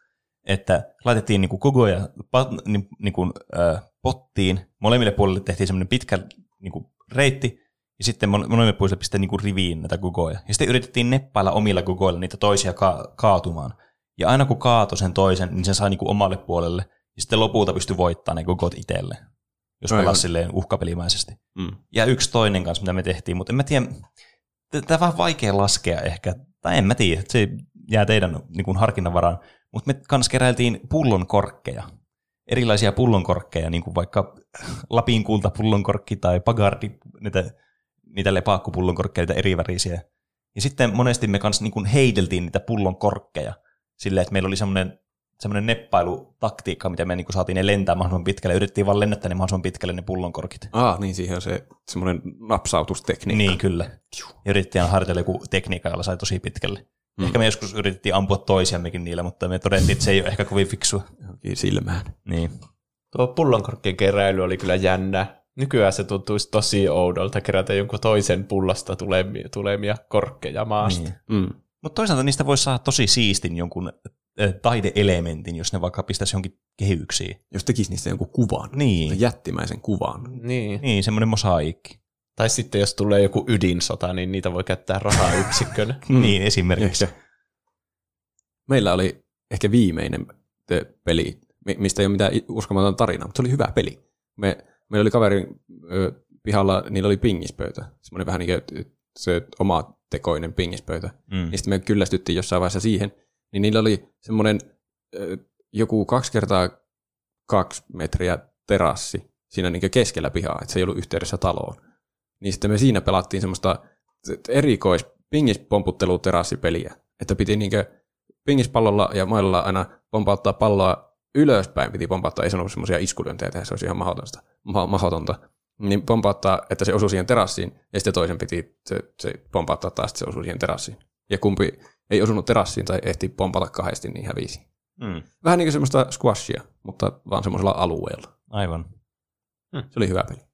Että laitettiin niin kuin gogoja niin, niin kuin, äh, pottiin, molemmille puolille tehtiin semmoinen pitkä niin kuin reitti, ja sitten mole- molemmille puolille pistettiin niin kuin riviin näitä gogoja. Ja sitten yritettiin neppailla omilla gogoilla niitä toisia ka- kaatumaan. Ja aina kun kaatoi sen toisen, niin se sai niin kuin omalle puolelle, ja sitten lopulta pystyi voittamaan ne gogot itselle, jos pelasi silleen uhkapelimäisesti. Mm. ja yksi toinen kanssa, mitä me tehtiin, mutta en mä tiedä, tämä on vähän vaikea laskea ehkä, tai en mä tiedä, se jää teidän niin kuin harkinnanvaraan, mutta me kans keräiltiin pullonkorkkeja, erilaisia pullonkorkkeja, niin kuin vaikka Lapin kulta pullonkorkki tai Pagardi, niitä, niitä lepakkopullonkorkkeja, niitä erivärisiä. Ja sitten monesti me kans niin kuin heideltiin niitä pullonkorkkeja silleen, että meillä oli semmoinen semmoinen neppailutaktiikka, mitä me niin kuin saatiin ne lentää mahdollisimman pitkälle. Yritettiin vaan lennättää ne mahdollisimman pitkälle ne pullonkorkit. Ah, niin siihen on se semmoinen napsautustekniikka. Niin, kyllä. Ja yritettiin harjoitella joku tekniikka, jolla sai tosi pitkälle. Mm. Ehkä me joskus yritettiin ampua toisiammekin niillä, mutta me todettiin, että se ei ole ehkä kovin fiksua. Johonkin silmään. Niin. Tuo pullonkorkkien keräily oli kyllä jännä. Nykyään se tuntuisi tosi oudolta kerätä jonkun toisen pullasta tulemia, tulemia korkkeja maasta. niin. Mm. Mutta toisaalta niistä voisi saada tosi siistin jonkun taideelementin, jos ne vaikka pistäisi johonkin kehyksiin. Jos tekisi niistä jonkun kuvan. Niin, Jättimäisen kuvan. Niin. niin semmoinen mosaiikki. Tai sitten jos tulee joku ydinsota, niin niitä voi käyttää rahayksikkönä. Mm. Niin, esimerkiksi. Ehkä. Meillä oli ehkä viimeinen te- peli, mi- mistä ei ole mitään uskomaton tarina, mutta se oli hyvä peli. Me, meillä oli kaverin ö, pihalla, niillä oli pingispöytä, semmoinen vähän niin kuin se oma tekoinen pingispöytä. Mm. Niin sitten me kyllästyttiin jossain vaiheessa siihen, niin niillä oli semmoinen ö, joku kaksi kertaa kaksi metriä terassi siinä niin keskellä pihaa, että se ei ollut yhteydessä taloon. Niin sitten me siinä pelattiin semmoista erikois pingispomputteluterassipeliä, että piti niin pingispallolla ja mailalla aina pompauttaa palloa ylöspäin, piti pompauttaa, ei ollut semmoisia iskulyöntejä tehdä, se olisi ihan mahdotonta. Ma- mahdotonta. Niin pompauttaa, että se osui siihen terassiin, ja sitten toisen piti se, se pompauttaa taas, että se osui siihen terassiin. Ja kumpi ei osunut terassiin tai ehti pompata kahdesti, niin hävisi. Mm. Vähän niin kuin semmoista squashia, mutta vaan semmoisella alueella. Aivan. Se oli hyvä peli.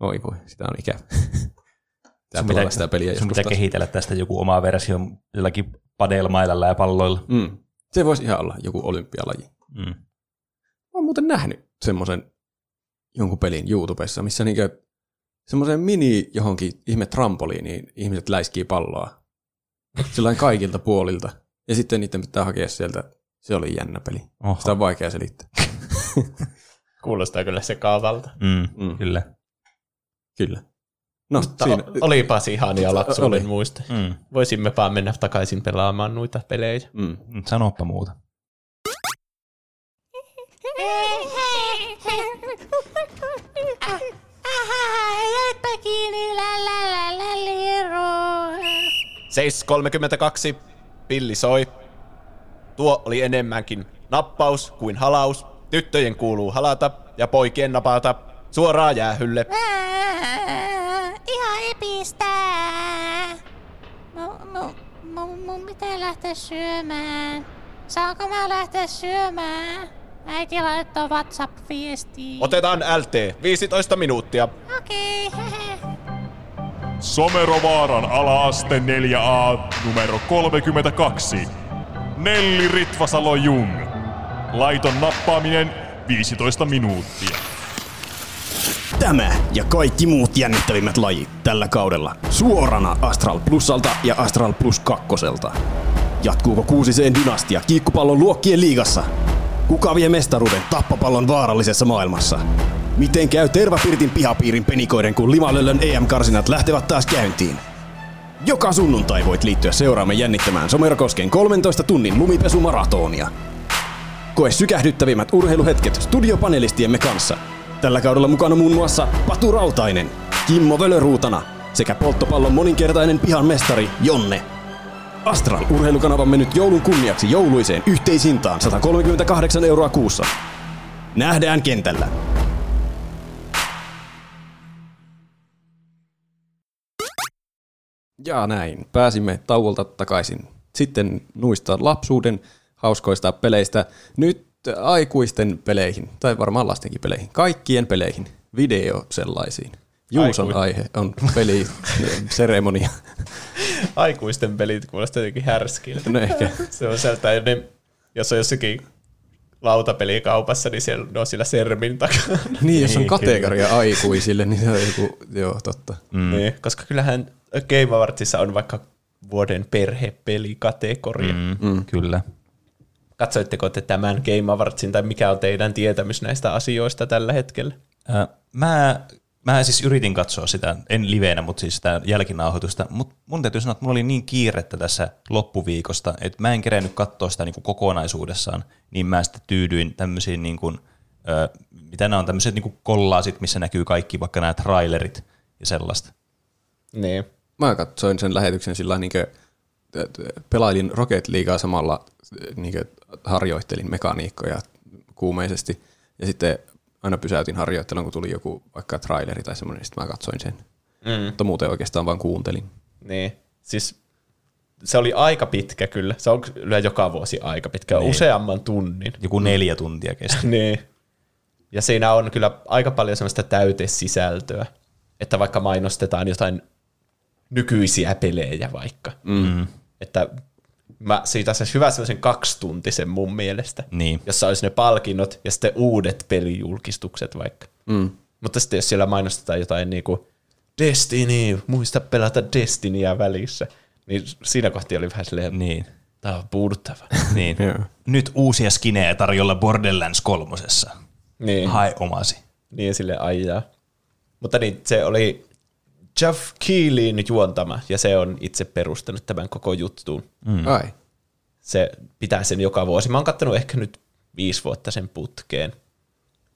Oi voi, sitä on ikävä. Tää Sun pitää, sitä peliä sun pitää kehitellä tästä joku oma versio jollakin padelmailalla ja palloilla. Mm. Se voisi ihan olla joku olympialaji. Mm. Mä oon muuten nähnyt semmoisen jonkun pelin YouTubessa, missä niinkö semmoisen mini johonkin ihme trampoliiniin ihmiset läiskii palloa. Sillain kaikilta puolilta. Ja sitten niiden pitää hakea sieltä. Se oli jännä peli. Oho. Sitä on vaikea selittää. Kuulostaa kyllä se kaavalta. Mm, Mm. Kyllä. Kyllä. No, Mutta siinä, olipas ihania lapsuuden Oli. muista. Mm. Voisimmepä mennä takaisin pelaamaan noita pelejä. mm. Sanoppa muuta. Jäipä kiinni, la la la la liru. 7.32. Pilli soi. Tuo oli enemmänkin nappaus kuin halaus. Tyttöjen kuuluu halata ja poikien napata suoraan jäähylle. Ää, Ihan epistä. Mun, mun, mun, mun pitää lähteä syömään. Saanko mä lähteä syömään? Äiti laittoi WhatsApp-viestiin. Otetaan LT. 15 minuuttia. Okei. Somerovaaran ala-aste 4a numero 32. Nelli Ritvasalo Jung. Laiton nappaaminen 15 minuuttia. Tämä ja kaikki muut jännittävimmät lajit tällä kaudella suorana Astral Plusalta ja Astral Plus kakkoselta. Jatkuuko kuusiseen dynastia kiikkupallon luokkien liigassa? Kuka vie mestaruuden tappapallon vaarallisessa maailmassa? Miten käy Tervapirtin pihapiirin penikoiden, kun Limalöllön EM-karsinat lähtevät taas käyntiin? Joka sunnuntai voit liittyä seuraamme jännittämään Somerokosken 13 tunnin lumipesumaratonia. Koe sykähdyttävimmät urheiluhetket studiopanelistiemme kanssa. Tällä kaudella mukana muun muassa Patu Rautainen, Kimmo Völöruutana sekä polttopallon moninkertainen pihan mestari Jonne. Astral urheilukanavamme nyt joulun kunniaksi jouluiseen yhteishintaan 138 euroa kuussa. Nähdään kentällä. Ja näin, pääsimme tauolta takaisin. Sitten nuista lapsuuden hauskoista peleistä nyt aikuisten peleihin, tai varmaan lastenkin peleihin, kaikkien peleihin, video sellaisiin. Juuson Aikui- aihe on peli seremonia. Aikuisten pelit kuulostaa jotenkin härskiltä. No ehkä. Se on sieltä, jos on jossakin lautapelikaupassa, niin siellä ne on siellä sermin takana. Niin, jos on Niin, kategoria aikuisille, niin se on joku, joo, totta. Mm. Niin, koska kyllähän Game Awardsissa on vaikka vuoden perhepelikategoria. Mm. Mm. Kyllä. Katsoitteko te tämän Game Awardsin, tai mikä on teidän tietämys näistä asioista tällä hetkellä? Ö, Mä, mä siis yritin katsoa sitä, en liveenä, mutta siis sitä jälkinauhoitusta, mutta mun täytyy sanoa, että mulla oli niin kiirettä tässä loppuviikosta, että mä en kerennyt katsoa sitä niin kuin kokonaisuudessaan, niin mä sitten tyydyin tämmöisiin, niin kuin, ö, mitä nämä on, tämmöiset niin kuin kollaasit, missä näkyy kaikki, vaikka nämä trailerit ja sellaista. Niin. Mä katsoin sen lähetyksen sillä niin pelailin Rocket Leaguea samalla niin harjoittelin mekaniikkoja kuumeisesti. Ja sitten aina pysäytin harjoittelun, kun tuli joku vaikka traileri tai semmoinen, niin sitten mä katsoin sen. Mm. Mutta muuten oikeastaan vaan kuuntelin. Niin. Siis se oli aika pitkä kyllä. Se on kyllä joka vuosi aika pitkä, niin. useamman tunnin. Joku neljä tuntia kesti. Niin. Ja siinä on kyllä aika paljon semmoista täytesisältöä, että vaikka mainostetaan jotain nykyisiä pelejä vaikka. Mm. Että mä siitä saisi hyvä semmoisen kaksituntisen mun mielestä, Niin. jossa olisi ne palkinnot ja sitten uudet pelijulkistukset vaikka. Mm. Mutta sitten jos siellä mainostetaan jotain niinku Destiny, muista pelata Destinyä välissä, niin siinä kohti oli vähän silleen, Niin. tää on puuduttava. niin. Nyt uusia skinejä tarjolla Borderlands kolmosessa. niin. Hae omasi. Niin sille ajaa. Mutta niin, se oli Jeff Keelin juontama, ja se on itse perustanut tämän koko juttuun. Mm. Ai. Se pitää sen joka vuosi. Mä oon kattonut ehkä nyt viisi vuotta sen putkeen.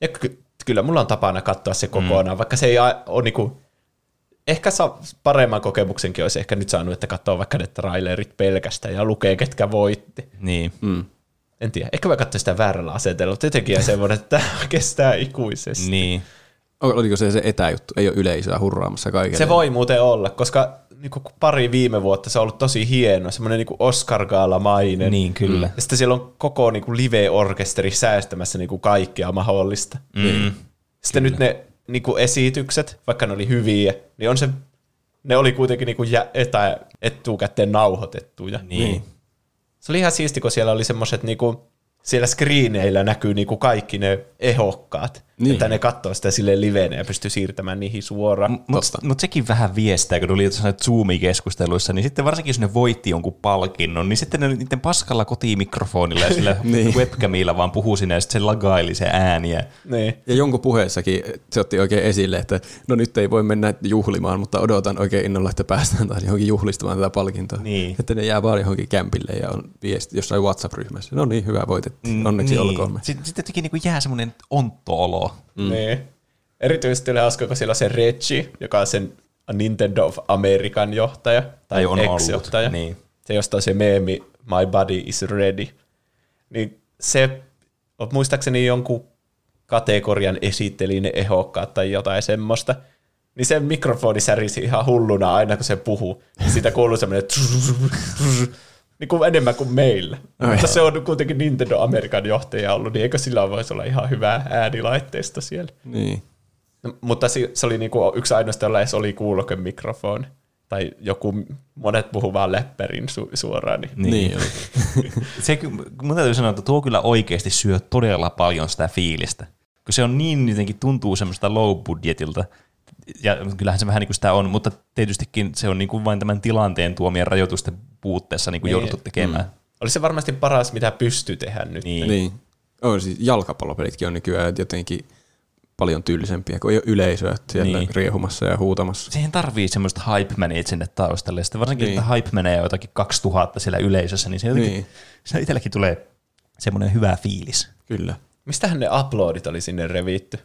Ja ky- kyllä mulla on tapana katsoa se kokonaan, mm. vaikka se ei a- ole niinku, ehkä saa paremman kokemuksenkin olisi ehkä nyt saanut, että katsoo vaikka ne trailerit pelkästään ja lukee, ketkä voitti. Niin. Mm. En tiedä, ehkä mä katsoin sitä väärällä asenteella, mutta jotenkin on semmoinen, että tämä kestää ikuisesti. Niin. Oliko se se etäjuttu? Ei ole yleisöä hurraamassa kaikille. Se voi muuten olla, koska niinku pari viime vuotta se on ollut tosi hieno, semmoinen niinku Oscar-gaalamainen. Niin, kyllä. Ja sitten siellä on koko niinku live-orkesteri säästämässä niinku kaikkea mahdollista. Mm. Sitten nyt ne niin kuin esitykset, vaikka ne oli hyviä, niin on se, ne oli kuitenkin niin kuin jä, etä, etukäteen nauhoitettuja. Niin. Se oli ihan siisti, kun siellä oli semmoiset niinku, siellä screeneillä näkyy niinku kaikki ne ehokkaat, Niin. että ne katsoo sitä sille livenä ja pystyy siirtämään niihin suoraan. Mutta mut sekin vähän viestää, kun tuli jossain Zoom-keskusteluissa, niin sitten varsinkin jos ne voitti jonkun palkinnon, niin sitten ne niiden paskalla kotimikrofonilla ja sillä Niin. webcamilla vaan puhuu sinne ja sitten se lagaili se ääniä. Niin. Ja jonkun puheessakin se otti oikein esille, että no nyt ei voi mennä juhlimaan, mutta odotan oikein innolla, että päästään taas johonkin juhlistamaan tätä palkintoa. Niin. Että ne jää vaan johonkin kämpille ja on viesti jossain WhatsApp-ryhmässä. No niin, hyvä voitettiin. Onneksi niin. olkoon me. Sitten, sitten jotenkin niin jää semmoinen ontto-olo. Mm. Niin. Erityisesti oli hauska, kun siellä on se Reggie, joka on sen Nintendo of American johtaja, tai, Tai on ex-johtaja. ollut, niin. Se jostain se meemi, my body is ready. Niin se, muistaakseni jonkun kategorian esitteli ne ehokkaat tai jotain semmoista. Niin se mikrofoni särisi ihan hulluna aina, kun se puhuu. Niin siitä kuuluu semmoinen niin kuin enemmän kuin meillä. Ai. Mutta se on kuitenkin Nintendo Amerikan johtaja ollut, niin eikö sillä voisi olla ihan hyvää äänilaitteisto siellä? Niin. No, mutta se, se oli niinku yksi ainoastaan, jolla edes oli kuulokemikrofoni. Tai joku, monet puhuu vaan läppärin su- suoraan. Niin. Niin. niin. Se, mun täytyy sanoa, että tuo kyllä oikeasti syö todella paljon sitä fiilistä. Kun se on niin jotenkin tuntuu semmoista low budgetilta. Ja kyllähän se vähän niin kuin sitä on, mutta tietystikin se on niin kuin vain tämän tilanteen tuomien rajoitusten puutteessa niin kuin Niin. jouduttu tekemään. Mm. Oli se varmasti paras, mitä pystyy tehdä nyt. Niin. niin. On siis jalkapallopelitkin on nykyään jotenkin paljon tyylisempiä, kun ei ole yleisöä siellä Niin. riehumassa ja huutamassa. Siihen tarvii semmoista hype mania sinne taustalle. Sitten varsinkin, Niin. että hype menee jotakin 2000 siellä yleisössä, niin se jotenkin, Niin. niin. se itselläkin tulee semmoinen hyvä fiilis. Kyllä. Mistähän ne uploadit oli sinne revitty?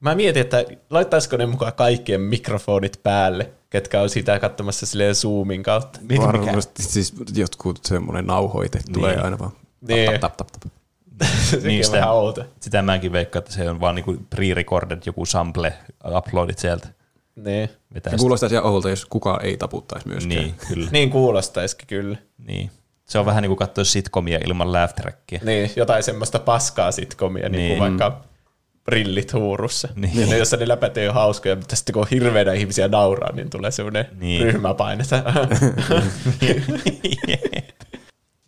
Mä mietin, että laittaisiko ne mukaan kaikkien mikrofonit päälle, ketkä on sitä katsomassa silleen Zoomin kautta. Mikä- Varmasti siis jotkut semmoinen nauhoite niin. tulee aina vaan. Niin. Tap, tap, tap, tap. Niin, sitä- vähän outo. Sitä mäkin veikkaan, että se on vaan niinku pre-recorded joku sample, uploadit sieltä. Niin. Vetää Se kuulostaisi ihan oholta, jos kukaan ei taputtaisi myöskään. Niin, kyllä. niin kuulostaisikin kyllä. Niin. Se on vähän niin kuin katsoa sitcomia ilman laugh trackia. Niin, jotain semmoista paskaa sitcomia, niin, Niin. kuin vaikka brillit huurussa. Niin. Niin. Ne, jossa ne läpät ei ole hauskoja, mutta sitten kun hirveänä ihmisiä nauraa, niin tulee semmoinen Niin. niin. ryhmäpaine.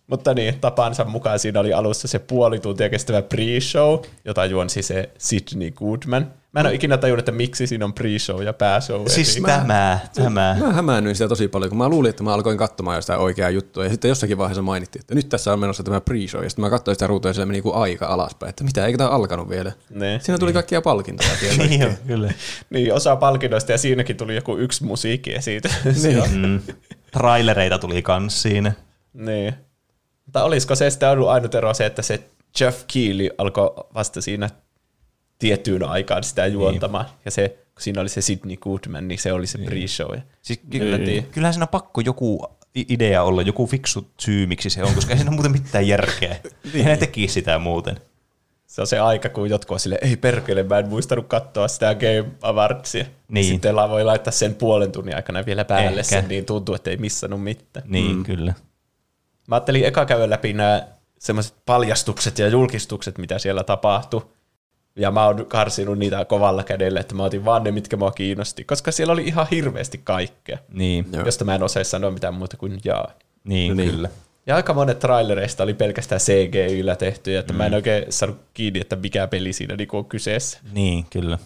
Mutta niin, tapansa mukaan siinä oli alussa se puoli tuntia kestävä pre-show, jota juonsi se Sidney Goodman. Mä en ole ikinä tajunnut, että miksi siinä on pre-show ja pääshow. Siis eri. tämä, tämä. Mä hämäännyin sitä tosi paljon, kun mä luulin, että mä alkoin katsomaan jo sitä oikeaa juttua. Ja sitten jossakin vaiheessa mainittiin, että nyt tässä on menossa tämä pre-show. Ja sitten mä katsoin sitä ruutua ja siellä meni niinku aika alaspäin. Että mitä, eikö tämä alkanut vielä? Ne. Siinä tuli kaikkia palkintoja. Niin on, kyllä. Niin, osa palkinnoista ja siinäkin tuli joku yksi musiikkiesitys. Niin. Mm. Trailereita tuli kans siinä. Niin. Mutta olisiko se sitten ollut ainut ero se, että se Jeff Keely alkoi vasta siinä tiettyyn aikaan sitä juontamaan. Ja se, kun siinä oli se Sidney Goodman, niin se oli se pre-show. Ja Siis Kyllä ky- tiedä. kyllähän siinä on pakko joku idea olla, joku fiksu syy, miksi se on, koska ei siinä ole muuten mitään järkeä. Eihän ne tekisi sitä muuten. se on se aika, kun jotkut on silleen, ei perkele, mä en muistanut katsoa sitä Game Awardsia. Niin. Sitten voi laittaa sen puolen tunnin aikana vielä päälle Ehkä. sen, niin tuntuu, että ei missannut mitään. Niin, mm. kyllä. Mä ajattelin eka käydä läpi nämä semmoiset paljastukset ja julkistukset, mitä siellä tapahtui. Ja mä oon karsinut niitä kovalla kädellä, että mä otin vaan ne, mitkä mua kiinnosti. Koska siellä oli ihan hirveästi kaikkea, Niin, josta mä en osaa sanoa mitään muuta kuin jaa. niin, No niin. kyllä. Ja aika monet trailereista oli pelkästään CGI-llä tehty, että mm. mä en oikein saanut kiinni, että mikä peli siinä niinku on kyseessä. Niin, kyllä.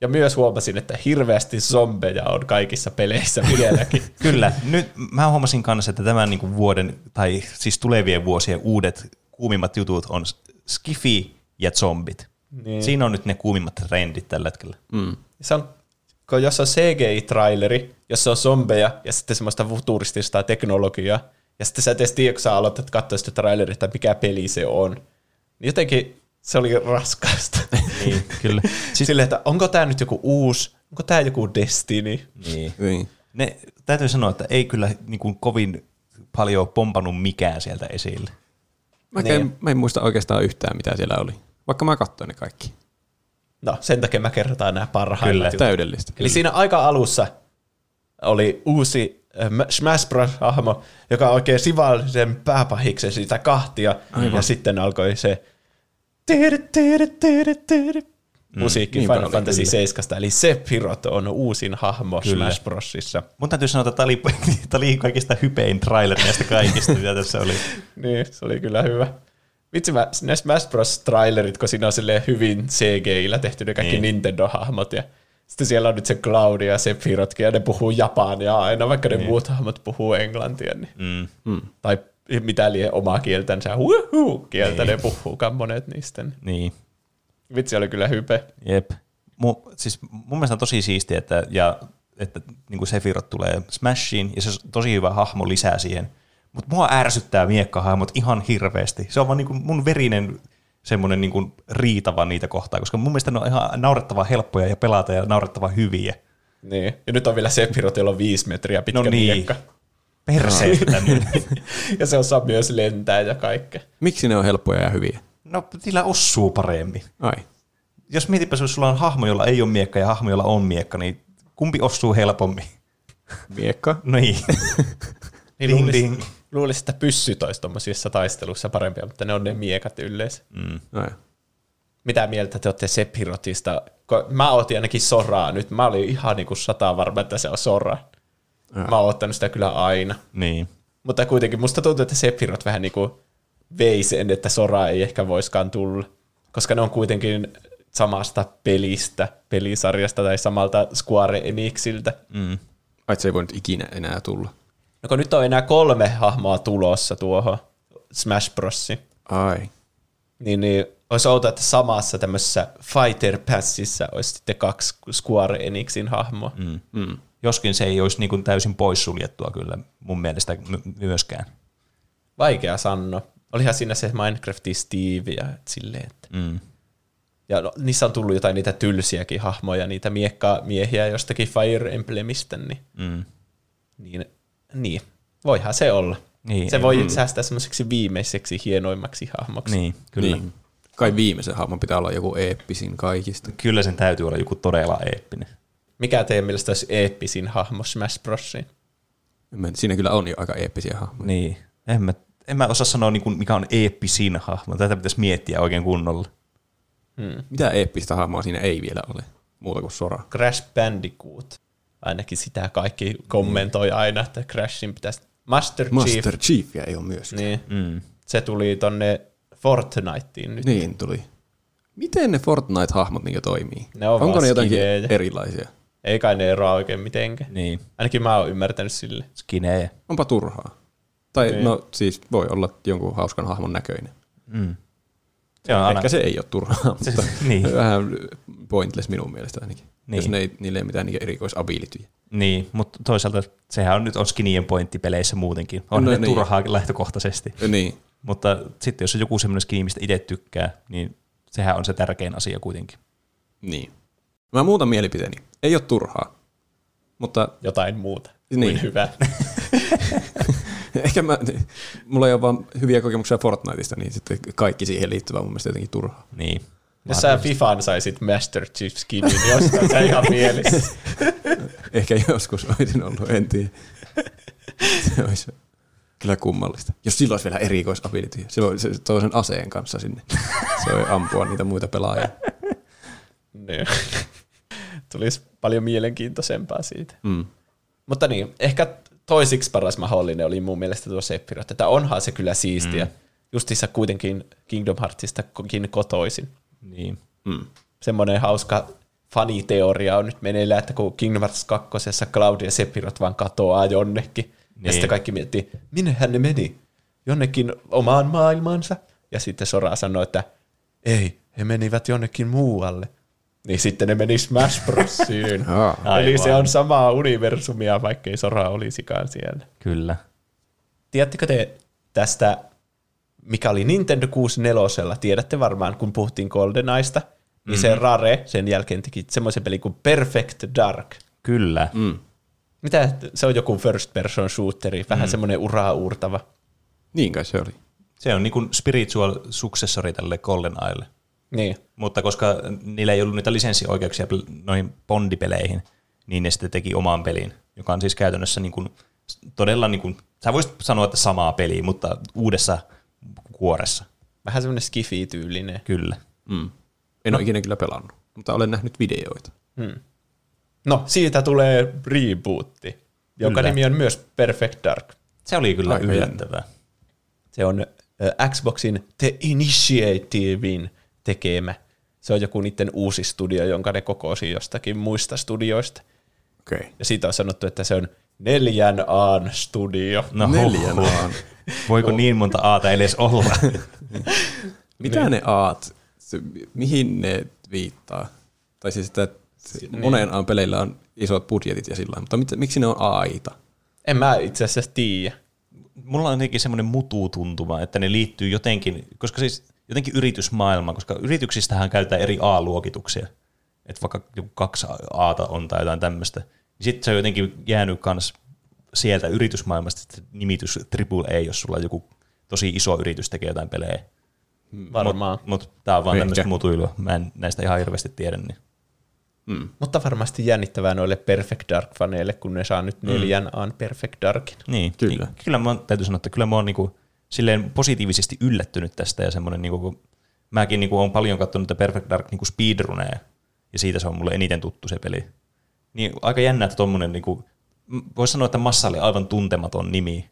Ja myös huomasin, että hirveästi zombeja on kaikissa peleissä vieläkin. Kyllä. Nyt mä huomasin kanssa, että tämän niin kuin vuoden, tai siis tulevien vuosien uudet kuumimmat jutut on skifi ja zombit. Niin. Siinä on nyt ne kuumimmat trendit tällä hetkellä. Mm. Se on, kun jos on CGI-traileri, jossa on zombeja ja sitten semmoista futuristista teknologiaa, ja sitten sä et edes tiedä, kun sä aloitat katsoa sitä traileria, että mikä peli se on. Niin jotenkin se oli raskasta. Niin, kyllä. siis, Silleen, että onko tämä nyt joku uusi, onko tämä joku Destiny? Niin. Niin. Ne, täytyy sanoa, että ei kyllä niin kuin kovin paljon pompannut mikään sieltä esille. Mä, Niin. en, mä en muista oikeastaan yhtään, mitä siellä oli. Vaikka mä katsoin ne kaikki. No, sen takia mä kerrotaan nämä parhaimmat Kyllä. jutut. Täydellistä. Eli siinä aika alussa oli uusi äh, Smash Bros-hahmo, joka oikein sivali sen pääpahiksen siitä kahtia, Aivan. ja sitten alkoi se tiiri. musiikki Niinpä Final oli, Fantasy kyllä. 7, eli Sephiroth on uusin hahmo Kyllä. Smash Brosissa. Mun täytyy sanoa, että tämä oli, tämä oli kaikista hypein traileri näistä kaikista, mitä tässä oli. Niin, se oli kyllä hyvä. Vitsi, mä, ne Smash Bros. trailerit, kun siinä on hyvin CGI-llä tehty ne kaikki Niin. niin. Nintendo-hahmot, ja sitten siellä on nyt se Cloud ja Sephirothkin, ja ne puhuu japania aina, vaikka ne muut hahmot puhuu englantia, niin. Mm. tai mitä lie omaa kieltänsä, huuhuu, kieltä ne puhuukaan monet niistä. Niin. Niin, Vitsi oli kyllä hype. jep. Mu, siis mun mielestä on tosi siistiä, että, ja, että niin kuin Sephiroth tulee Smashiin, ja se on tosi hyvä hahmo lisää siihen. Mutta mua ärsyttää miekkahahmot ihan hirveästi. Se on vaan niin kuin mun verinen semmoinen niin kuin riitava niitä kohtaa, koska mun mielestä ne on ihan naurettavan helppoja ja pelata ja naurettavan hyviä. Niin. Ja nyt on vielä Sephiroth, jolla on viisi metriä pitkä No niin. miekka. Perseestä. ja se osaa myös lentää ja kaikkea. Miksi ne on helppoja ja hyviä? no, sillä osuu paremmin. Ai. Jos mietipä, jos sulla on hahmo, jolla ei ole miekka ja hahmo, jolla on miekka, niin kumpi osuu helpommin? Miekka. No niin. Niin Ding, luulisi, ding. luulisi, että pyssyt olisi tuommoisissa taisteluissa parempia, mutta ne on ne miekat yleensä. Mm. Ai. Mitä mieltä te olette Sephirothista? Ko- Mä ootin ainakin Soraa nyt. Mä olin ihan niinku sata varma, että se on Sora. Mä oon ottanut sitä kyllä aina. Niin. Mutta kuitenkin musta tuntuu, että Sephiroth vähän niinku vei sen, että Sora ei ehkä voiskaan tulla. Koska ne on kuitenkin samasta pelistä, pelisarjasta tai samalta Square Enixiltä. Mm. Ai, se ei voi nyt ikinä enää tulla. No kun nyt on enää kolme hahmoa tulossa tuohon Smash Brosiin. Ai. Niin, niin olisi outoa, että samassa tämmöisessä Fighter Passissa olisi sitten kaksi Square Enixin hahmoa. Mm. Mm. Joskin se ei olisi niin kuin täysin poissuljettua kyllä mun mielestä my- myöskään. Vaikea sanoa. Olihan siinä se Minecraftin Steve ja et silleen, että Mm. Ja no, niissä on tullut jotain niitä tylsiäkin hahmoja, niitä miekkamiehiä jostakin Fire Emblemistä, niin, Mm. niin, niin voihan se olla. Niin, se voi mm. säästää semmoiseksi viimeiseksi hienoimmaksi hahmoksi. Niin, kyllä. Niin. Kai viimeisen hahmon pitää olla joku eeppisin kaikista. Kyllä sen täytyy olla joku todella eeppinen. Mikä teidän mielestä olisi eeppisin hahmo Smash Brosiin? Mä- Siinä kyllä on jo aika eeppisiä hahmoja. Niin. En mä, en mä osaa sanoa, niin kuin, mikä on eeppisin hahmo. Tätä pitäisi miettiä oikein kunnolla. Mitä eeppistä hahmoa siinä ei vielä ole? Muuta kuin Sora. Crash Bandicoot. Ainakin sitä kaikki kommentoi aina, että Crashin pitäisi... Master, Chief. Master Chiefia ei ole myöskään. Niin, Mm. se tuli tonne Fortniteen nyt. Niin tuli. Miten ne Fortnite-hahmot niin toimii? Ne on Onko ne jotenkin erilaisia? Ei kai ne eroa oikein mitenkään. Niin. Ainakin mä oon ymmärtänyt sille. Skinee. Onpa turhaa. Tai Niin. no siis voi olla jonkun hauskan hahmon näköinen. Mm. Se on aina, Ehkä se ei ole turhaa, mutta niin. vähän pointless minun mielestä ainakin. Niin. Jos ne ei, niille ei mitään niin erikoisabilityjä. Niin, mutta toisaalta sehän on nyt on skinien pointti peleissä muutenkin. On No ne niin. turhaa lähtökohtaisesti. Niin. Mutta sitten jos on joku semmoinen skin, mistä itse tykkää, niin sehän on se tärkein asia kuitenkin. Niin. Mä muutan mielipiteeni. Ei ole turhaa. Mutta Jotain muuta Niin. niin. kuin hyvä. ehkä mä, mulla ei ole vaan hyviä kokemuksia Fortniteista, niin sitten kaikki siihen liittyvä on mun mielestä jotenkin turhaa. Niin. Jos sä Fifan saisit Master Chief skinin, niin ostat sä ihan mielessä. Ehkä joskus olisin ollut, en tiedä. Se olisi kyllä kummallista. Jos sillä olisi vielä erikoisability. Se voi se tuo sen aseen kanssa sinne. Se voi ampua niitä muita pelaajia. niin. Tulisi paljon mielenkiintoisempaa siitä. Mm. Mutta niin, ehkä toisiksi paras mahdollinen oli mun mielestä tuo Sephiroth, että onhan se kyllä siistiä. Mm. Justissa kuitenkin Kingdom Heartsistakin kotoisin. niin. Mm. Semmoinen hauska faniteoria on nyt meneillään, että kun Kingdom Hearts 2. Cloud ja Sephiroth vaan katoaa jonnekin. Niin. Ja sitten kaikki miettii, minnehän ne meni? Jonnekin omaan maailmaansa. Ja sitten Sora sanoi, että ei, he menivät jonnekin muualle. Niin sitten ne meni Smash Brosiin. Aa, Eli se on samaa universumia, vaikkei Sora olisikaan siellä. Kyllä. Tiedättekö te tästä, mikä oli Nintendo 64, tiedätte varmaan, kun puhuttiin GoldenEyesta, niin Mhm. se Rare sen jälkeen teki semmoisen pelin kuin Perfect Dark. Kyllä. mm. Mitä, se on joku first person shooteri, vähän mm. semmoinen uraa uurtava. Niin kai se oli. Se on niin kuin spiritual successori tälle GoldenEyelle. Niin, Mutta koska niillä ei ollut niitä lisenssioikeuksia noihin Bondipeleihin, niin ne sitten teki oman pelin, joka on siis käytännössä niin kuin, todella, niin kuin, sä voisit sanoa, että samaa peliä, mutta uudessa kuoressa. vähän semmoinen skifi-tyylinen. Kyllä. Mm. En no. ole ikinä kyllä pelannut. mutta olen nähnyt videoita. No, siitä tulee rebootti, joka Kyllä. nimi on myös Perfect Dark. Se oli kyllä Aika yllättävää. Se on Xboxin The Initiativein tekemä. Se on joku niiden uusi studio, jonka ne kokosi jostakin muista studioista. Okei. Okay. Ja siitä on sanottu, että se on neljän Aan studio. No, Neljän huh, huh. aan. Voiko niin monta aata edes olla? Mitä ne aat, se, mihin ne viittaa? Tai siis, että Niin. monen aan peleillä on isot budjetit ja sillä mutta mit, miksi ne on aita? En mä itse asiassa tiedä. Mulla on jotenkin semmoinen mututuntuma, että ne liittyy jotenkin, koska siis jotenkin yritysmaailma, koska yrityksistähän käytetään eri A-luokituksia. Että vaikka joku kaksi Aata on tai jotain tämmöistä. Niin sitten se on jotenkin jäänyt kans sieltä yritysmaailmasta, että nimitys AAA, jos sulla joku tosi iso yritys tekee jotain pelejä. Varmaan. Mutta tää on vaan tämmöistä mutuilua. Mä en näistä ihan hirveästi tiedä. Niin. Mutta varmasti jännittävää noille Perfect Dark-faneille, kun ne saa nyt neljän Aan Perfect Darkin. Niin, Kyllä. Niin, kyllä mä oon- täytyy sanoa, että kyllä mä oon niinku, silleen positiivisesti yllättynyt tästä ja semmoinen, niinku, kun mäkin niinku, oon paljon katsonut Perfect Dark niinku speedruneja ja siitä se on mulle eniten tuttu se peli. Niin aika jännä, että tommonen, niinku, voisi sanoa, että massalle aivan tuntematon nimi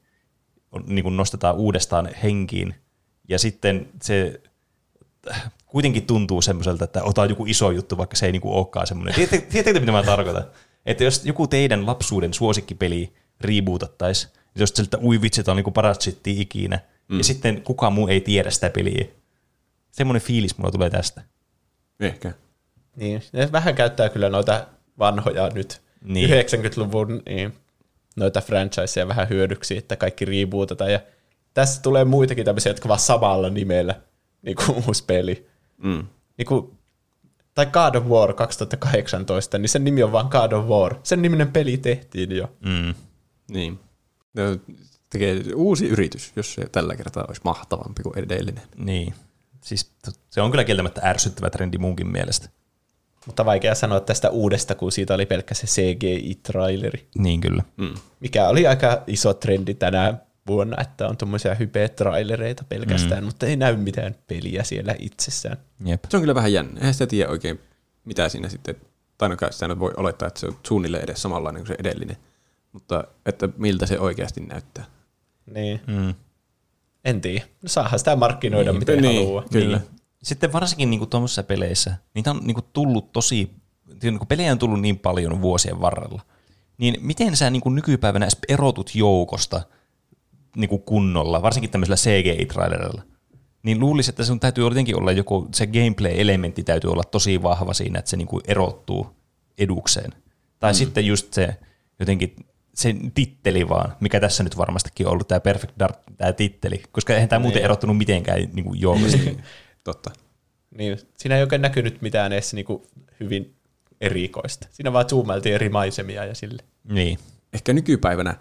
on, niinku nostetaan uudestaan henkiin ja sitten se kuitenkin tuntuu semmoiselta, että ota joku iso juttu, vaikka se ei niinku olekaan semmoinen. Tiedättekö, mitä mä tarkoitan? Että jos joku teidän lapsuuden suosikkipeli rebootattaisi, niin jos siltä ui vitsi, on niinku paras shitti ikinä, mm. ja sitten kukaan muu ei tiedä sitä peliä. Semmoinen fiilis mulla tulee tästä. Ehkä. Niin, ne vähän käyttää kyllä noita vanhoja nyt Niin. niin. 90-luvun niin, noita franchiseja vähän hyödyksi, että kaikki rebootataan. Ja tässä tulee muitakin tämmöisiä, jotka vaan samalla nimellä niin kuin uusi peli. Mm. Niin kuin, tai God of War 2018, niin sen nimi on vaan God of War. Sen niminen peli tehtiin jo. Mm. Niin. Ne tekee uusi yritys, jos se tällä kertaa olisi mahtavampi kuin edellinen. Niin. Siis se on kyllä kieltämättä ärsyttävä trendi munkin mielestä. Mutta vaikea sanoa tästä uudesta, kun siitä oli pelkkä se CGI-traileri. Niin kyllä. Mm. Mikä oli aika iso trendi tänä vuonna, että on tuommoisia hype-trailereita pelkästään, mm. mutta ei näy mitään peliä siellä itsessään. Jep. Se on kyllä vähän jännä. Eihän sitä tiedä oikein, mitä siinä sitten, tai no kai sitä voi olettaa, että se on suunnilleen edes samanlainen kuin se edellinen. Mutta että miltä se oikeasti näyttää. Niin. Mm. En tiedä. No saahan sitä markkinoida niin, miten niin. haluaa. Kyllä. Niin. Sitten varsinkin niin tuommoisissa peleissä, niitä on niin tullut tosi, niin kuin pelejä on tullut niin paljon vuosien varrella, niin miten sä niin kuin nykypäivänä edes erotut joukosta niin kuin kunnolla, varsinkin tämmöisellä CGI-trailerilla? Niin luulisin, että sun täytyy jotenkin olla joku, se gameplay-elementti täytyy olla tosi vahva siinä, että se niin kuin erottuu edukseen. Tai mm. sitten just se jotenkin se titteli vaan, mikä tässä nyt varmastikin on ollut, tämä Perfect Dark, tämä titteli, koska eihän tämä muuten erottunut mitenkään niin kuin joukosta. Totta. Niin, siinä ei oikein näkynyt mitään edes niinku hyvin erikoista. Siinä vaan zoomailtiin eri maisemia ja sille. niin. Ehkä nykypäivänä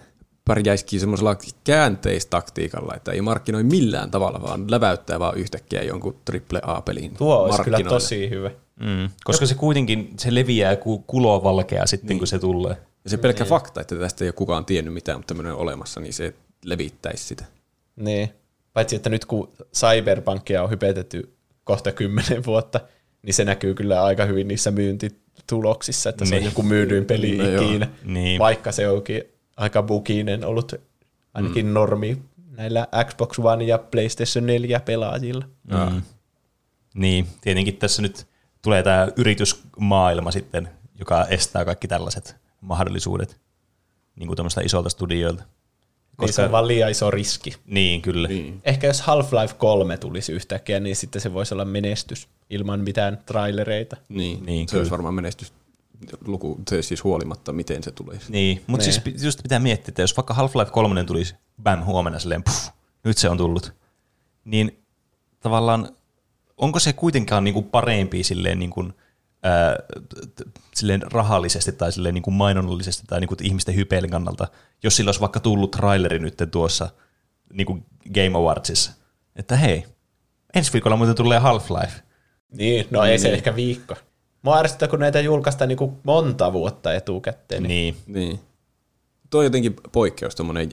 pärjäisikin semmoisella käänteistaktiikalla, että ei markkinoi millään tavalla, vaan läväyttää vaan yhtäkkiä jonkun AAA-pelin Tuo olisi kyllä tosi hyvä. Mm, koska se kuitenkin se leviää kuin kulovalkea sitten, niin. kun se tulee. Ja se pelkkä fakta, että tästä ei ole kukaan tiennyt mitään, mutta tämmöinen on olemassa, niin se levittäisi sitä. Niin. Paitsi, että nyt kun Cyberpunkia on hypetetty kohta kymmenen vuotta, niin se näkyy kyllä aika hyvin niissä myyntituloksissa, että se on Niin. joku myydyin peli No ikinä. Niin. Vaikka se onkin aika buginen ollut ainakin mm. normi näillä Xbox One ja PlayStation 4 pelaajilla. Mm. Niin, tietenkin tässä nyt tulee tämä yritysmaailma sitten, joka estää kaikki tällaiset mahdollisuudet niin kuin isolta studioilta. Koska se on vaan liian iso riski. Niin, kyllä. Niin. Niin. Ehkä jos Half-Life 3 tulisi yhtäkkiä, niin sitten se voisi olla menestys ilman mitään trailereita. Niin, Niin, se kyllä. olisi varmaan menestys luku, se siis huolimatta, miten se tulisi. Niin, mutta Niin. siis just pitää miettiä, että jos vaikka Half-Life 3 tulisi bam huomenna silleen, puff, nyt se on tullut, niin tavallaan onko se kuitenkaan niinku parempi silleen, niinku, ää, silleen rahallisesti tai silleen niinku mainonnallisesti tai niinku ihmisten hypeilyn kannalta, jos sillä olisi vaikka tullut traileri nyt tuossa niinku Game Awardsissa, että hei, ensi viikolla muuten tulee Half-Life. Niin, no ei se ehkä viikko. Mua ärsyttää, kun näitä julkaistaan niin kuin monta vuotta etukäteen. Niin. Niin, Niin. Tuo on jotenkin poikkeus, tuommoinen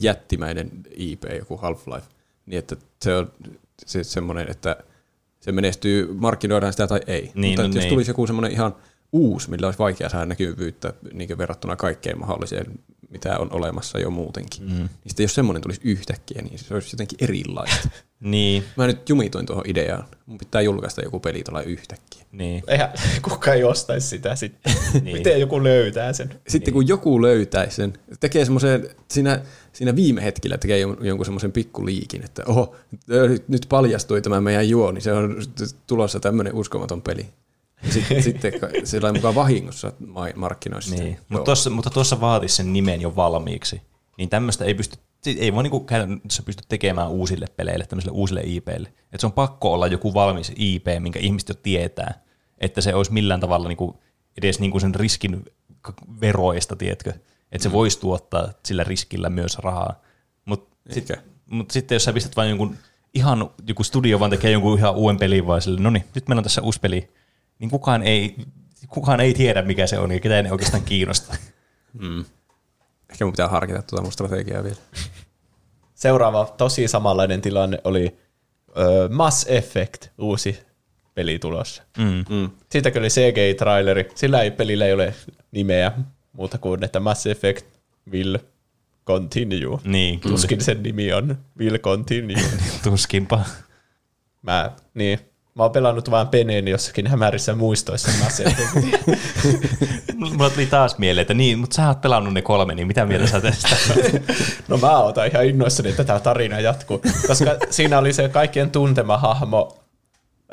jättimäinen IP, joku Half-Life. Niin, että se on se semmoinen, että se menestyy, markkinoidaan sitä tai ei. Niin, Mutta no jos niin. tulisi joku semmoinen ihan uusi, millä olisi vaikea saada näkyvyyttä niin verrattuna kaikkeen mahdolliseen, mitä on olemassa jo muutenkin. Mm. Niin sitten jos semmoinen tulisi yhtäkkiä, niin se olisi jotenkin erilaista. Niin, Mä nyt jumituin tuohon ideaan. Mun pitää julkaista joku peli tuolla yhtäkkiä. niin. Eihän kukaan ei ostaisi sitä sitten. Niin. Miten joku löytää sen? Sitten kun joku löytäisi sen, tekee semmoisen, siinä, siinä viime hetkellä tekee jon- jonkun semmoisen pikkuliikin, että oho, nyt- nyt paljastui tämä meidän juo, niin se on tulossa tämmöinen uskomaton peli. Sitten, sitten sillä on mukaan vahingossa ma- markkinoissa. Niin. Joo. Mutta tuossa, mutta tuossa vaatisi sen nimen jo valmiiksi. Niin tämmöistä ei pysty, ei voi niinku käytännössä pysty tekemään uusille peleille, tämmöisille uusille IPille. Et se on pakko olla joku valmis IP, minkä ihmiset jo tietää, että se olisi millään tavalla niinku edes niinku sen riskin veroista, tiedätkö? Että se mm. voisi tuottaa sillä riskillä myös rahaa. Mutta sit, Eikä. mut sitten jos sä pistät vain jonkun ihan joku studio vaan tekee jonkun ihan uuden pelin vaan sille, no niin, nyt meillä on tässä uusi peli, niin kukaan ei, kukaan ei tiedä mikä se on ja ketään ei oikeastaan kiinnosta. Ehkä mun pitää harkita tuota mun strategiaa vielä. Seuraava tosi samanlainen tilanne oli ö, Mass Effect, uusi peli tulossa. Mm. Mm. Siitäkin oli CGI-traileri. Sillä ei pelillä ei ole nimeä muuta kuin, että Mass Effect will continue. Niin, kyllä. Tuskin sen nimi on will continue. Tuskinpa. Mä, niin, mä oon pelannut vaan peneen jossakin hämärissä muistoissa Effectia. Mulla tuli taas mieleen, että niin, mutta sä oot pelannut ne kolme, niin mitä mieltä sä tästä? No mä otan ihan innoissani, että tämä tarina jatkuu, koska siinä oli se kaikkien tuntema hahmo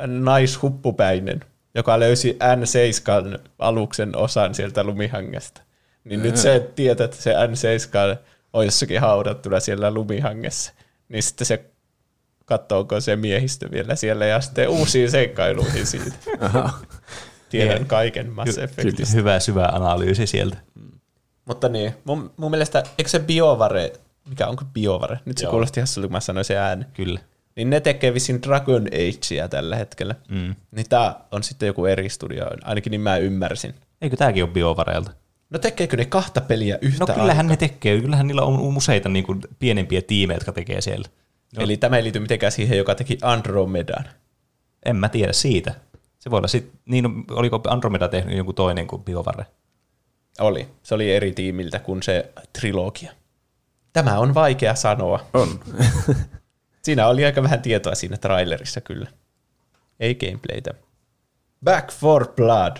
naishuppupäinen, joka löysi N7 aluksen osan sieltä lumihangesta. Niin nyt se tietää, että se N7 on jossakin haudattuna siellä lumihangessa. Niin sitten se katsoo, onko se miehistö vielä siellä ja sitten uusiin seikkailuihin siitä. Tiedän kaiken Mass Effectistä. Hyvä syvä analyysi sieltä. Mutta niin, mun, mun mielestä, eikö se BioVare, mikä onko BioVare? Nyt se Joo. kuulosti hassulta, kun mä sanoin se ääni. Kyllä. Niin ne tekee vissiin Dragon Agea tällä hetkellä. Mm. Niin tää on sitten joku eri studio, ainakin niin mä ymmärsin. Eikö tääkin ole BioVareilta? No tekeekö ne kahta peliä yhtä No kyllähän aikaa? ne tekee. Kyllähän niillä on useita niin kuin pienempiä tiimejä, jotka tekee siellä. Eli tämä ei liity mitenkään siihen, joka teki Andromedan. En mä tiedä siitä. Se voi olla sit, niin oliko Andromeda tehnyt joku toinen kuin BioVare? Oli. Se oli eri tiimiltä kuin se trilogia. Tämä on vaikea sanoa. On. Siinä oli aika vähän tietoa siinä trailerissa kyllä. Ei gameplaytä. Back for Blood.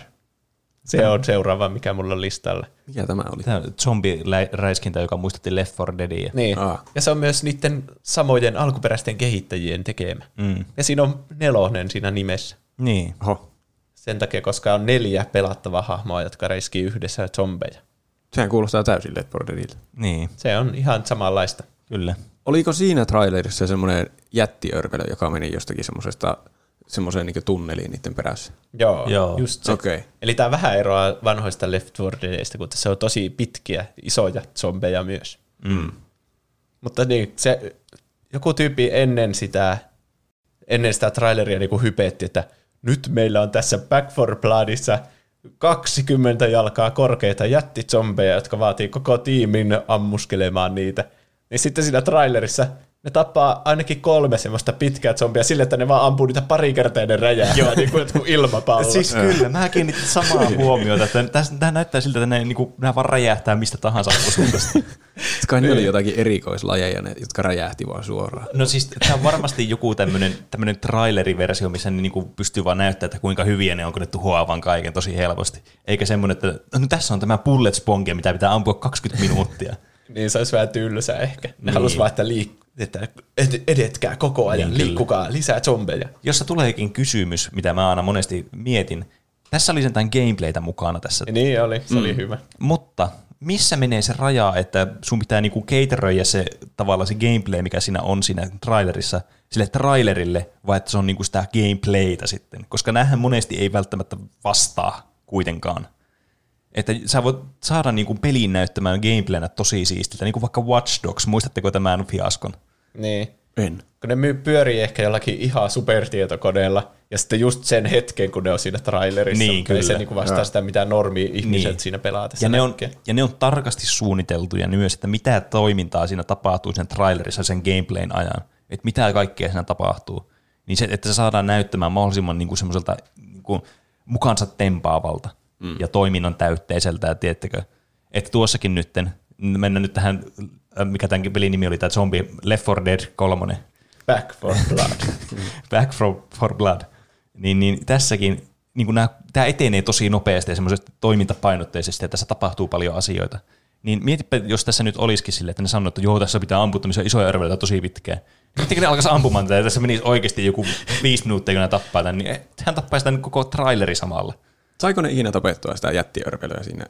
Se on seuraava, mikä mulla on listalla. Mikä tämä oli? Tämä on zombiräiskintä, joka muistutti Left 4 Deadia. Niin. Aa. Ja se on myös niiden samojen alkuperäisten kehittäjien tekemä. Mm. Ja siinä on nelonen siinä nimessä. Niin. Oho. Sen takia, koska on neljä pelattavaa hahmoa, jotka reiskii yhdessä zombeja. Sehän kuulostaa täysin Left 4 Deadiltä. Niin, Se on ihan samanlaista. kyllä. Oliko siinä trailerissa semmoinen jättiörvelö, joka meni jostakin semmoisesta semmoiseen niin tunneliin niiden perässä? Joo, Joo. just se. Okei. Eli tämä vähän eroaa vanhoista Left 4 Deadistä, kun se on tosi pitkiä, isoja zombeja myös. Mm. Mutta niin, se, joku tyyppi ennen sitä, ennen sitä traileria niin kuin hypetti, että nyt meillä on tässä Back for Bloodissa 20 jalkaa korkeita jättizombeja, jotka vaatii koko tiimin ammuskelemaan niitä. Niin sitten siinä trailerissa ne tappaa ainakin kolme semmoista pitkää zombia sille, että ne vaan ampuu niitä pari kertaa ja ne räjähtää, niin kuin jotkut ilmapallo. Siis kyllä, mä kiinnitin samaa huomiota, että tässä- tämä näyttää siltä, että ne, niin kuin, nämä vaan räjähtää mistä tahansa suunnasta. Kai ne oli jotakin erikoislajeja, ne, jotka räjähti vaan suoraan. No siis tämä on varmasti joku tämmöinen, tämmöinen traileriversio, missä ne niinku pystyy vaan näyttämään, että kuinka hyviä ne on, kun ne tuhoaa vaan kaiken tosi helposti. Eikä semmoinen, että no, tässä on tämä bullet sponge, mitä pitää ampua 20 minuuttia. Niin se olisi vähän tylsä ehkä. Ne Niin. niin. halusi vaan, että, liik- että ed- edetkää koko ajan, Niin, kyllä. liikkukaa, lisää zombeja. Jossa tuleekin kysymys, mitä mä aina monesti mietin. Tässä oli sentään gameplaytä mukana tässä. Ja niin oli, se mm. oli hyvä. Mutta missä menee se raja, että sun pitää niinku cateröidä se tavallaan se gameplay, mikä siinä on siinä trailerissa, sille trailerille, vai että se on niinku sitä gameplaytä sitten? Koska näähän monesti ei välttämättä vastaa kuitenkaan. Että sä voit saada niinku pelin näyttämään gameplaynä tosi siistiltä, niin kuin vaikka Watch Dogs, muistatteko tämän fiaskon? Niin. En. Kun ne myy- pyörii ehkä jollakin ihan supertietokoneella, ja sitten just sen hetken, kun ne on siinä trailerissa, Niin, mutta ei se kyllä. niinku vastaa sitä, mitä normi ihmiset Niin. niin. siinä pelaa tässä Ja ne, on, ja ne on tarkasti suunniteltuja myös, että mitä toimintaa siinä tapahtuu sen trailerissa sen gameplayn ajan. Että mitä kaikkea siinä tapahtuu. niin se, että se saadaan näyttämään mahdollisimman niin kuin semmoiselta niin kuin mukaansa tempaavalta mm. ja toiminnan täytteiseltä, ja tiedättekö, että tuossakin nytten, mennään nyt tähän, äh, mikä tämänkin pelin nimi oli, tämä zombie Left 4 Dead 3, Back for blood. Back for, for Blood, niin, niin tässäkin niin kuin nämä, tämä etenee tosi nopeasti ja semmoisesti toimintapainotteisesti, ja tässä tapahtuu paljon asioita. Niin mietipä, jos tässä nyt olisikin silleen, että ne sanoo, että joo, tässä pitää ampua tämmöisiä isoja örveleitä tosi pitkään. Sitten ne alkaisi ampumaan tätä, ja tässä menisi oikeasti joku viisi minuuttia, kun ne tappaa tämän, niin hän tappaa sitä koko traileri samalla. Saiko ne ikinä tapettua sitä jättiörvelyä siinä?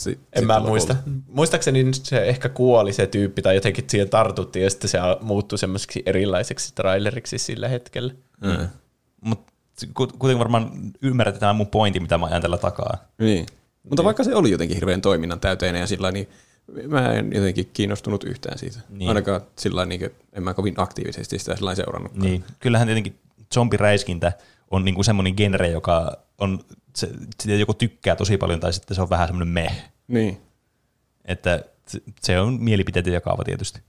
Si- En sitten mä lopulta? muista. Muistaakseni se ehkä kuoli se tyyppi tai jotenkin siihen tartuttiin ja sitten se muuttui semmoiseksi erilaiseksi traileriksi sillä hetkellä. Mm. Mutta kuten varmaan ymmärrät tämä mun pointti, mitä mä ajan tällä takaa. Niin. Mutta vaikka se oli jotenkin hirveän toiminnan täyteinen ja sillä niin mä en jotenkin kiinnostunut yhtään siitä. Niin. Niin. Ainakaan sillä niin en mä kovin aktiivisesti sitä sillä seurannut. Niin, kyllähän tietenkin zombiräiskintä on niinku semmoinen genre, joka on, se, sitä joko tykkää tosi paljon tai sitten se on vähän semmoinen meh. niin. Että se- on mielipiteitä jakava tietysti.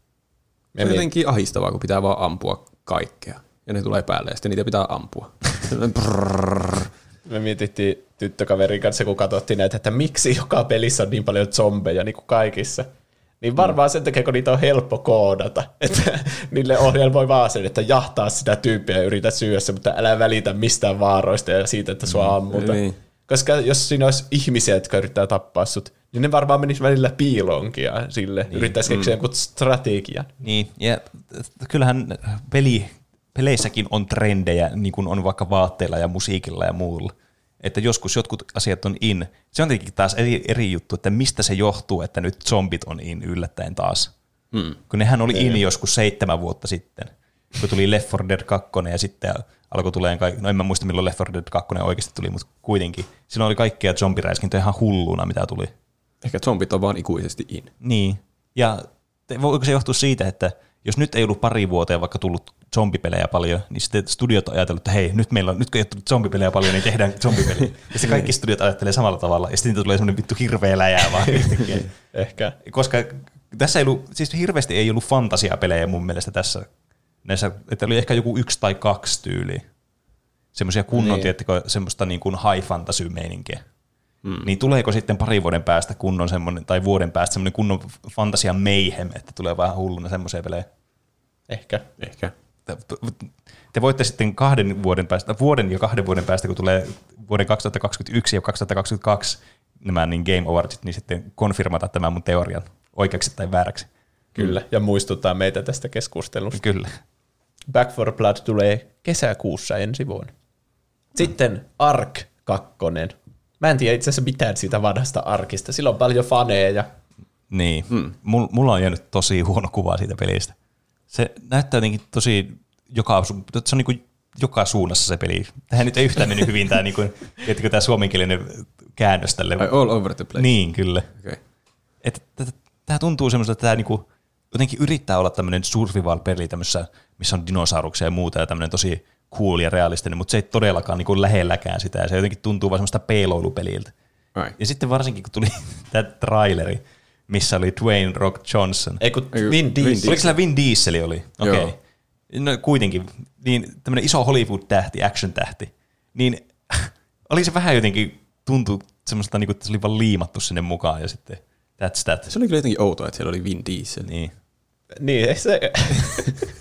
Se on jotenkin ahistavaa, kun pitää vaan ampua kaikkea. Ja ne tulee päälle ja sitten niitä pitää ampua. Me mietittiin tyttökaverin kanssa, kun katsottiin näitä, että miksi joka pelissä on niin paljon zombeja niin kuin kaikissa. Niin varmaan sen takia, kun niitä on helppo koodata. Että niille ohjelmoi vaan sen, että jahtaa sitä tyyppiä ja yritä syödä se, mutta älä välitä mistään vaaroista ja siitä, että sua ammuta. niin. Koska jos siinä olisi ihmisiä, jotka yrittää tappaa sut, niin ne varmaan menis välillä piiloonkin ja sille niin. yrittäisi keksiä jonkun strategian. Niin, ja kyllähän peli, peleissäkin on trendejä, niin kuin on vaikka vaatteilla ja musiikilla ja muulla. Että joskus jotkut asiat on in. Se on tietenkin taas eri, eri juttu, että mistä se johtuu, että nyt zombit on in yllättäen taas. Hmm. Kun nehän oli in joskus seitsemän vuotta sitten, kun tuli Left 4 Dead 2 ja sitten alkoi kaikki, no en mä muista milloin Left 4 Dead 2 oikeasti tuli, mutta kuitenkin. Silloin oli kaikkea zombiräiskintöjä ihan hulluna, mitä tuli. Ehkä zombit on vaan ikuisesti in. Niin. Ja voiko se johtua siitä, että jos nyt ei ollut pari vuoteen vaikka tullut zombipelejä paljon, niin sitten studiot on ajatellut, että hei, nyt meillä on, nyt kun ei ole zombipelejä paljon, niin tehdään zombipeli. ja sitten kaikki studiot ajattelee samalla tavalla, ja sitten niitä tulee semmoinen vittu hirveä läjää vaan. Ehkä. Koska tässä ei ollut, siis hirveästi ei ollut fantasiapelejä mun mielestä tässä, näissä, että oli ehkä joku yksi tai kaksi tyyliä. Semmoisia kunnon, Niin. tiettikö, semmoista niin kuin high fantasy meininkiä. Mm. Niin tuleeko sitten pari vuoden päästä kunnon semmoinen, tai vuoden päästä semmoinen kunnon fantasia mayhem, että tulee vähän hulluna semmoisia pelejä? Ehkä. Ehkä. Te- Te voitte sitten kahden vuoden päästä, vuoden ja kahden vuoden päästä, kun tulee vuoden 2021 ja 2022 nämä niin Game Awardsit, niin sitten konfirmata tämän mun teorian oikeaksi tai vääräksi. Kyllä. Ja muistuttaa meitä tästä keskustelusta. Kyllä. Back for Blood tulee kesäkuussa ensi vuonna. Sitten Ark 2. Mä en tiedä itse asiassa mitään siitä vanhasta Arkista. Sillä on paljon faneja. Niin. Mm. Mulla on jäänyt tosi huono kuva siitä pelistä. Se näyttää jotenkin tosi joka, se on niin kuin joka suunnassa se peli. Tähän nyt ei yhtään mennyt hyvin tämä, niin kuin, tiedätkö, tämä suomenkielinen käännös tälle. Ai all over the place. Niin, kyllä. Okay. Että tämä tuntuu semmoista, että tämä niinku, jotenkin yrittää olla tämmöinen survival-peli, tämmössä, missä on dinosauruksia ja muuta, ja tämmöinen tosi cool ja realistinen, mutta se ei todellakaan niinku lähelläkään sitä, ja se jotenkin tuntuu vaan semmoista peiloilupeliltä. Ai. Ja sitten varsinkin, kun tuli tämä traileri, missä oli Dwayne Rock Johnson. Ei kun Ei, Vin Vin Diesel. Oliko sillä Vin Diesel oli? Okei. Joo. Okay. No kuitenkin, niin tämmöinen iso Hollywood-tähti, action-tähti, niin oli se vähän jotenkin, tuntui semmoista, niin kuin, että se oli vaan liimattu sinne mukaan ja sitten that's that. Se oli kyllä jotenkin outoa, että siellä oli Vin Diesel. Niin, Niin, ei se... se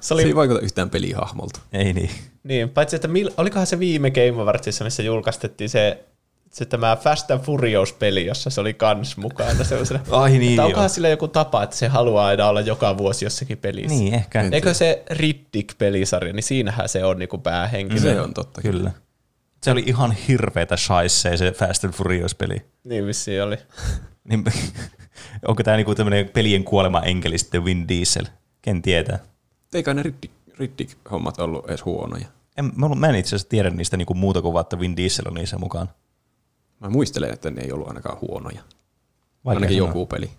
Se oli, ei vaikuta yhtään pelihahmolta. ei niin. niin, paitsi että mil, olikohan se viime Game Awardsissa, missä julkaistettiin se, se tämä Fast and Furious-peli, jossa se oli kans mukana. Sellaisena, Ai niin, että onkohan sillä joku tapa, että se haluaa aina olla joka vuosi jossakin pelissä. Niin, ehkä. En Eikö se Riddick-pelisarja, niin siinähän se on niinku päähenkilö. Se on totta. Kyllä. Se oli ihan hirveetä shaisee se Fast and Furious-peli. Niin vissiin oli. Niin, onko tämä niinku tämmöinen pelien kuolema enkeli sitten Vin Diesel? Ken tietää. Eikä ne Riddick, Riddick-hommat ollut edes huonoja. En, mä, mä en itse asiassa tiedä niistä niinku muuta kuin vaan, että Vin Diesel on niissä mukaan. Mä muistelen, että ne ei ollut ainakaan huonoja. Vaikea Ainakin sanoa. joku peli.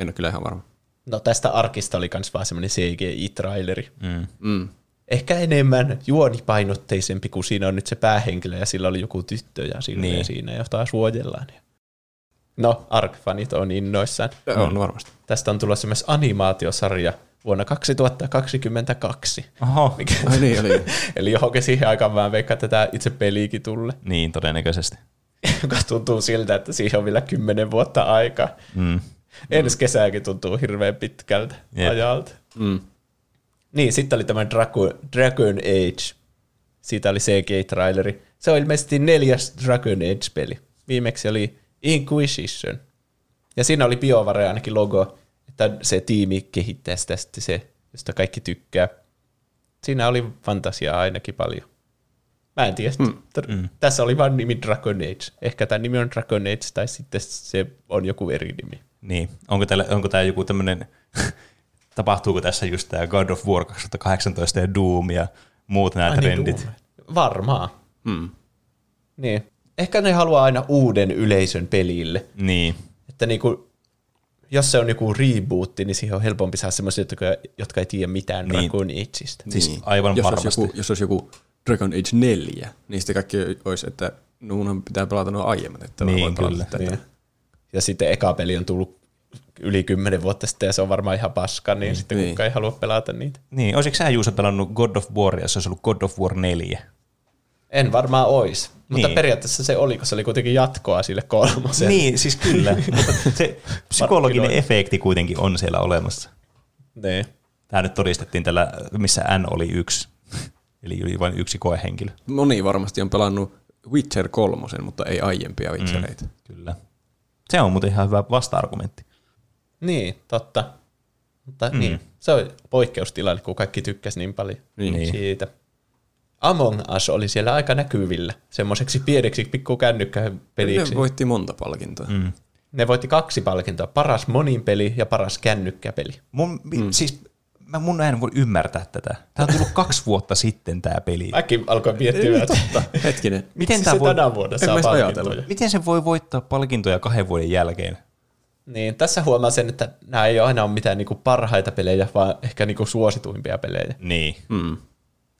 En ole kyllä ihan varma. No tästä Arkista oli kans vaan semmoinen CGI-traileri. Mm. Mm. Ehkä enemmän juonipainotteisempi, kun siinä on nyt se päähenkilö ja sillä oli joku tyttö ja siinä, Niin. niin. siinä jota suojellaan. No, Ark-fanit on innoissaan. On varmasti. Tästä on tulossa myös animaatiosarja vuonna 2022. Oho, Mikä, Ai niin, oli. eli johonkin siihen aikaan mä veikkaan, että tämä itse peliikin tulee. niin todennäköisesti. Joka tuntuu siltä, että siihen on vielä kymmenen vuotta aikaa. Mm. Ensi kesääkin tuntuu hirveän pitkältä Jep. ajalta. Mm. Niin, sitten oli tämä Dragon, Dragon Age. Siitä oli CGI-traileri. Se on ilmeisesti neljäs Dragon Age-peli. Viimeksi oli Inquisition. Ja siinä oli BioWare ainakin logo, että se tiimi kehittää sitä sitten se, josta kaikki tykkää. Siinä oli fantasiaa ainakin paljon. Mä en tiedä. Mm. Mm. Tässä oli vain nimi Dragon Age. Ehkä tämä nimi on Dragon Age, tai sitten se on joku eri nimi. Niin. Onko, täällä, onko tämä joku tämmöinen, tapahtuuko tässä just tämä God of War 2018 ja Doom ja muut nämä Ai niin, trendit? Doom. Varmaan. Mm. Niin. Ehkä ne haluaa aina uuden yleisön pelille. Niin. Että niinku, jos se on joku rebootti, niin siihen on helpompi saada semmoisia, jotka, jotka ei tiedä mitään Niin. niin. Dragon Ageista. Siis aivan jos varmasti. Olisi joku, jos olisi joku Dragon Age 4, niin sitten kaikki olisi, että munhan pitää pelata nuo aiemmat, että Niin, pelata kyllä. tätä. Niin. Ja sitten eka peli on tullut yli kymmenen vuotta sitten, ja se on varmaan ihan paska, niin, sitten Niin. kukaan ei halua pelata niitä. Niin, olisiko sä Juuso pelannut God of War, jos se olisi ollut God of War 4? En varmaan ois. Mutta Niin. periaatteessa se oli, kun se oli kuitenkin jatkoa sille kolmoselle. Niin, siis kyllä. Mutta se psykologinen efekti kuitenkin on siellä olemassa. Niin. Tämä nyt todistettiin tällä, missä N oli yksi. Eli oli vain yksi koehenkilö. Moni varmasti on pelannut Witcher 3, mutta ei aiempia Witchereitä. Mm. Kyllä. Se on muuten ihan hyvä vasta-argumentti. Niin, totta. Mutta mm. niin, se on poikkeustilanne, kun kaikki tykkäsi niin paljon Niin. niin. siitä. Among Us oli siellä aika näkyvillä, semmoiseksi pieneksi pikku kännykkäpeliksi. Ne voitti monta palkintoa. Mm. Ne voitti kaksi palkintoa, paras moninpeli ja paras kännykkäpeli. Mun, mm. Siis mä mun en voi ymmärtää tätä. Tämä on tullut kaksi vuotta sitten tämä peli. Mäkin alkoi miettiä, että Hetkinen. Miten tää se voi, tänä vuonna saa palkintoja. ajatellut. miten se voi voittaa palkintoja kahden vuoden jälkeen? Niin, tässä huomaa sen, että nämä ei ole aina ole mitään niinku parhaita pelejä, vaan ehkä niinku suosituimpia pelejä. Niin. Mm.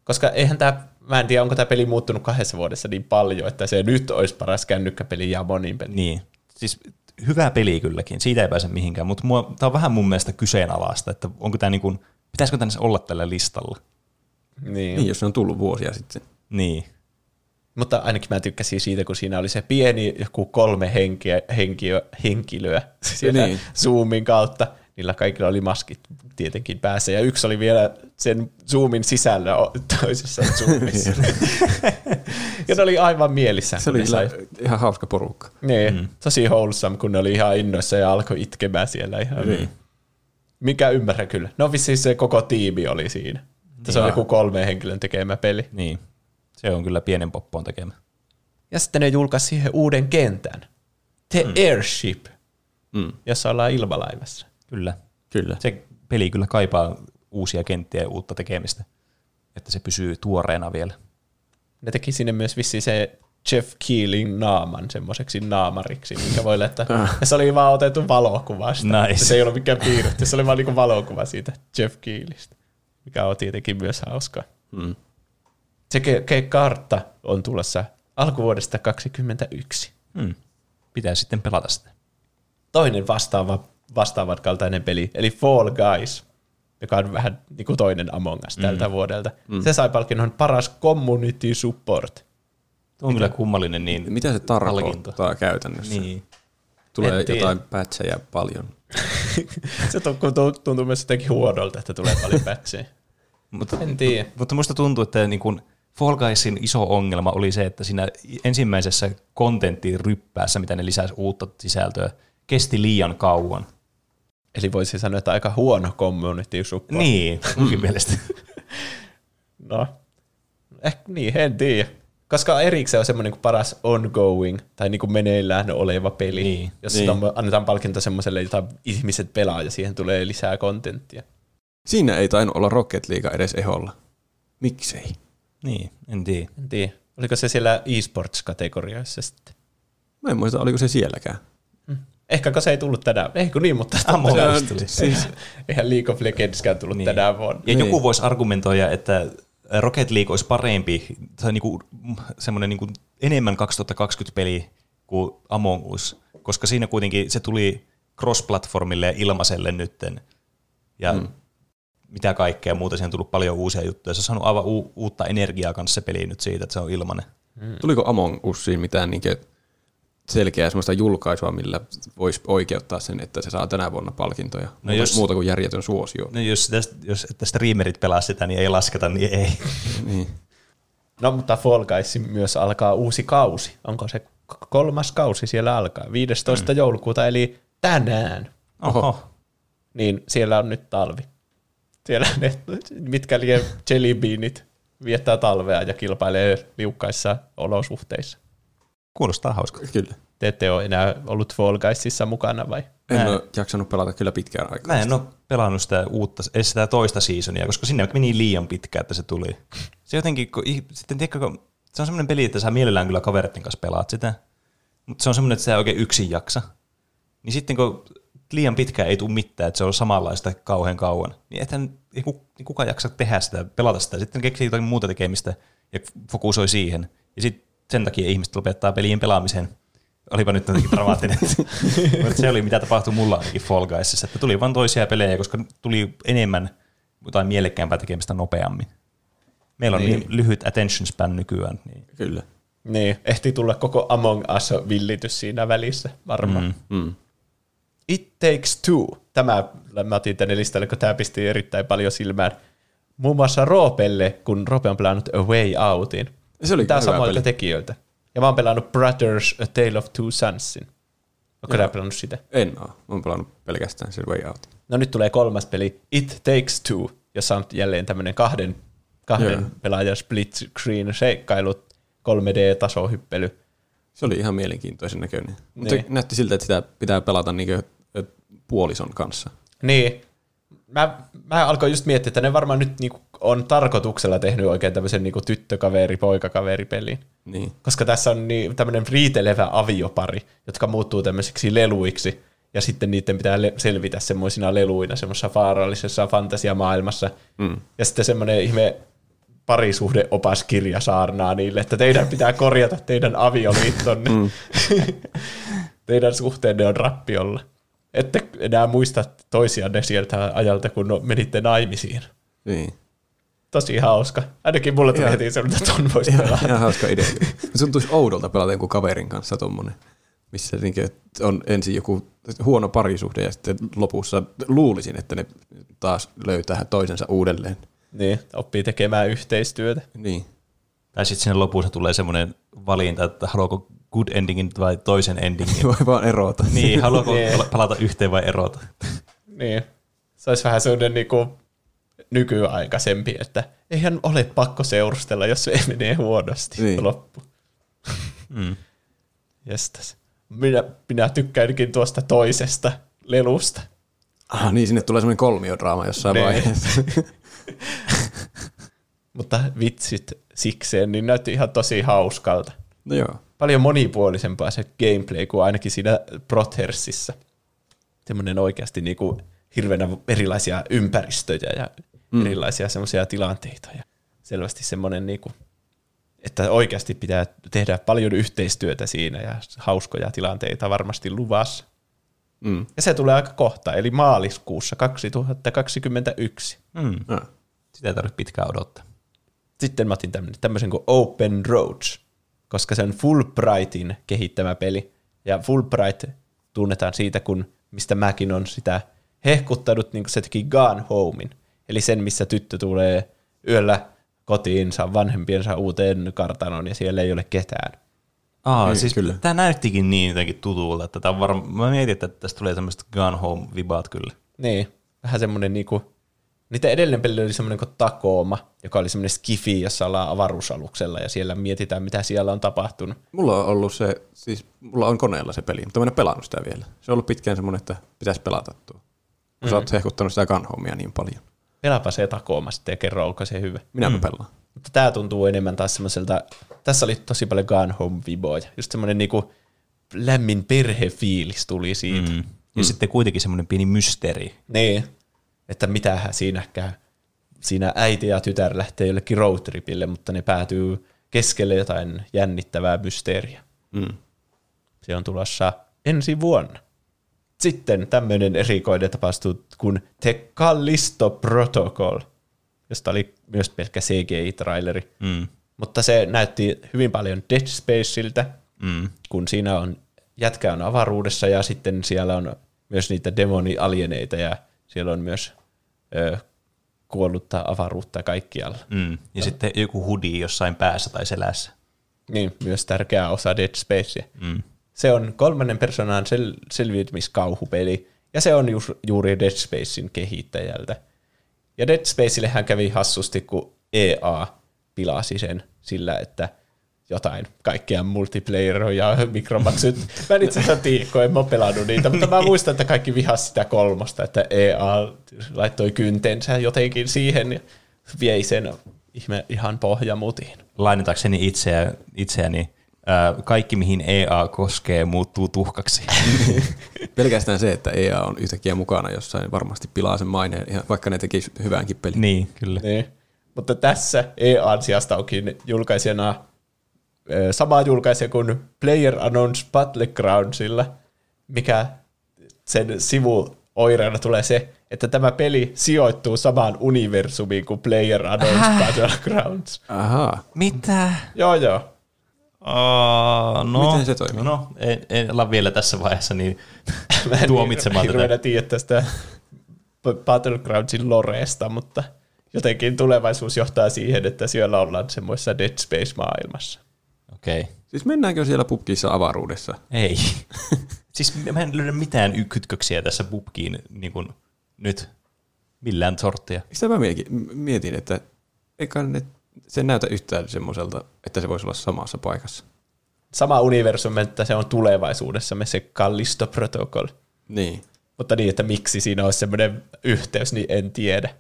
Koska eihän tämä, mä en tiedä, onko tämä peli muuttunut kahdessa vuodessa niin paljon, että se nyt olisi paras kännykkäpeli ja monin peli. Niin. Siis hyvä peli kylläkin, siitä ei pääse mihinkään, mutta mua, tämä on vähän mun mielestä kyseenalaista, että onko tämä niin kuin, pitäisikö tänne olla tällä listalla? Niin. Niin, jos ne on tullut vuosia sitten. Niin. Mutta ainakin mä tykkäsin siitä, kun siinä oli se pieni joku kolme henkiä, henkiö, henkilöä siellä Niin. Zoomin kautta. Niillä kaikilla oli maskit tietenkin päässä, ja yksi oli vielä sen Zoomin sisällä toisessa Zoomissa. ja ne oli aivan mielissä. Se oli sai- ihan hauska porukka. Niin, mm. tosi wholesome, kun ne oli ihan innoissa ja alkoi itkemään siellä ihan. Niin. Mikä ymmärrän kyllä. No vissiin se koko tiimi oli siinä. Että se on Niin. joku kolme henkilön tekemä peli. Niin. Se on kyllä pienen poppoon tekemä. Ja sitten ne julkaisi siihen uuden kentän. The mm. Airship, Mm. jossa ollaan ilmalaivassa. Kyllä. Kyllä. Se peli kyllä kaipaa uusia kenttiä ja uutta tekemistä, että se pysyy tuoreena vielä. Ne teki sinne myös vissiin se Jeff Keelin naaman semmoiseksi naamariksi, minkä voi laittaa. Ja se oli vaan otettu valokuvasta. Nice. Se ei ollut mikään piirretty, se oli vaan niinku valokuva siitä Jeff Keelistä, mikä on tietenkin myös hauskaa. Mm. Se ke- ke- kartta on tulossa alkuvuodesta 2021. Hmm. Pitää sitten pelata sitä. Toinen vastaava, vastaavan kaltainen peli, eli Fall Guys, joka on vähän niin kuin toinen Among Us tältä vuodelta. Se sai palkinnon paras community support. Tuo on kyllä kummallinen niin Mitä se palkinto. tarkoittaa käytännössä? Niin. Tulee En jotain patcheja paljon. Se tuntuu, tuntuu myös jotenkin huonolta, että tulee paljon pätsejä. Mutta, En tiedä. mutta musta tuntuu, että niin kuin Fall Guysin iso ongelma oli se, että siinä ensimmäisessä kontenttiin ryppäässä, mitä ne lisäsi uutta sisältöä, kesti liian kauan. Eli voisi sanoa, että aika huono community support. Niin, munkin mielestä. No, ehkä niin, en tiedä. Koska erikseen on semmoinen kuin paras ongoing, tai niin kuin meneillään oleva peli, Niin. jos Niin. annetaan palkinto semmoiselle, jota ihmiset pelaa, ja siihen tulee lisää kontenttia. Siinä ei tainnut olla Rocket League edes eholla. Miksei? niin, en tiedä. En tiedä. Oliko se siellä esports-kategoriassa sitten? Mä en muista, oliko se sielläkään. Ehkä kun se ei tullut tänään. Ei kun niin, mutta Among se on- Us tuli. siis, eihän League of Legendskään tullut niin. tänään vuonna. Ja Niin. joku voisi argumentoida, että Rocket League olisi parempi, tai niinku, semmoinen niinku enemmän 2020-peli kuin Among Us, koska siinä kuitenkin se tuli cross-platformille ja ilmaiselle nytten. Ja mm. mitä kaikkea muuta. Siihen on tullut paljon uusia juttuja. Se on saanut aivan u- uutta energiaa kanssa se peli nyt siitä, että se on ilmanen. Tuliko Among Usiin mitään niin selkeää semmoista julkaisua, millä voisi oikeuttaa sen, että se saa tänä vuonna palkintoja? No muuta, jos- muuta kuin järjetön suosio. No jos, sitä, jos että streamerit pelaa sitä, niin ei lasketa, niin ei. Niin. No mutta Fall Guys myös alkaa uusi kausi. Onko se kolmas kausi siellä alkaa? 15. Mm. joulukuuta, eli tänään. Oho. Niin siellä on nyt talvi. Siellä ne, mitkä lie jellybeanit viettää talvea ja kilpailee liukkaissa olosuhteissa. Kuulostaa hauska. Kyllä. Te ette ole enää ollut Fall Guysissa mukana vai? En ole jaksanut pelata kyllä pitkään aikaa. Mä en ole pelannut sitä uutta, ei sitä toista seasonia, koska sinne meni liian pitkään, että se tuli. Se jotenkin, kun, sitten tiedätkö, kun se on semmoinen peli, että sä mielellään kyllä kavereiden kanssa pelaat sitä, mutta se on semmoinen, että sä ei oikein yksin jaksa. Niin sitten kun liian pitkään ei tule mitään, että se on samanlaista kauhean kauan, niin ethän ei ku- niin kukaan jaksa tehdä sitä, pelata sitä. Sitten keksii jotain muuta tekemistä ja fokusoi siihen. Ja sitten sen takia ihmiset lopettaa pelien pelaamisen. Olipa nyt jotenkin dramaattinen. Mutta se oli mitä tapahtui mulla ainakin Fall Guysissa, että tuli vain toisia pelejä, koska tuli enemmän jotain mielekkäämpää tekemistä nopeammin. Meillä on niin, niin lyhyt attention span nykyään. Niin. Kyllä. Niin, ehti tulla koko Among Us-villitys siinä välissä varmaan. Mm. Mm. It Takes Two. Tämä mä otin tänne listalle, kun tämä pisti erittäin paljon silmään. Muun muassa Roopelle, kun Roope on pelannut A Way Outin. Se oli Tämä hyvä samoilta peli. tekijöiltä. Ja mä oon pelannut Brothers A Tale of Two Sonsin. Onko tää pelannut sitä? En ole. Mä oon pelannut pelkästään sen Way Out. No nyt tulee kolmas peli, It Takes Two, jossa on jälleen tämmöinen kahden, kahden Joo. pelaajan split screen seikkailu, 3D-tasohyppely. Se oli ihan mielenkiintoisen näköinen. Mutta Niin. näytti siltä, että sitä pitää pelata niin puolison kanssa. Niin. Mä, mä alkoin just miettiä, että ne varmaan nyt niinku on tarkoituksella tehnyt oikein tämmöisen niinku tyttökaveri, poikakaveri pelin. Niin. Koska tässä on niin, tämmöinen riitelevä aviopari, jotka muuttuu tämmöisiksi leluiksi, ja sitten niiden pitää le- selvitä semmoisina leluina semmoisessa vaarallisessa fantasiamaailmassa. Mm. Ja sitten semmoinen ihme parisuhdeopaskirja saarnaa niille, että teidän pitää korjata teidän avioliittonne. Mm. teidän suhteenne on rappiolla. Ette enää muista toisianne sieltä ajalta, kun no- menitte naimisiin. Niin. Tosi hauska. Ainakin mulle tuli Ihan- heti semmoinen, että ton voisi pelata. Ihan hauska idea. Se tuntuisi oudolta pelata jonkun kaverin kanssa tommonen, missä on ensin joku huono parisuhde ja sitten lopussa luulisin, että ne taas löytää toisensa uudelleen. Niin, oppii tekemään yhteistyötä. Niin. Tai sitten siinä lopussa tulee semmoinen valinta, että haluaako good endingin vai toisen endingin. Voi vaan erota. niin, haluaako Niin. pala- palata yhteen vai erota. Niin. Se olisi vähän sellainen niinku nykyaikaisempi, että eihän ole pakko seurustella, jos se menee huonosti Niin. loppu. Mm. Jestas. Minä, minä tykkäänkin tuosta toisesta lelusta. Ah, niin, sinne tulee semmoinen kolmiodraama jossain Niin. vaiheessa. Mutta vitsit sikseen, niin näytti ihan tosi hauskalta. no joo. Paljon monipuolisempaa se gameplay kuin ainakin siinä Prothersissa. Semmoinen oikeasti niinku hirveänä erilaisia ympäristöjä ja mm. erilaisia semmoisia tilanteita. Ja selvästi semmoinen, niinku, että oikeasti pitää tehdä paljon yhteistyötä siinä ja hauskoja tilanteita varmasti luvassa. Mm. Ja se tulee aika kohta, eli maaliskuussa 2021. Mm. No. Sitä ei tarvitse pitkään odottaa. Sitten mä otin tämmöisen kuin Open Roads, koska se on Fulbrightin kehittämä peli. Ja Fulbright tunnetaan siitä, kun mistä mäkin on sitä hehkuttanut, niin kuin se teki Gone Homein. Eli sen, missä tyttö tulee yöllä kotiinsa vanhempiensa uuteen kartanoon ja siellä ei ole ketään. Aa, Niin, siis kyllä. tämä näyttikin niin jotenkin tutulta, että tämä on varma, mä mietin, että tästä tulee tämmöistä Gone Home-vibaat kyllä. Niin, vähän semmoinen niinku, niitä edellinen peli oli semmoinen kuin Tacoma, joka oli semmoinen skifi, jossa ollaan avaruusaluksella ja siellä mietitään, mitä siellä on tapahtunut. Mulla on ollut se, siis mulla on koneella se peli, mutta mä en ole pelannut sitä vielä. Se on ollut pitkään semmoinen, että pitäisi pelata tuo. Kun mm. sä oot hehkuttanut sitä Gunhomea niin paljon. Pelaapa se Tacoma sitten ja kerro, onko se hyvä. Minä mm. pelaan. Mutta tämä tuntuu enemmän taas semmoiselta, tässä oli tosi paljon Gone Home-viboja. Just semmoinen niinku lämmin perhefiilis tuli siitä. Mm. Mm. Ja sitten kuitenkin semmoinen pieni mysteeri. Niin, että mitähän siinä käy. Siinä äiti ja tytär lähtee jollekin roadtripille, mutta ne päätyy keskelle jotain jännittävää mysteeriä. Mm. Se on tulossa ensi vuonna. Sitten tämmöinen erikoinen tapahtui kuin The Callisto Protocol, josta oli myös pelkkä CGI-traileri. Mm. Mutta se näytti hyvin paljon Dead Spaceiltä, Mm. kun siinä on jätkä on avaruudessa ja sitten siellä on myös niitä demoni-alieneita ja siellä on myös ö, kuollutta avaruutta kaikkialla. Mm. Ja sitten joku hudi jossain päässä tai selässä. Niin, myös tärkeä osa Dead Spacea. Mm. Se on kolmannen persoonan sel- selviytymiskauhupeli, ja se on ju- juuri Dead Spacein kehittäjältä. Ja Dead Spaceillehän kävi hassusti, kun EA pilasi sen sillä, että jotain kaikkia multiplayer ja mikromaksut. Mä en itse asiassa tiedä, kun en mä ole pelannut niitä, mutta mä muistan, että kaikki vihas sitä kolmosta, että EA laittoi kyntensä jotenkin siihen ja vei sen ihme ihan pohjamutiin. Lainatakseni itseä, itseäni, ää, kaikki mihin EA koskee muuttuu tuhkaksi. Pelkästään se, että EA on yhtäkkiä mukana jossain, varmasti pilaa sen maineen, vaikka ne tekisi hyvänkin pelin. niin, kyllä. Niin. Mutta tässä EAN sijasta onkin julkaisijana sama julkaisija kuin Player Unknown's Battlegroundsilla, mikä sen sivuoireena tulee se, että tämä peli sijoittuu samaan universumiin kuin Player Unknown's Battlegrounds. Ahaa. Mitä? Joo, joo. Oh, no, Miten se toimii? No, en, en olla vielä tässä vaiheessa niin Mä en tuomitsemaan hirveänä tätä. tiedä tästä Battlegroundsin loreesta, mutta jotenkin tulevaisuus johtaa siihen, että siellä ollaan semmoisessa Dead Space-maailmassa. Okei. Okay. Siis mennäänkö siellä pubkissa avaruudessa? Ei. siis mä en löydä mitään y- kytköksiä tässä pubkiin niin kuin nyt millään sorttia. Sitä mä mietin, mietin että eikä ne, se näytä yhtään semmoiselta, että se voisi olla samassa paikassa. sama universumi, että se on tulevaisuudessa me se Callisto Protocol. Niin. Mutta niin, että miksi siinä olisi semmoinen yhteys, niin en tiedä.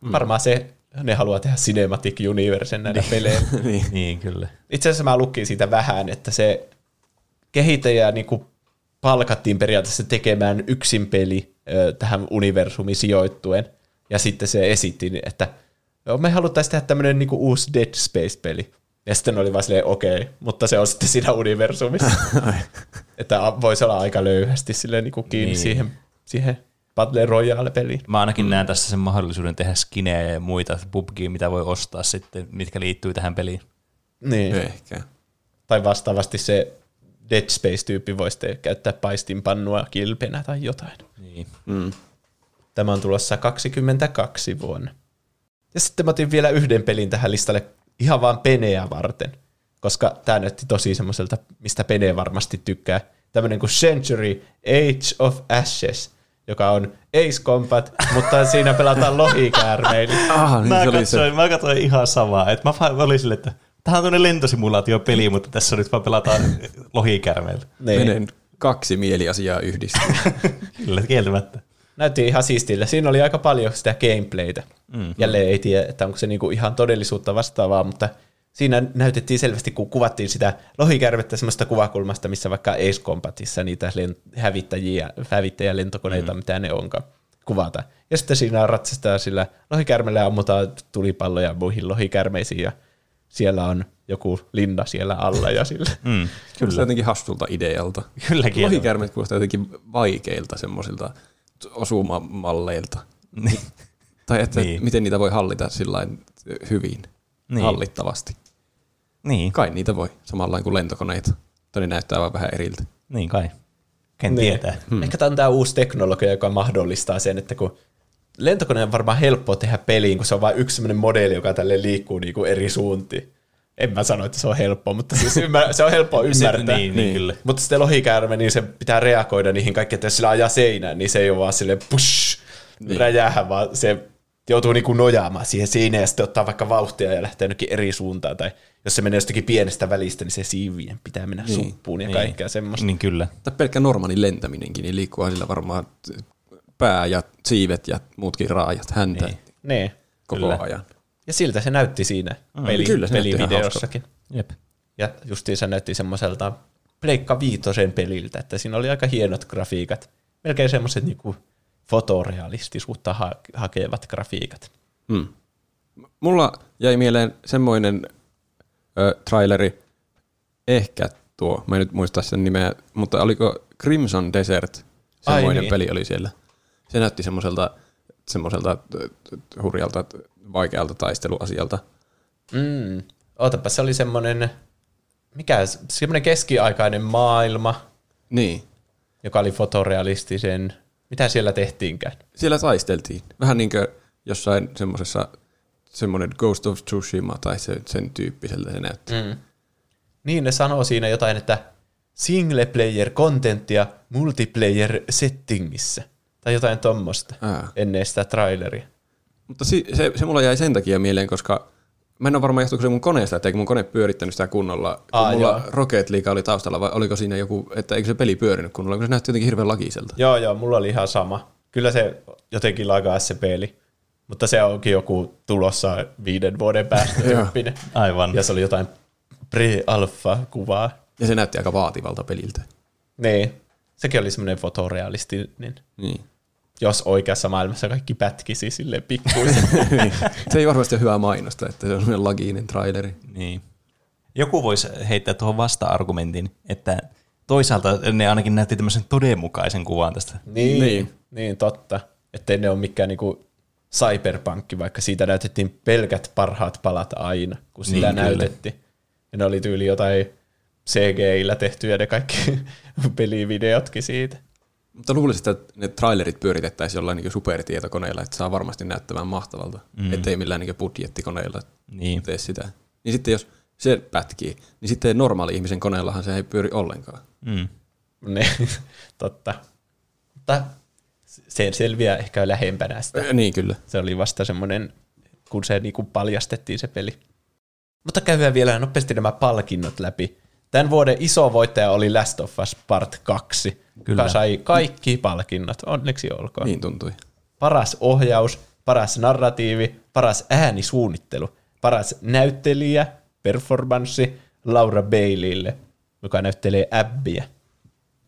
Mm. Varmaan se, ne haluaa tehdä Cinematic Universen näitä pelejä. niin. Niin, kyllä. Itse asiassa mä lukin siitä vähän, että se kehittäjä niin kuin palkattiin periaatteessa tekemään yksin peli ö, tähän universumiin sijoittuen. Ja sitten se esitti, että me haluttaisiin tehdä tämmöinen niin uusi Dead Space-peli. Ja sitten oli vaan silleen, okei, okay, mutta se on sitten siinä universumissa. että voisi olla aika löyhästi silleen niin kuin kiinni Niin. niin. siihen, siihen Battle Royale-peliin. Mä ainakin mm. näen tässä sen mahdollisuuden tehdä skinejä ja muita PUBGia, mitä voi ostaa sitten, mitkä liittyy tähän peliin. Niin. Ehkä. Tai vastaavasti se Dead Space-tyyppi voisi te- käyttää paistinpannua kilpenä tai jotain. Niin. Mm. Tämä on tulossa 22 vuonna. Ja sitten mä otin vielä yhden pelin tähän listalle ihan vaan Peneä varten, koska tämä näytti tosi semmoiselta, mistä Pene varmasti tykkää. Tämmöinen kuin Century Age of Ashes, joka on Ace Combat, mutta siinä pelataan lohikäärmeillä. Ah, niin Mä se oli katsoin, se. mä katsoin ihan samaa. Et mä vaan olin silleen, että tämä on tämmöinen lentosimulaatiopeli, mutta tässä nyt vaan pelataan lohikärmeillä. Niin. Menen kaksi mieliasiaa yhdistää. Kyllä, kieltämättä. Näytti ihan siistille. Siinä oli aika paljon sitä gameplaytä. Mm. Jälleen ei tiedä, että onko se niinku ihan todellisuutta vastaavaa, mutta siinä näytettiin selvästi, kun kuvattiin sitä lohikärmettä semmoista kuvakulmasta, missä vaikka Ace Combatissa niitä len- hävittäjiä, hävittäjälentokoneita, mm. mitä ne onkaan, kuvata. Ja sitten siinä ratsastaa sillä lohikärmellä ja ammutaan tulipalloja muihin lohikärmeisiin ja siellä on joku linna siellä alla ja sillä. Mm, Kyllä. jotenkin hassulta idealta. kyllä kieltämättä. Lohikärmet kuulostaa jotenkin vaikeilta semmoisilta osumamalleilta. Niin. Tai että Niin. miten niitä voi hallita sillain hyvin, niin. hallittavasti. Niin, Kai niitä voi, samalla kuin lentokoneita. Ne näyttää vaan vähän eriltä. niin kai. Ken Niin. tietää. Hmm. Ehkä tämä on tämä uusi teknologia, joka mahdollistaa sen, että kun lentokone on varmaan helppo tehdä peliin, kun se on vain yksi sellainen modeeli, joka tälle liikkuu niin kuin eri suuntiin. En mä sano, että se on helppo, mutta siis ymmär- se on helppo ymmärtää. niin, niin, kyllä. Mutta sitten lohikäärme, niin se pitää reagoida niihin kaikkiin, että jos sillä ajaa seinään, niin se ei ole vaan silleen push, niin. räjähä, vaan se joutuu niinku nojaamaan siihen seinään ja sitten ottaa vaikka vauhtia ja lähtee jonnekin eri suuntaan. Tai jos se menee jostakin pienestä välistä, niin se siivien pitää mennä niin. suppuun ja Niin. kaikkea semmoista. Niin kyllä. Tai pelkkä normaali lentäminenkin, niin liikkuu sillä varmaan pää ja siivet ja muutkin raajat häntä Niin. niin. Koko Kyllä. ajan. Ja siltä se näytti siinä peli, kyllä se pelivideossakin. Jep. Ja justiin se näytti semmoiselta Pleikka Viitosen peliltä, että siinä oli aika hienot grafiikat. Melkein semmoiset niinku fotorealistisuutta ha- hakevat grafiikat. Mm. Mulla jäi mieleen semmoinen ö, traileri, ehkä tuo, mä en nyt muista sen nimeä, mutta oliko Crimson Desert, Semmoinen niin. peli oli siellä. Se näytti semmoiselta, semmoiselta hurjalta, vaikealta taisteluasialta. Mm. Ootapa, se oli semmoinen, mikä, semmoinen keskiaikainen maailma, Niin. joka oli fotorealistisen. Mitä siellä tehtiinkään? Siellä taisteltiin. Vähän niin kuin jossain semmoisessa, semmoinen Ghost of Tsushima tai se, sen tyyppiseltä se näytti. Mm. Niin, ne sanoo siinä jotain, että single player contenttia multiplayer settingissä. Tai jotain tommosta Ää. ennen sitä traileria. Mutta si- se, se mulla jäi sen takia mieleen, koska mä en ole varmaan johtuuko se mun koneesta, että eikö mun kone pyörittänyt sitä kunnolla. Kun Aa, mulla joo. Rocket League oli taustalla, vai oliko siinä joku, että eikö se peli pyörinyt kunnolla, kun se näytti jotenkin hirveän lakiselta. Joo, joo, mulla oli ihan sama. Kyllä se jotenkin lagaa se peli. Mutta se onkin joku tulossa viiden vuoden päästä tyyppinen. Aivan. Ja se oli jotain pre-alpha-kuvaa. Ja se näytti aika vaativalta peliltä. Niin. Sekin oli semmoinen fotorealistinen. Niin. Jos oikeassa maailmassa kaikki pätkisi sille pikkuisen. Se ei varmasti ole hyvää mainosta, että se on semmoinen laginen traileri. Niin. Joku voisi heittää tuohon vasta-argumentin, että toisaalta ne ainakin näytti tämmöisen todenmukaisen kuvan tästä. niin, Niin. niin. niin, totta. Että ne ole mikään niinku cyberpankki, vaikka siitä näytettiin pelkät parhaat palat aina, kun sitä Niin, näytettiin. Ja ne oli tyyli jotain CGI-llä tehtyjä ne kaikki pelivideotkin siitä. Mutta luulisin, että ne trailerit pyöritettäisiin jollain niin supertietokoneella, että saa varmasti näyttämään mahtavalta. Mm. Ettei millään niin budjettikoneella Niin. tee sitä. Niin sitten jos se pätkii, niin sitten normaali ihmisen koneellahan se ei pyöri ollenkaan. Mm. Ne, totta. Mutta se selviää ehkä lähempänä sitä. Äh, niin kyllä. Se oli vasta semmoinen, kun se niinku paljastettiin se peli. Mutta käydään vielä nopeasti nämä palkinnot läpi. Tämän vuoden iso voittaja oli Last of Us Part 2, Kyllä. joka sai kaikki palkinnot. Onneksi olkoon. Niin tuntui. Paras ohjaus, paras narratiivi, paras äänisuunnittelu, paras näyttelijä, performanssi Laura Baileylle, joka näyttelee Abbyä.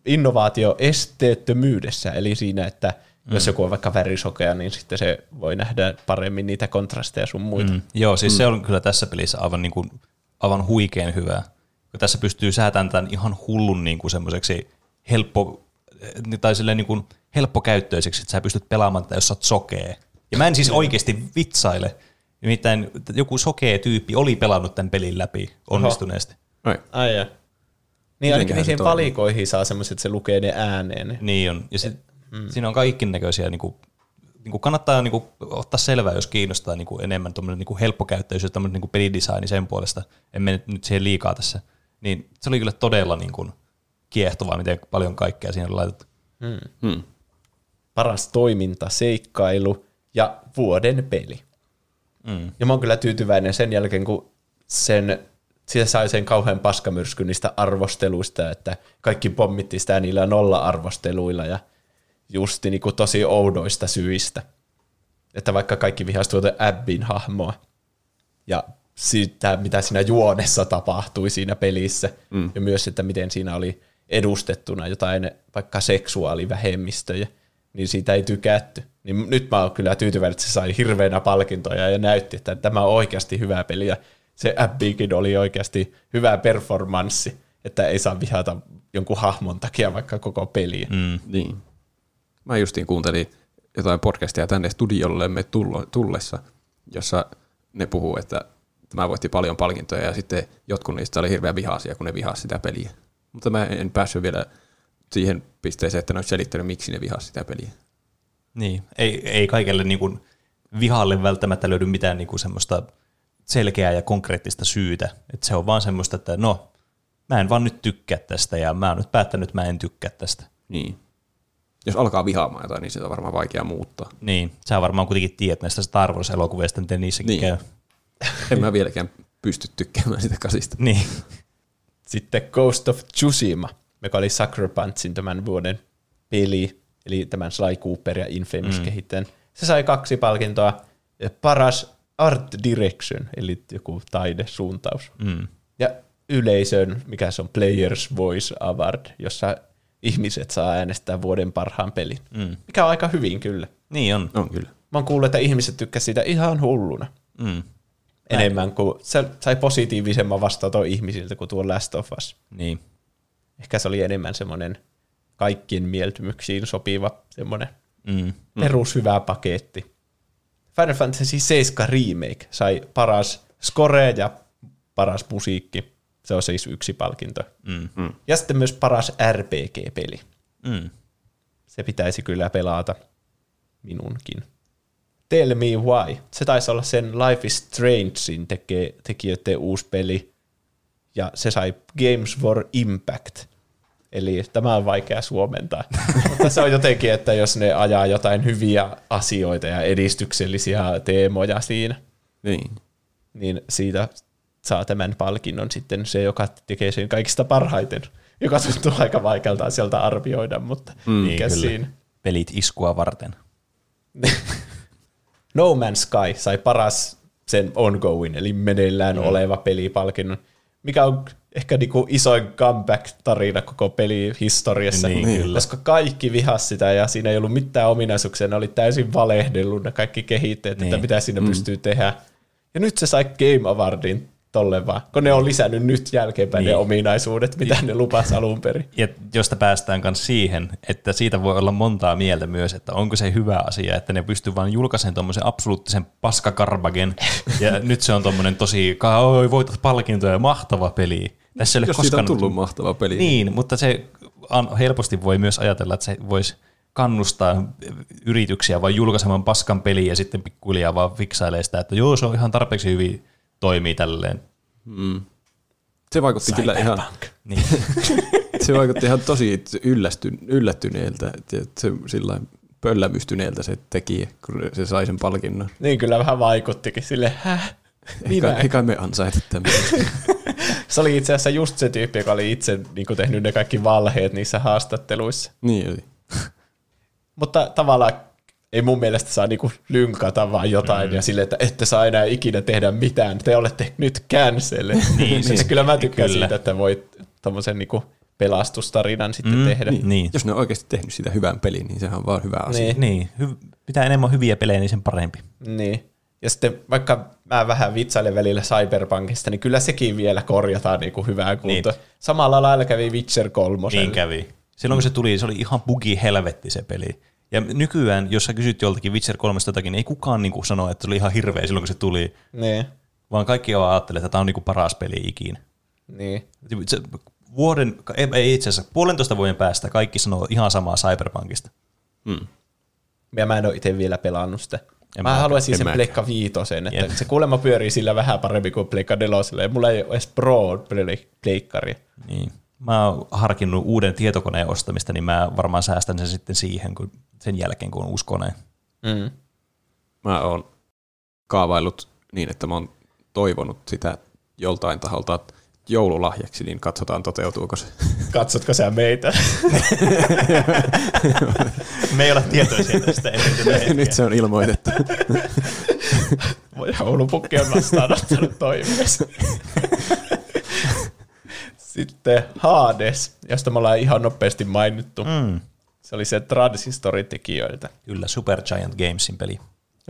Innovaatio esteettömyydessä, eli siinä, että mm. jos joku on vaikka värisokea, niin sitten se voi nähdä paremmin niitä kontrasteja sun muita. Mm. Joo, siis mm. se on kyllä tässä pelissä aivan, niin kuin, aivan huikean hyvää. Kun tässä pystyy säätämään tämän ihan hullun niin kuin semmoiseksi helppo, eh, tai silleen niin kuin helppokäyttöiseksi, että sä pystyt pelaamaan tätä, jos sä oot sokee. Ja mä en siis oikeasti vitsaile. Nimittäin joku sokee tyyppi oli pelannut tämän pelin läpi onnistuneesti. Ai. Ai ja. Niin ainakin se niihin toimii? valikoihin saa semmoiset, että se lukee ne ääneen. Niin on. Ja sit, mm. siinä on kaikki näköisiä, niin kuin, niin kuin kannattaa niin kuin, ottaa selvää, jos kiinnostaa niin kuin, enemmän tuommoinen niin kuin helppokäyttöisyys, tämmöinen niin kuin pelidesigni sen puolesta. En mene nyt siihen liikaa tässä. Niin se oli kyllä todella niin kuin, kiehtovaa, miten paljon kaikkea siinä on laitettu. Hmm. paras toiminta, seikkailu ja vuoden peli. Mm. Ja mä oon kyllä tyytyväinen sen jälkeen, kun sen, siitä sai sen kauhean paskamyrskyn niistä arvosteluista, että kaikki pommitti sitä niillä nolla-arvosteluilla ja justi niinku tosi oudoista syistä. Että vaikka kaikki vihasi tuota Abbin hahmoa ja siitä, mitä siinä juonessa tapahtui siinä pelissä, mm. ja myös, että miten siinä oli edustettuna jotain vaikka seksuaalivähemmistöjä, niin siitä ei tykätty. Niin nyt mä oon kyllä tyytyväinen, että se sai hirveänä palkintoja ja näytti, että tämä on oikeasti hyvä peli, ja se Abbikin oli oikeasti hyvä performanssi, että ei saa vihata jonkun hahmon takia vaikka koko peliä. Mm. Niin. Mä justiin kuuntelin jotain podcastia tänne studiollemme tullo- tullessa, jossa ne puhuu, että tämä voitti paljon palkintoja ja sitten jotkut niistä oli hirveän vihaisia, kun ne vihasi sitä peliä. Mutta mä en päässyt vielä siihen pisteeseen, että ne olisi selittänyt, miksi ne vihasi sitä peliä. Niin, ei, ei kaikelle niin kuin, vihalle välttämättä löydy mitään niin kuin, semmoista selkeää ja konkreettista syytä. Et se on vaan semmoista, että no, mä en vaan nyt tykkää tästä ja mä oon nyt päättänyt, että mä en tykkää tästä. Niin. Jos alkaa vihaamaan jotain, niin sitä on varmaan vaikea muuttaa. Niin, sä varmaan kuitenkin tiedät näistä Star Wars-elokuvista, miten niissäkin Niin. käy. En mä vieläkään pysty tykkäämään sitä kasista. Niin, Sitten Ghost of Tsushima, joka oli Sucker Punchin tämän vuoden peli, eli tämän Sly Cooper ja Infamous mm. kehittäjän. Se sai kaksi palkintoa. Paras Art Direction, eli joku taidesuuntaus. mm. Ja yleisön, mikä se on Players Voice Award, jossa ihmiset saa äänestää vuoden parhaan pelin. Mm. Mikä on aika hyvin kyllä. niin on. On kyllä. Mä oon kuullut, että ihmiset tykkäsivät siitä ihan hulluna. Mm. Enemmän kuin, se sai positiivisemman vastaanoton ihmisiltä kuin tuo Last of Us. Niin. Ehkä se oli enemmän semmoinen kaikkien mieltymyksiin sopiva semmoinen Mm. perushyvä paketti. Final Fantasy 7 Remake sai paras score ja paras musiikki. Se on siis yksi palkinto. Mm. Ja sitten myös paras RPG-peli. Mm. Se pitäisi kyllä pelata minunkin. Tell Me Why. Se taisi olla sen Life is Strangein teke, tekijöiden uusi peli. Ja se sai Games for Impact. Eli tämä on vaikea suomentaa. Mutta se on jotenkin, että jos ne ajaa jotain hyviä asioita ja edistyksellisiä teemoja siinä, Niin. niin siitä saa tämän palkinnon sitten se, joka tekee sen kaikista parhaiten. Joka tuntuu aika vaikealta sieltä arvioida, mutta mm, mikä kyllä. siinä. Pelit iskua varten. No Man's Sky sai paras sen ongoing, eli meneillään mm. oleva pelipalkinnon, mikä on ehkä niinku isoin comeback-tarina koko pelihistoriassa, Niin, niin, kyllä. koska kaikki vihas sitä ja siinä ei ollut mitään ominaisuuksia, ne oli täysin valehdellut ne kaikki kehittäjät, niin. Että mitä siinä mm. pystyy tehdä. Ja nyt se sai Game Awardin tolle vaan, kun ne on lisännyt nyt jälkeenpäin niin. Ne ominaisuudet, mitä ne lupas alun perin. Ja josta päästään myös siihen, että siitä voi olla montaa mieltä myös, että onko se hyvä asia, että ne pystyy vain julkaisemaan tuommoisen absoluuttisen paskakarbagen, ja nyt se on tuommoinen tosi, oi, voitat palkintoja, mahtava peli. Tässä ei ole Jos siitä koskaan on tullut mahtava peli. Niin, mutta se an- helposti voi myös ajatella, että se voisi kannustaa yrityksiä vaan julkaisemaan paskan peliä ja sitten pikkuhiljaa vaan fiksailee sitä, että joo, se on ihan tarpeeksi hyvin toimii tälleen. Se vaikutti kyllä ihan, Niin. se vaikutti ihan tosi yllästy, yllättyneeltä, että se sillä pöllämystyneeltä se teki, kun se sai sen palkinnon. Niin kyllä vähän vaikuttikin sille, häh? Minä? kai, ei kai me ansaita tämän. Se oli itse asiassa just se tyyppi, joka oli itse niin kuin, tehnyt ne kaikki valheet niissä haastatteluissa. niin oli. Mutta tavallaan ei mun mielestä saa niinku lynkata vaan jotain mm. ja sille, että ette saa enää ikinä tehdä mitään. Te olette nyt cancel. niin, siis kyllä mä tykkään Kyllä. siitä, että voit tommosen niinku pelastustarinan sitten Mm, tehdä. niin. niin. Jos ne on oikeasti tehnyt sitä hyvän pelin, niin sehän on vaan hyvä asia. Niin. Niin, hy- mitä enemmän hyviä pelejä, niin sen parempi. Niin. Ja sitten vaikka mä vähän vitsailen välillä Cyberpunkista, niin kyllä sekin vielä korjataan niinku hyvää kuntoa. Niin. Samalla lailla kävi Witcher 3. Niin kävi. Silloin kun se tuli, se oli ihan bugi helvetti se peli. Ja nykyään, jos sä kysyt joltakin Witcher 3 jotakin, niin ei kukaan niinku sano, että se oli ihan hirveä silloin, kun se tuli. Niin. Vaan kaikki vaan ajattelee, että tämä on niinku paras peli ikinä. Niin. Se, vuoden, ei- ei itse asiassa, puolentoista vuoden päästä kaikki sanoo ihan samaa Cyberpunkista. Ja mä en ole itse vielä pelannut sitä. En mä mäkään. haluaisin En sen. Pleikka Viitosen, että Jep. se kuulemma pyörii sillä vähän paremmin kuin Pleikka Nelosella. Ja mulla ei ole edes Pro Pleikkari. Niin. Mä oon harkinnut uuden tietokoneen ostamista, niin mä varmaan säästän sen sitten siihen, kun, sen jälkeen, kun on uusi kone. Mm. Mä oon kaavaillut niin, että mä oon toivonut sitä joltain taholta joululahjaksi, niin katsotaan toteutuuko se. Katsotko sä meitä? Me ei olla tietoisia tästä ennen Nyt se on ilmoitettu. Joulupukki on vastaanottanut toiveessa. Sitten Hades, josta me ollaan ihan nopeasti mainittu. Mm. Se oli se Transistorin tekijöiltä. Kyllä, Super Giant Gamesin peli.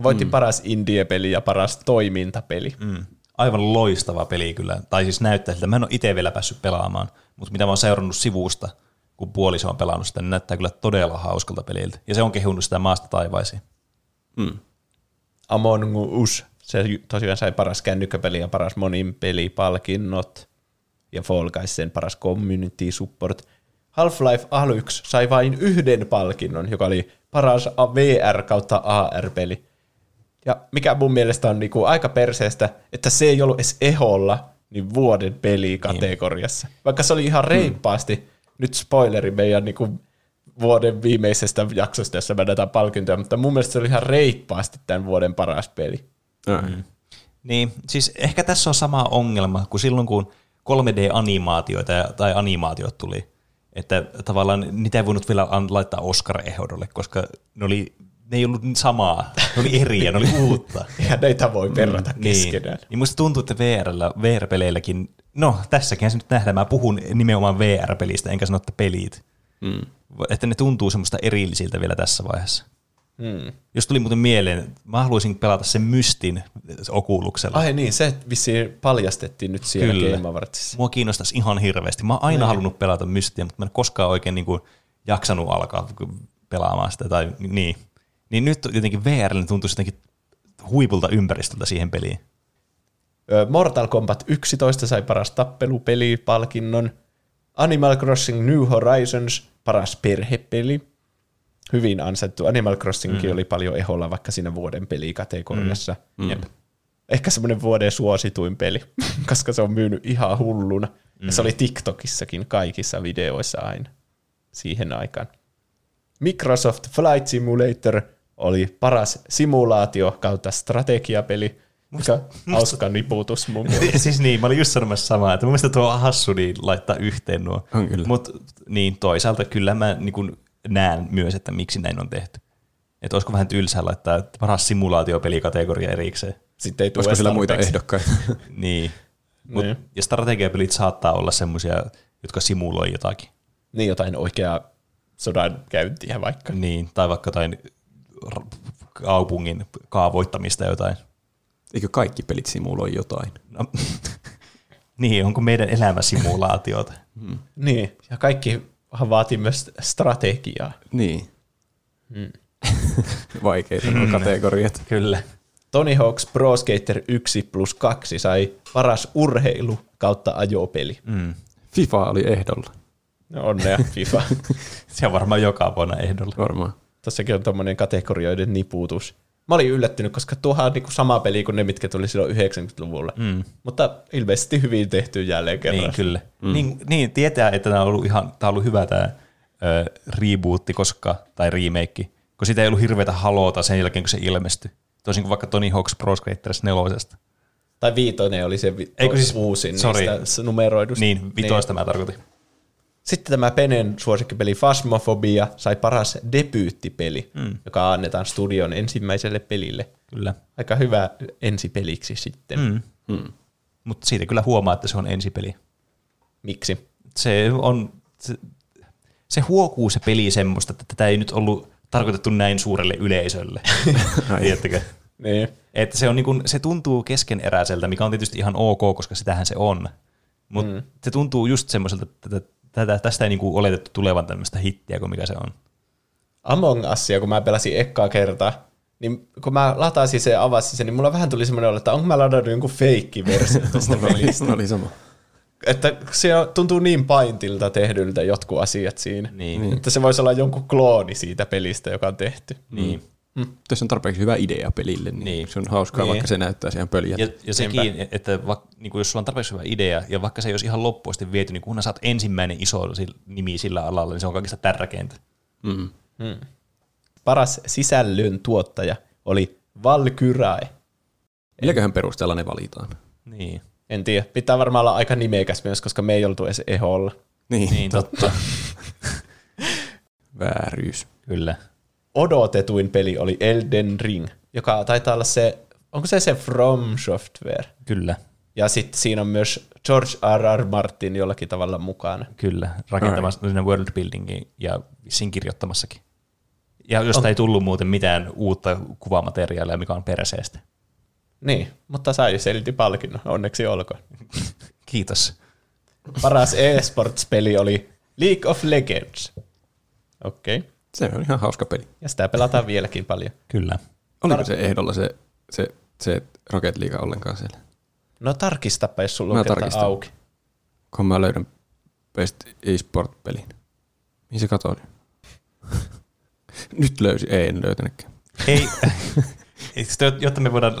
Voitti mm. paras indie-peli ja paras toimintapeli. Mm. Aivan loistava peli kyllä. Tai siis näyttää siltä. Mä en ole itse vielä päässyt pelaamaan, mutta mitä mä oon seurannut sivusta, kun puoliso on pelannut sitä, niin näyttää kyllä todella hauskalta peliltä. Ja se on kehunut sitä maasta taivaisiin. Among Us, se tosiaan sai paras kännykkäpeli ja paras monin pelipalkinnot. Ja Fall Guys sen paras community support. Half-Life Alyx sai vain yhden palkinnon, joka oli paras VR kautta AR-peli. Ja mikä mun mielestä on niinku aika perseestä, että se ei ollut edes eholla niin vuoden peli kategoriassa. Vaikka se oli ihan reippaasti, nyt spoileri meidän niinku vuoden viimeisestä jaksosta, jossa näytän palkintoja, mutta mun mielestä se oli ihan reippaasti tämän vuoden paras peli. Mm. Niin, siis ehkä tässä on sama ongelma kuin silloin, kun 3D-animaatioita ja- tai animaatiot tuli. Että tavallaan niitä ei voinut vielä an- laittaa Oscar-ehdolle, koska ne, oli, ne ei ollut samaa. Ne oli eri ja ne oli uutta. Ja näitä voi verrata mm, keskenään. Niin, niin musta tuntuu, että VRllä, VR-peleilläkin, no tässäkin se nyt nähdään, mä puhun nimenomaan VR-pelistä, enkä sano, että pelit. Mm. Että ne tuntuu semmoista erillisiltä vielä tässä vaiheessa. Mm. Jos tuli muuten mieleen, mä haluaisin pelata sen Mystin okuluksella. Ai niin, se vissiin paljastettiin nyt siellä Kyllä. Game Awardsissa. Mua kiinnostaisi ihan hirveästi. Mä oon aina halunnut pelata Mystiä, mutta mä en koskaan oikein niin kuin jaksanut alkaa pelaamaan sitä. Tai, niin. Niin nyt jotenkin VR tuntuu jotenkin huipulta ympäristöltä siihen peliin. Mortal Kombat 11 sai paras tappelupeli-palkinnon. Animal Crossing New Horizons, paras perhepeli. Hyvin ansaittu. Animal Crossingkin mm. oli paljon eholla vaikka siinä vuoden pelikategoriassa. Mm. Jep. Ehkä semmoinen vuoden suosituin peli, koska se on myynyt ihan hulluna. Mm. Ja se oli TikTokissakin kaikissa videoissa aina siihen aikaan. Microsoft Flight Simulator oli paras simulaatio kautta strategiapeli, mikä hauska niputus mun mielestä. siis niin, mä olin just sanomassa samaa, että mun mielestä tuo on hassu niin laittaa yhteen nuo. Mutta niin, toisaalta kyllä mä niin kun näen myös, että miksi näin on tehty. Että olisiko vähän tylsää laittaa paras simulaatiopelikategoria erikseen. Sitten ei tule sillä muita ehdokkaita? Niin. Mut, Niin. ja strategiapelit saattaa olla semmoisia, jotka simuloi jotakin. Niin jotain oikeaa sodan käyntiä vaikka. Niin, tai vaikka jotain kaupungin kaavoittamista jotain. Eikö kaikki pelit simuloi jotain? No, niin, onko meidän elämä simulaatiota? Niin, ja kaikki vaatii myös strategiaa. Niin. Vaikeita nuo kategoriat. Kyllä. Tony Hawk's Pro Skater 1 plus 2 sai paras urheilu kautta ajopeli. Mm. FIFA oli ehdolla. No onnea FIFA. Se on varmaan joka vuonna ehdolla. Varmaan. Tossakin on tommonen kategorioiden niputus. Mä olin yllättynyt, koska tuohan on niinku sama peli kuin ne, mitkä tuli silloin 90-luvulla. Mm. Mutta ilmeisesti hyvin tehty jälleen kerran. Niin, kyllä. Mm. Niin, niin, tietää, että tämä on ollut, ihan, tämä on ollut hyvä tämä ö, rebootti, koska, tai remake, kun sitä ei ollut hirveätä haloota sen jälkeen, kun se ilmestyi. Toisin kuin vaikka Tony Hawk's Pro Skaters nelosesta. Tai viitonen oli se vi- Eikö siis- uusin sorry. niistä numeroidusta. Niin, vitoista niin. mä tarkoitin. Sitten tämä Penen suosikkipeli Phasmophobia sai paras debyyttipeli, mm. joka annetaan studion ensimmäiselle pelille. Kyllä. Aika hyvä ensipeliksi sitten. Mm. Mm. Mutta siitä kyllä huomaa, että se on ensipeli. Miksi? Se on, se, se huokuu se peli semmoista, että tätä ei nyt ollut tarkoitettu näin suurelle yleisölle. Tiedättekö? Niin. Että se, on niin kuin, se tuntuu keskeneräiseltä, mikä on tietysti ihan ok, koska sitähän se on. Mutta mm. se tuntuu just semmoiselta, että tätä, tästä ei niin kuin oletettu tulevan tämmöistä hittiä kuin mikä se on. Among Usia, kun mä pelasin ekkaa kertaa, niin kun mä latasin sen ja avasin sen, niin mulla vähän tuli semmoinen olo, että onko mä ladannut jonkun feikki-versio tästä pelistä. Se oli sama. että se on- tuntuu niin paintilta tehdyltä jotkut asiat siinä. Niin. Että se voisi olla jonkun klooni siitä pelistä, joka on tehty. Niin. Tässä on tarpeeksi hyvä idea pelille, niin, Niin. se on hauskaa, Niin. vaikka se näyttää ihan pöljältä. Ja, ja sekin, että vaikka, niin kuin jos sulla on tarpeeksi hyvä idea, ja vaikka se ei olisi ihan loppuasti viety, niin kunhan saat ensimmäinen iso nimi sillä alalla, niin se on kaikista tärkeintä. Mm. Paras sisällön tuottaja oli Valkyrae. Milläköhän perusteella ne valitaan? Niin, En tiedä, pitää varmaan olla aika nimekäs myös, koska me ei oltu edes eholla. Niin, niin totta. vääryys. Kyllä. Odotetuin peli oli Elden Ring, joka taitaa olla se, onko se se From Software? Kyllä. Ja sitten siinä on myös George R. R. Martin jollakin tavalla mukana. Kyllä, rakentamassa siinä worldbuildingin ja vissiin kirjoittamassakin. Ja josta ei tullut muuten mitään uutta kuvamateriaalia, mikä on perseestä. Niin, mutta sai silti palkinnon, onneksi olkoon. Kiitos. Paras e-sports-peli oli League of Legends. Okei, okay. Se on ihan hauska peli. ja sitä pelataan vieläkin paljon. Kyllä. Oliko se ehdolla se, se, se Rocket League ollenkaan siellä? No tarkistapa, jos sulla on kerta auki. Kun mä löydän Best eSport-pelin. Mihin se katoaa? Nyt löysin. Ei, en löytänytkään. Ei, jotta me voidaan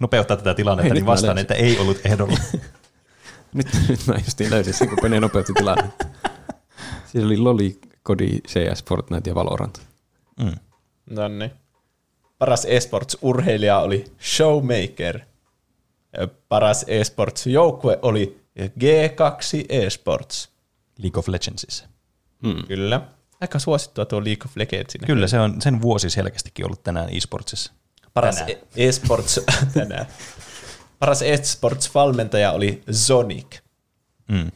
nopeuttaa tätä tilannetta, Ei, niin vastaan, että ei ollut ehdolla. Nyt, nyt mä justiin löysin sen, kun Pene nopeutti tilanne. Siellä oli Loli, Kodi, CS, Fortnite ja Valorant. Mm. No niin. Paras esports-urheilija oli Showmaker. Paras esports-joukkue oli G2 Esports. League of Legendsissa. Hmm. Kyllä. Aika suosittua tuo League of Legends. Kyllä, se on sen vuosi selkeästikin ollut tänään eSportsissa. Paras Tänään. e- esports tänään. Paras esports-valmentaja oli Sonic. Mm.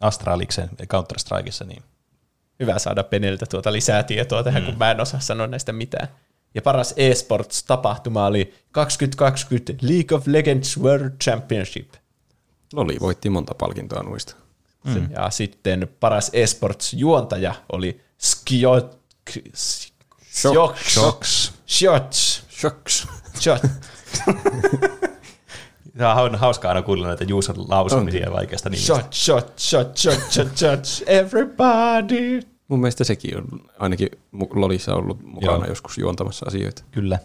Astraliksen ja Counter-Strikeissa, niin Hyvä saada Peneltä tuota lisää tietoa tähän, mm. kun mä en osaa sanoa näistä mitään. Ja paras esports-tapahtuma oli 2020 League of Legends World Championship. Loli voitti monta palkintoa noista. Mm. Ja sitten paras esports-juontaja oli Skiot... Shoks. Shoks. Shots. Shocks. Tämä on hauskaa aina kuulla näitä Juuson lausumisia vaikeasta nimistä. Shot, shot, shot, shot, shot, shot. Everybody. Mun mielestä sekin on ainakin Lolissa ollut mukana Joo. joskus juontamassa asioita. Kyllä.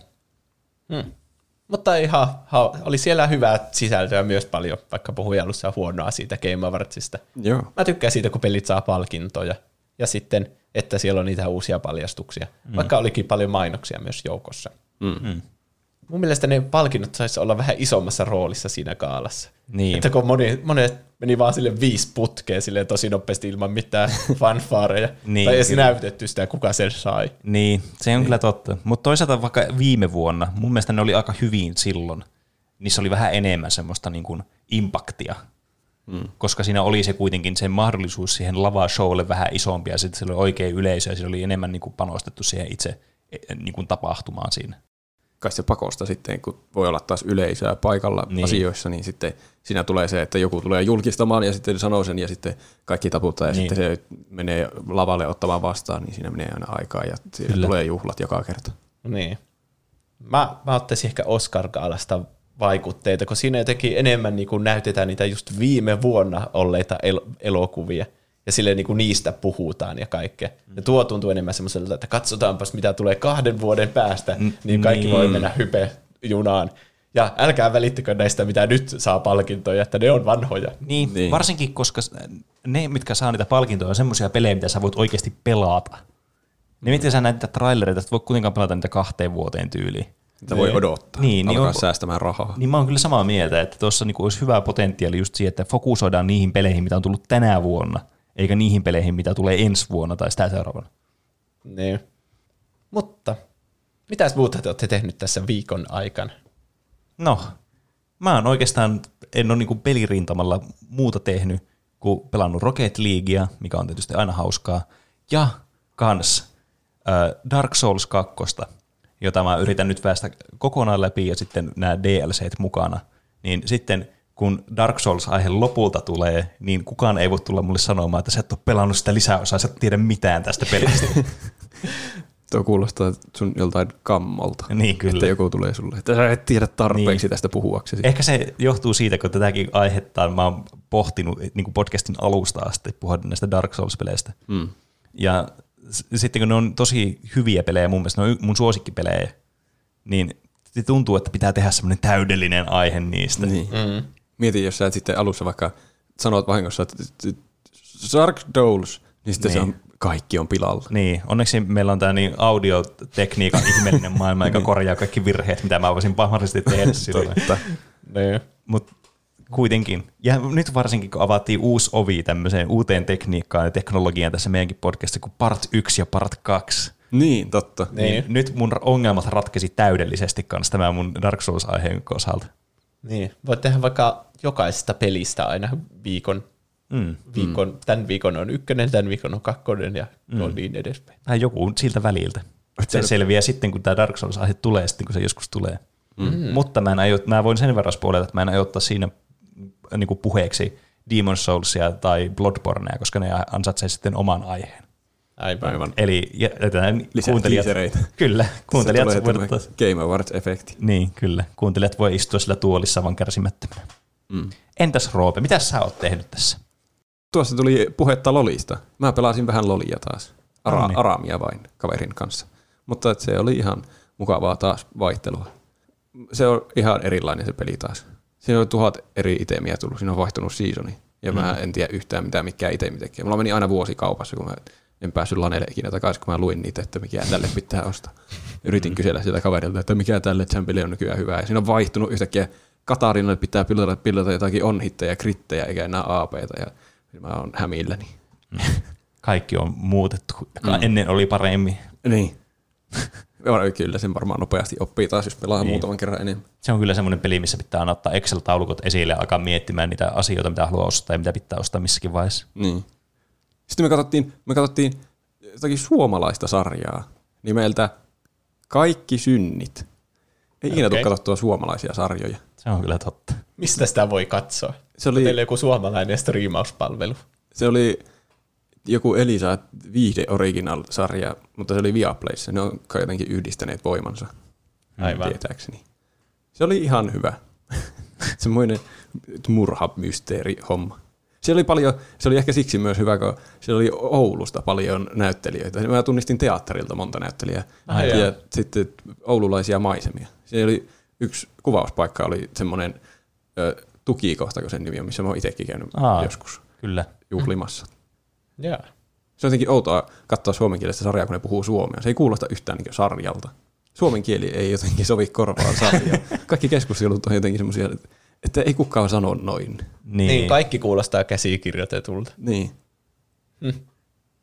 Mutta ihan, ha, oli siellä hyvää sisältöä myös paljon, vaikka puhuin alussa huonoa siitä Game Awardsista. Joo. Mä tykkään siitä, kun pelit saa palkintoja. Ja sitten, että siellä on niitä uusia paljastuksia. Mm. Vaikka olikin paljon mainoksia myös joukossa. Mm. Mun mielestä ne palkinnot saisi olla vähän isommassa roolissa siinä kaalassa. Niin. Että kun moni, monet meni vaan sille viisi putkea sille tosi nopeasti ilman mitään fanfaareja. Niin, tai edes kyllä. näytetty sitä, kuka sen sai. Niin, se on kyllä totta. Mutta toisaalta vaikka viime vuonna, mun mielestä ne oli aika hyvin silloin. Niissä oli vähän enemmän semmoista niin kuin impaktia. Mm. Koska siinä oli se kuitenkin se mahdollisuus siihen lava-showlle vähän isompi ja sitten siellä oli oikein yleisö ja siinä oli enemmän niin kuin panostettu siihen itse eh, niin kuin tapahtumaan siinä. Kai se pakosta sitten, kun voi olla taas yleisöä paikalla Niin. asioissa, niin sitten siinä tulee se, että joku tulee julkistamaan ja sitten sanoo sen ja sitten kaikki taputtaa ja Niin. sitten se menee lavalle ottamaan vastaan, niin siinä menee aina aikaa ja siinä Kyllä. tulee juhlat joka kerta. Niin. Mä, mä ottaisin ehkä Oscar-gaalasta vaikutteita, kun siinä jotenkin enemmän niin kuin näytetään niitä just viime vuonna olleita el- elokuvia. Ja sille niin kuin niistä puhutaan ja kaikkea. Ja tuo tuntuu enemmän semmoiselta, että katsotaanpas mitä tulee kahden vuoden päästä, Mm, niin kaikki niin. voi mennä hype junaan. Ja älkää välittäkö näistä, mitä nyt saa palkintoja, että ne on vanhoja. Niin, niin, Niin. varsinkin koska ne, mitkä saa niitä palkintoja, on semmoisia pelejä, mitä sä voit oikeasti pelata. Ne, mitkä sä näet niitä trailereita, että voit kuitenkaan pelata niitä kahteen vuoteen tyyliin. Sitä voi odottaa, Niin, niin, niin alkaa on- säästämään rahaa. Niin mä oon kyllä samaa mieltä, että tuossa niinku olisi hyvä potentiaali just siihen, että fokusoidaan niihin peleihin, mitä on tullut tänä vuonna, eikä niihin peleihin, mitä tulee ensi vuonna tai sitä seuraavana. Niin. Mutta mitäs muuta te olette tehnyt tässä viikon aikana? No, mä oon oikeastaan, en ole niinku pelirintamalla muuta tehnyt, kuin pelannut Rocket Leaguea, mikä on tietysti aina hauskaa, ja kans äh, Dark Souls 2, jota mä yritän nyt päästä kokonaan läpi, ja sitten nämä DLCt mukana. Niin sitten kun Dark Souls-aihe lopulta tulee, niin kukaan ei voi tulla mulle sanomaan, että sä et ole pelannut sitä lisäosaa, sä et tiedä mitään tästä pelistä. Tuo kuulostaa sun joltain kammolta. Niin, kyllä. Että joku tulee sulle, että sä et tiedä tarpeeksi niin. tästä puhuaksesi. Ehkä se johtuu siitä, kun tätäkin aihetta mä oon pohtinut niin kuin podcastin alusta asti puhua näistä Dark Souls-peleistä. Mm. Ja sitten kun ne on tosi hyviä pelejä, mun mielestä ne on mun suosikkipelejä, niin se tuntuu, että pitää tehdä semmoinen täydellinen aihe niistä. Niin. Mm. Mieti, jos sä et sitten alussa vaikka sanot vahingossa, että Dark Souls, niin sitten niin. se on, kaikki on pilalla. Niin, onneksi meillä on tämä niin audiotekniikan ihmeellinen maailma, joka korjaa kaikki virheet, mitä mä voisin mahdollisesti tehdä silloin. Niin. Mutta kuitenkin. Ja nyt varsinkin, kun avattiin uusi ovi tämmöiseen uuteen tekniikkaan ja teknologiaan tässä meidänkin podcastissa, kuin Part 1 ja Part 2, Niin, totta. Niin. niin nyt mun ongelmat ratkesi täydellisesti kanssa tämän mun Dark Souls-aiheen osalta. Niin. Voit tehdä vaikka jokaisesta pelistä aina viikon. Mm. viikon mm. Tämän viikon on ykkönen, tämän viikon on kakkonen ja mm. on niin edespäin. Tai joku siltä väliltä. Se selviää sitten, kun tämä Dark Souls-aihe tulee, sitten kun se joskus tulee. Mm. Mutta mä, en aio, mä voin sen verran spoilata, että mä en aio ottaa siinä niin kuin puheeksi Demon Soulsia tai Bloodbornea, koska ne ansaitsee sitten oman aiheen. Aivan. Aivan. Eli jätetään Lisää kuuntelijat, teasereita. kyllä, kuuntelijat, Se tulee voi tämä ottaa, Game Awards-efekti. niin, kyllä, kuuntelijat voi istua sillä tuolissa vaan kärsimättömänä. Mm. Entäs Roope, mitä sä oot tehnyt tässä? Tuossa tuli puhetta Lolista. Mä pelasin vähän Lolia taas. Ara- No niin. Aramia vain kaverin kanssa. Mutta et se oli ihan mukavaa taas vaihtelua. Se on ihan erilainen se peli taas. Siinä on tuhat eri itemiä tullut. Siinä on vaihtunut seasoni. Ja mä en tiedä yhtään mitä mikään itemi tekee. Mulla meni aina vuosi kaupassa, kun mä en päässyt laneelle ikinä takaisin, kun mä luin niitä, että mikä tälle pitää ostaa. Yritin kysellä sitä kaverilta, että mikä tälle champille on nykyään hyvää. Ja siinä on vaihtunut yhtäkkiä Katarinalle pitää pilata, pilata jotakin onhittejä, krittejä, eikä enää APta. Ja mä oon hämilläni. Kaikki on muutettu, mm. ennen oli paremmin. Niin. Kyllä sen varmaan nopeasti oppii taas, jos pelaa niin. muutaman kerran enemmän. Se on kyllä semmoinen peli, missä pitää ottaa Excel-taulukot esille ja alkaa miettimään niitä asioita, mitä haluaa ostaa ja mitä pitää ostaa missäkin vaiheessa. Niin. Sitten me katsottiin, me katsottiin jotakin suomalaista sarjaa nimeltä Kaikki synnit. Ei ikinä Okei. tule katsottua suomalaisia sarjoja. Se on kyllä totta. Mistä sitä voi katsoa? Se Oli... oli, Teillä joku suomalainen striimauspalvelu. se oli joku Elisa viihde original-sarja, mutta se oli Viaplayssa. Ne on kai jotenkin yhdistäneet voimansa. Aivan. Tietääkseni. Se oli ihan hyvä. Semmoinen murhamysteeri homma. Se oli paljon, se oli ehkä siksi myös hyvä, kun siellä oli Oulusta paljon näyttelijöitä. Mä tunnistin teatterilta monta näyttelijää. Ai ja jaa. sitten oululaisia maisemia. Siellä oli yksi kuvauspaikka oli semmoinen tukikohta, kun sen nimi on, missä mä oon itsekin käynyt Aa. joskus Kyllä. juhlimassa. Joo. Se on jotenkin outoa katsoa suomenkielistä sarjaa, kun ne puhuu suomea. Se ei kuulosta yhtään niin sarjalta. Suomen kieli ei jotenkin sovi korvaan sarjaa. Kaikki keskustelut on jotenkin semmoisia, että ei kukaan sano noin. Niin. Niin, kaikki kuulostaa käsikirjoitetulta. Niin.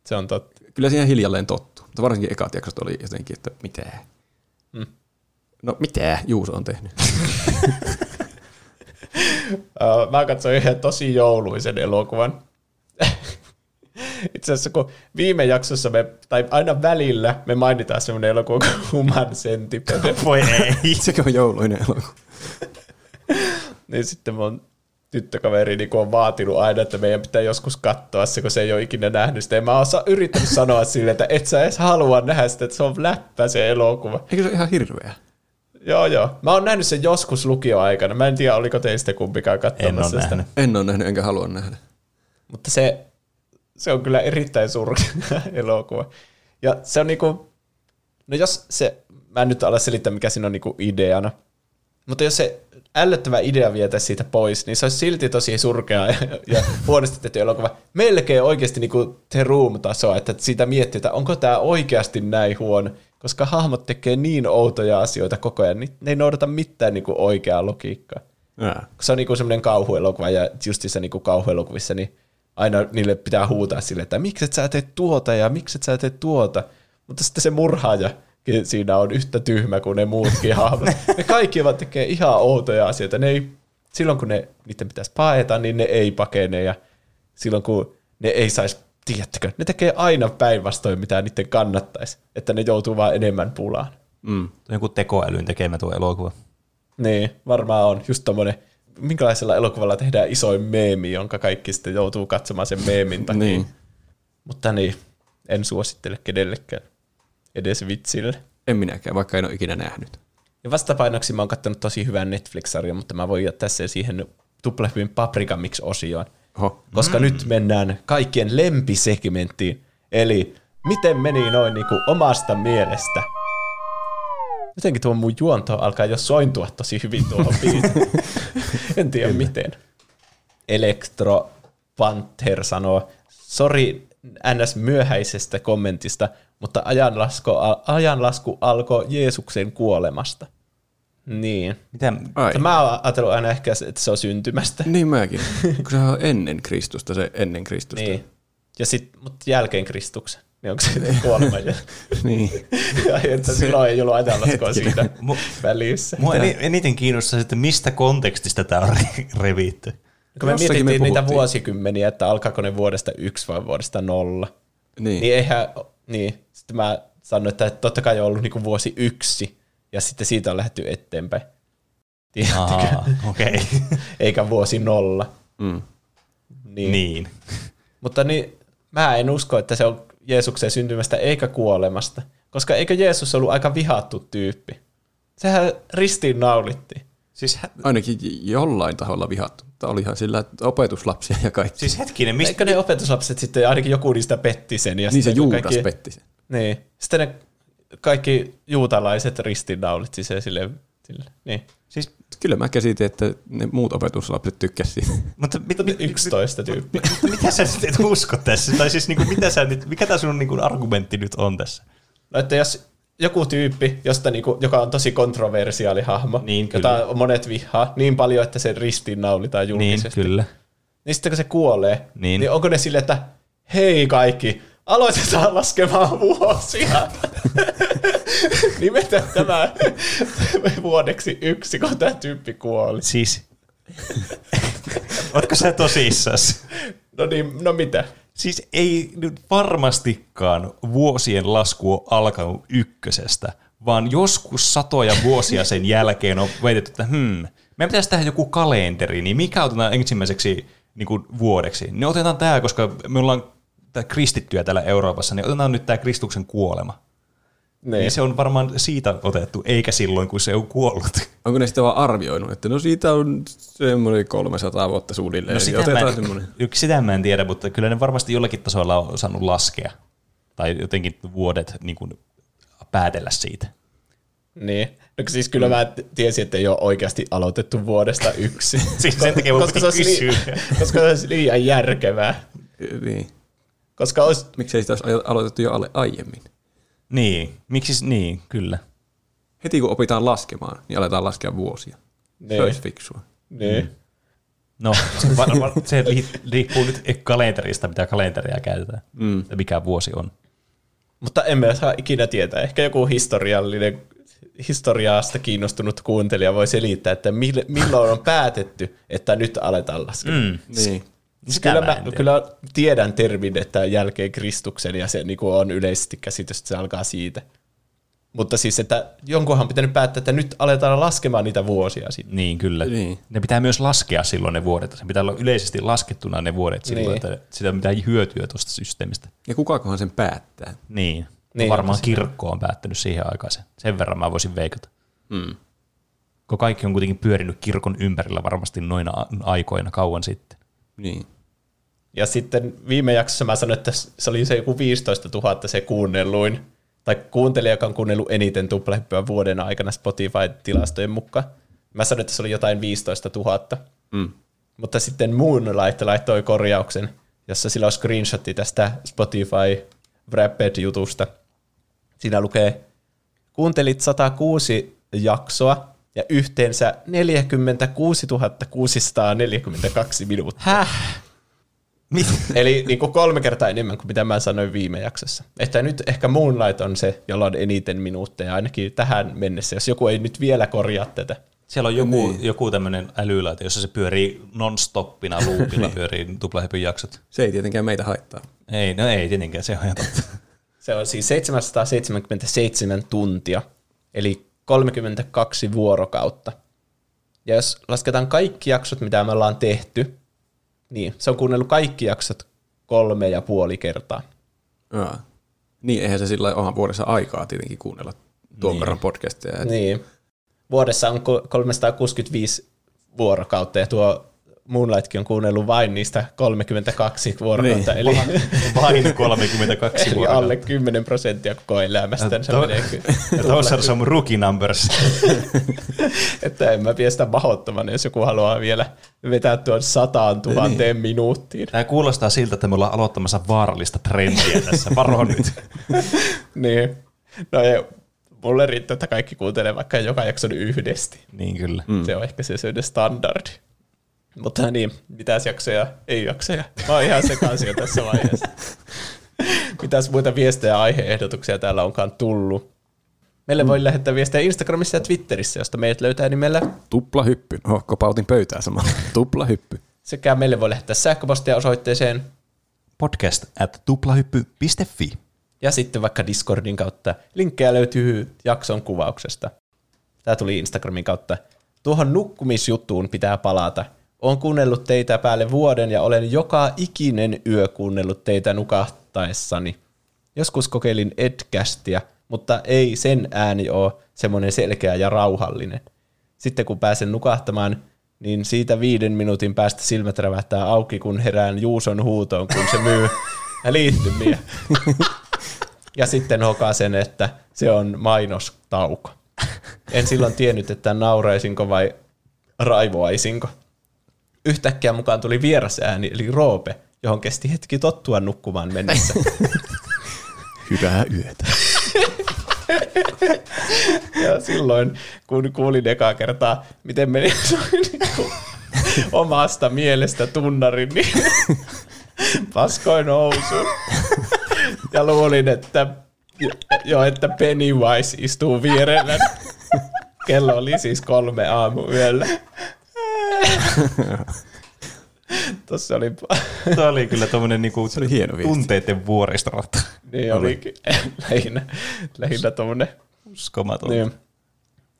Se on totta. Kyllä siihen hiljalleen tottu. Mutta varsinkin ekat jaksot oli jotenkin, että mitä? Mm. No mitä Juuso on tehnyt? Mä katsoin yhden tosi jouluisen elokuvan. Itse asiassa kun viime jaksossa me, tai aina välillä me mainitaan semmoinen elokuva kuin Human Centipede, Voi ei. Sekö on jouluinen elokuva? Niin sitten mun tyttökaveri niin on vaatinut aina, että meidän pitää joskus katsoa se, kun se ei ole ikinä nähnyt sitä. Ja mä sa- yrittänyt sanoa sille, että et sä edes halua nähdä sitä, että se on läppä se elokuva. Eikö se ole ihan hirveä? Joo, joo. Mä oon nähnyt sen joskus lukioaikana. Mä en tiedä, oliko teistä kumpikaan En katsomassa sitä. nähnyt. En ole nähnyt, enkä halua nähdä. Mutta se, se on kyllä erittäin surkea elokuva. Ja se on niinku, no jos se, mä en nyt ala selittää mikä siinä on niinku ideana, mutta jos se ällöttävä idea vietäisi siitä pois, niin se olisi silti tosi surkea ja, ja huonosti tehty elokuva. Melkein oikeasti niinku The Room-tasoa, että siitä miettii, että onko tämä oikeasti näin huono, koska hahmot tekee niin outoja asioita koko ajan, niin ne ei noudata mitään niinku oikeaa logiikkaa Ää. se on niinku semmoinen kauhuelokuva ja justiinsa niinku kauhuelokuvissa, niin aina niille pitää huutaa sille, että miksi et sä teet tuota ja miksi et sä teet tuota. Mutta sitten se murhaaja siinä on yhtä tyhmä kuin ne muutkin hahmot. Ne kaikki vaan tekee ihan outoja asioita. Ne ei, silloin kun ne, niiden pitäisi paeta, niin ne ei pakene ja silloin kun ne ei saisi, tiedättekö, ne tekee aina päinvastoin, mitä niiden kannattaisi, että ne joutuu vaan enemmän pulaan. Mm. Joku tekoälyn tekemä tuo elokuva. Niin, varmaan on. Just tommonen, minkälaisella elokuvalla tehdään isoin meemi, jonka kaikki sitten joutuu katsomaan sen meemin takia. Niin. Mutta niin, en suosittele kenellekään. Edes vitsille. En minäkään, vaikka en ole ikinä nähnyt. Ja vastapainoksi mä oon katsonut tosi hyvän Netflix-sarjan, mutta mä voin jättää sen siihen tuplahyvin Paprika Mix-osioon. Oho. Koska mm. nyt mennään kaikkien lempisegmenttiin. Eli miten meni noin niinku omasta mielestä? Jotenkin tuo mun juonto alkaa jo sointua tosi hyvin tuohon biisiin. en tiedä miten. Elektro Panther sanoo, sori ns. myöhäisestä kommentista, mutta ajanlasku, ajanlasku alkoi Jeesuksen kuolemasta. Niin. Mitä? Ai. Mä oon ajatellut aina ehkä, että se on syntymästä. Niin mäkin. Kun se on ennen Kristusta, se ennen Kristusta. Niin. Ja sit, mutta jälkeen Kristuksen. Niin onko se kuolema? niin. ja että silloin ei ollut siinä Mu- välissä. Mua eni- eniten kiinnostaa, että mistä kontekstista tämä on re- revitty. Kun me Jossakin mietittiin me niitä vuosikymmeniä, että alkaako ne vuodesta yksi vai vuodesta nolla. Niin. Niin eihän, niin. Sitten mä sanoin, että totta kai on ollut niinku vuosi yksi, ja sitten siitä on lähdetty eteenpäin. Tiedättekö? Okei. Okay. Eikä vuosi nolla. Mm. Niin. niin. Mutta niin, mä en usko, että se on Jeesuksen syntymästä eikä kuolemasta. Koska eikö Jeesus ollut aika vihattu tyyppi? Sehän ristiin naulittiin. Siis, hä- Ainakin jollain taholla vihattu. Mutta olihan sillä opetuslapsia ja kaikki. siis hetkinen, mistä... Eikö ne opetuslapset sitten, ainakin joku niistä petti sen. Ja niin se Juudas kaikki, petti sen. Niin. Sitten ne kaikki juutalaiset ristiinnaulitsi se sille, sille. Niin. Siis, Kyllä mä käsitin, että ne muut opetuslapset tykkäsivät siitä. mutta mit, mit, 11 tyyppiä. mit, mitä sä nyt et usko tässä? Tai siis niinku, mitä sä nyt, mikä tämä sun niinku argumentti nyt on tässä? No, että jos joku tyyppi, josta niinku, joka on tosi kontroversiaali hahmo, Niin, kyllä. jota monet vihaa niin paljon, että se ristiinnaulitaan Niin, julkisesti. kyllä. Niin sitten kun se kuolee, Niin. niin, niin onko ne silleen, että hei kaikki, aloitetaan laskemaan vuosia. Nimetään tämä vuodeksi yksi, kun tämä tyyppi kuoli. Siis, ootko sä tosissas? No niin, no mitä? Siis ei nyt varmastikaan vuosien lasku ole alkanut ykkösestä, vaan joskus satoja vuosia sen jälkeen on väitetty, että hmm, meidän pitäisi tehdä joku kalenteri, niin mikä otetaan ensimmäiseksi niin kuin vuodeksi? Ne otetaan tämä, koska me ollaan tää kristittyjä täällä Euroopassa, niin otetaan nyt tämä Kristuksen kuolema. Niin. Niin se on varmaan siitä otettu, eikä silloin, kun se on kuollut. Onko ne sitten vaan arvioinut, että no siitä on semmoinen 300 vuotta suunnilleen. No sitä, mä en, semmoinen. yksi sitä mä en tiedä, mutta kyllä ne varmasti jollakin tasolla on saanut laskea. Tai jotenkin vuodet niin kuin, päätellä siitä. Niin. No siis kyllä mä tiesin, että ei ole oikeasti aloitettu vuodesta yksi. Siis sen takia koska, se olisi kysyä. li- koska se olisi liian järkevää. Niin. Koska olisi, Miksei sitä olisi aloitettu jo alle aiemmin? Niin, miksi niin, kyllä. Heti kun opitaan laskemaan, niin aletaan laskea vuosia. Niin. Se olisi fiksua. niin. No, se, varmaan, se riippuu nyt kalenterista, mitä kalenteria käytetään. Mm. Ja mikä vuosi on. Mutta emme saa ikinä tietää. Ehkä joku historiallinen, historiaasta kiinnostunut kuuntelija voi selittää, että mil- milloin on päätetty, että nyt aletaan laskea. Mm. Niin. Sitä Kyllä, mä kyllä tiedän termin, että jälkeen Kristuksen, ja se niin kuin on yleisesti käsitys, että se alkaa siitä. Mutta siis, että jonkunhan on pitänyt päättää, että nyt aletaan laskemaan niitä vuosia sitten. Niin, kyllä. Niin. Ne pitää myös laskea silloin ne vuodet. Se pitää olla yleisesti laskettuna ne vuodet silloin, Niin. että sitä on mitään hyötyä tuosta systeemistä. Ja kukakohan sen päättää? Niin. Niin, varmaan kirkko on päättänyt siihen aikaan sen. Sen verran mä voisin veikata. Mm. Kun kaikki on kuitenkin pyörinyt kirkon ympärillä varmasti noina aikoina kauan sitten. Niin. Ja sitten viime jaksossa mä sanoin, että se oli se joku 15 000 se kuunnelluin, tai kuuntelija, joka on kuunnellut eniten tuplahyppyä vuoden aikana Spotify-tilastojen mukaan. Mä sanoin, että se oli jotain 15 000. Mm. Mutta sitten Moonlight laittoi korjauksen, jossa sillä on screenshotti tästä Spotify Wrapped-jutusta. Siinä lukee, kuuntelit 106 jaksoa ja yhteensä 46 642 minuuttia. Häh? Mit? Eli niin kuin kolme kertaa enemmän kuin mitä mä sanoin viime jaksossa. Että nyt ehkä Moonlight on se, jolla on eniten minuutteja, ainakin tähän mennessä, jos joku ei nyt vielä korjaa tätä. Siellä on joku, niin. joku tämmöinen älylaite, jossa se pyörii non-stoppina loopilla pyörii tuplahypyn jaksot. Se ei tietenkään meitä haittaa. Ei, no ei tietenkään, se on ihan totta. Se on siis 777 tuntia, eli 32 vuorokautta. Ja jos lasketaan kaikki jaksot, mitä me ollaan tehty, niin se on kuunnellut kaikki jaksot kolme ja puoli kertaa. Aa. Niin, eihän se sillä lailla onhan vuodessa aikaa tietenkin kuunnella tuon niin. verran podcasteja. Niin. Vuodessa on ko- 365 vuorokautta ja tuo Moonlightkin on kuunnellut vain niistä 32 vuorokautta, Niin. eli, Vain 32 eli vuorokautta. alle 10 prosenttia koko elämästä. Se To- Those are some rookie numbers. että en mä pidä sitä mahdottomana, jos joku haluaa vielä vetää tuon sataan tuhanteen minuuttiin. Tämä kuulostaa siltä, että me ollaan aloittamassa vaarallista trendiä tässä. Varo nyt. Niin. No ei, mulle riittää, että kaikki kuuntelee vaikka joka jakson yhdesti. Niin kyllä. Mm. Se on ehkä se sellainen standardi. Mutta niin, mitäs jaksoja, ei jaksoja. Mä oon ihan sekaisin jo tässä vaiheessa. Mitäs muita viestejä ja aiheehdotuksia täällä onkaan tullut? Meille voi lähettää viestejä Instagramissa ja Twitterissä, josta meidät löytää nimellä. Tuplahyppy. Oho, kopautin pöytää samalla. Tuplahyppy. Sekä meille voi lähettää sähköpostia osoitteeseen Podcast at tuplahyppy.fi. ja sitten vaikka Discordin kautta. Linkkejä löytyy jakson kuvauksesta. Tämä tuli Instagramin kautta. Tuohon nukkumisjuttuun pitää palata. Olen kuunnellut teitä päälle vuoden ja olen joka ikinen yö kuunnellut teitä nukahtaessani. Joskus kokeilin Edcastia, mutta ei sen ääni ole semmoinen selkeä ja rauhallinen. Sitten kun pääsen nukahtamaan, niin siitä viiden minuutin päästä silmät rävähtää auki, kun herään Juuson huutoon, kun se myy liittymiä. Ja sitten hokasen, että se on mainostauko. En silloin tiennyt, että nauraisinko vai raivoaisinko. Yhtäkkiä mukaan tuli vieras ääni, eli Roope, johon kesti hetki tottua nukkumaan mennessä. Hyvää yötä. Ja silloin, kun kuulin ekaa kertaa, miten meni niin omasta mielestä tunnarin, niin paskoin nousuun. Ja luulin, että jo, että Pennywise istuu vierellä. Kello oli siis kolme aamu yöllä. Tuossa oli, Tämä oli kyllä tuommoinen niinku Se oli hieno viesti. tunteiden vuoristoratta. niin olikin lähinnä, lähinnä tuommoinen Uskomaton. Niin.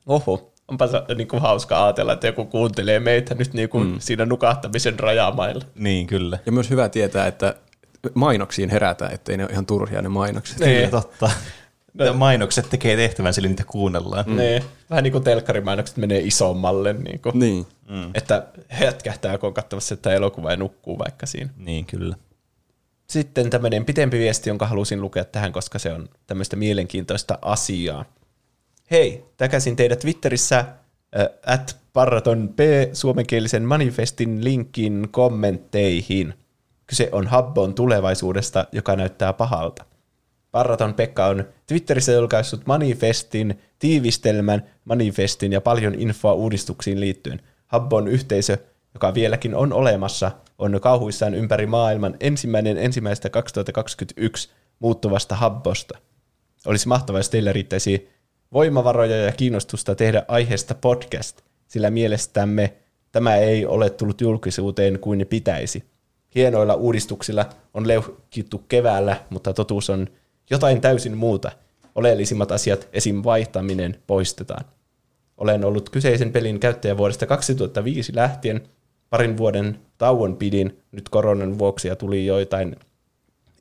Oho, onpa se niin kuin hauska ajatella, että joku kuuntelee meitä nyt niin kuin mm. siinä nukahtamisen rajamailla. Niin, kyllä. Ja myös hyvä tietää, että mainoksiin herätä, ettei ne ole ihan turhia ne mainokset. Niin. Totta. Ja mainokset tekee tehtävän, sillä niitä kuunnellaan. Mm. Niin. Vähän niin kuin telkkarimainokset menee isommalle, niin kuin, Niin. mm. että hetkähtää, kun on katsomassa sitä elokuvaa ja nukkuu vaikka siinä. Niin, kyllä. Sitten tämmöinen pitempi viesti, jonka halusin lukea tähän, koska se on tämmöistä mielenkiintoista asiaa. Hei, täkäsin teidät Twitterissä äh, at Parraton P suomenkielisen manifestin linkin kommentteihin. Kyse on Habbon tulevaisuudesta, joka näyttää pahalta. Parraton Pekka on Twitterissä julkaissut manifestin, tiivistelmän, manifestin ja paljon infoa uudistuksiin liittyen. Habbon yhteisö, joka vieläkin on olemassa, on kauhuissaan ympäri maailman ensimmäinen ensimmäistä 2021 muuttuvasta Habbosta. Olisi mahtavaa, jos teillä riittäisi voimavaroja ja kiinnostusta tehdä aiheesta podcast, sillä mielestämme tämä ei ole tullut julkisuuteen kuin pitäisi. Hienoilla uudistuksilla on leuhkittu keväällä, mutta totuus on jotain täysin muuta. Oleellisimmat asiat, esim. vaihtaminen, poistetaan. Olen ollut kyseisen pelin käyttäjä vuodesta 2005 lähtien. Parin vuoden tauon pidin nyt koronan vuoksi ja tuli joitain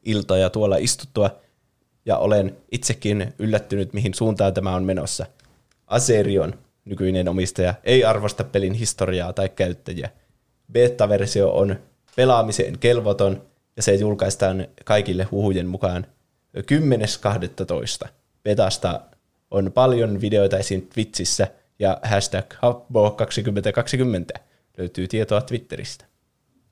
iltoja tuolla istuttua ja olen itsekin yllättynyt, mihin suuntaan tämä on menossa. Aserion, nykyinen omistaja, ei arvosta pelin historiaa tai käyttäjiä. Beta-versio on pelaamiseen kelvoton ja se julkaistaan kaikille huhujen mukaan 10.12. Betasta on paljon videoita esim. Twitchissä ja hashtag Habbo2020 löytyy tietoa Twitteristä.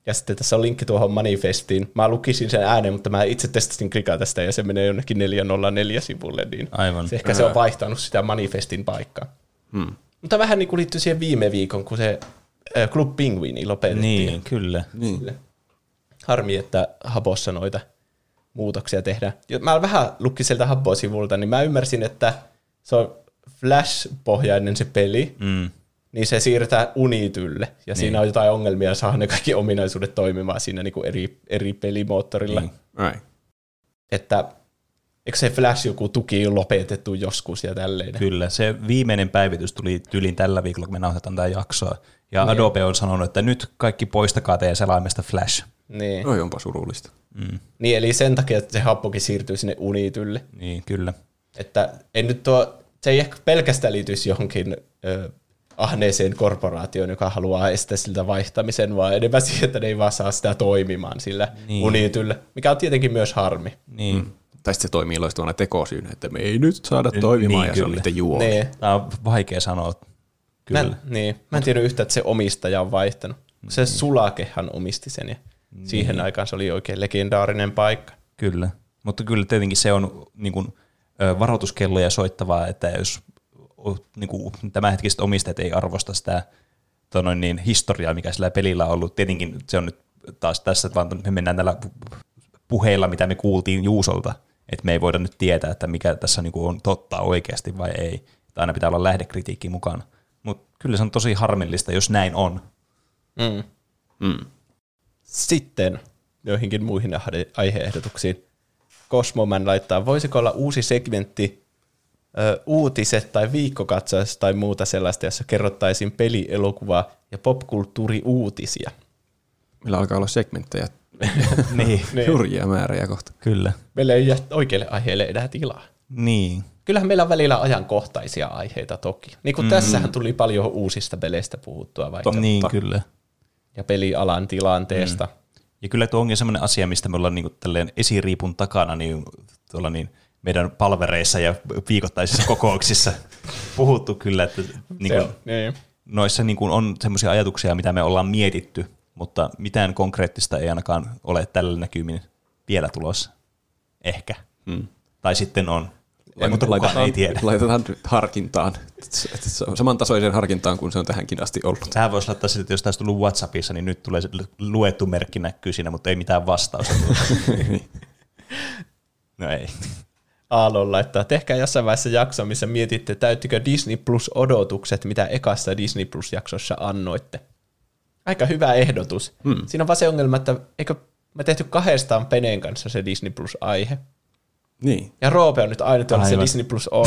Ja sitten tässä on linkki tuohon manifestiin. Mä lukisin sen ääneen, mutta mä itse testasin klikaa tästä ja se menee jonnekin 404 sivulle, niin Aivan. se ehkä se on vaihtanut sitä manifestin paikkaa. Hmm. Mutta vähän niin kuin liittyy siihen viime viikon, kun se äh, Club Penguini lopetettiin. Niin, kyllä. niin. Harmi, että Habossa noita muutoksia tehdään. Jo- Mä vähän lukkin sieltä Habbo-sivulta, niin mä ymmärsin, että se on Flash-pohjainen se peli, Mm. niin se siirretään Unitylle. Ja niin. siinä on jotain ongelmia saada ne kaikki ominaisuudet toimimaan siinä niin kuin eri, eri pelimoottorilla. Niin. Ai. Että eikö se Flash joku tuki lopetettu joskus ja tälleen. Kyllä, se viimeinen päivitys tuli tyliin tällä viikolla, kun me nauhoitetaan tätä jaksoa. Ja niin. Adobe on sanonut, että nyt kaikki poistakaa teidän selaimesta Flash. Niin. Oi, onpa surullista. Mm. niin, eli sen takia, että se happokin siirtyy sinne Unitylle. Niin, kyllä. Että ei nyt tuo, se ei ehkä pelkästään liittyisi johonkin ö, ahneeseen korporaatioon, joka haluaa estää siltä vaihtamisen, vaan enemmän siihen, että ne ei vaan saa sitä toimimaan sillä Niin. niin. Unityllä, mikä on tietenkin myös harmi. Niin. Mm. Tai sitten se toimii loistavana tekosyynä, että me ei nyt saada toimimaan niin, ja se on kyllä. niiden juoni. Nee. Tämä on vaikea sanoa. Kyllä. Mä, en- niin. Mä en tiedä yhtään, että se omistaja on vaihtanut. Se Sulakehan omisti sen ja siihen aikaan se oli oikein legendaarinen paikka. Kyllä. Mutta kyllä tietenkin se on niin kuin, varoituskelloja soittavaa, että jos niin kuin, tämänhetkiset omistajat ei arvosta sitä tota noin niin, historiaa, mikä sillä pelillä on ollut. Tietenkin se on nyt taas tässä, vaan me mennään tällä pu- puheilla, mitä me kuultiin Juusolta, että me ei voida nyt tietää, että mikä tässä niin kuin on totta oikeasti vai ei. Että aina pitää olla lähdekritiikki mukana. Mutta kyllä se on tosi harmillista, jos näin on. Mm. Mm. Sitten joihinkin muihin aiheehdotuksiin. Cosmoman laittaa, voisiko olla uusi segmentti, ö, uutiset tai viikkokatsaus tai muuta sellaista, jossa kerrottaisiin peli, elokuva ja popkulttuuriuutisia. Meillä alkaa olla segmenttejä niin, Niin. hurjia määriä kohta. kyllä. Meillä ei jää oikeille aiheille enää tilaa. Niin, Kyllähän meillä on välillä ajankohtaisia aiheita toki. Niin kuin mm. tässähän tuli paljon uusista peleistä puhuttua vaikka. niin kyllä. Ja pelialan tilanteesta. Mm. Ja kyllä tuo onkin sellainen asia, mistä me ollaan niin tälleen esiriipun takana niin, tuolla niin meidän palvereissa ja viikoittaisissa kokouksissa puhuttu kyllä, että niin kuin, niin. noissa niin kuin on semmoisia ajatuksia, mitä me ollaan mietitty, mutta mitään konkreettista ei ainakaan ole tällä näkymin vielä tulossa. Ehkä. Hmm. Tai sitten on. Ei, mutta kukaan ei tiedä. Laitetaan nyt harkintaan. On samantasoiseen harkintaan kuin se on tähänkin asti ollut. Tähän voisi laittaa sitten, että jos tästä tullut Whatsappissa, niin nyt tulee se luettu merkki näkyy siinä, mutta ei mitään vastausta. no ei. Aallon laittaa, tehkää jossain vaiheessa jakso, missä mietitte, täyttikö Disney Plus odotukset, mitä ekassa Disney Plus jaksossa annoitte. Aika hyvä ehdotus. Hmm. Siinä on vaan se ongelma, että eikö me tehty kahdestaan Peneen kanssa se Disney Plus-aihe. Niin, Ja Roope on nyt ainut, jolla se. Disney Plus on.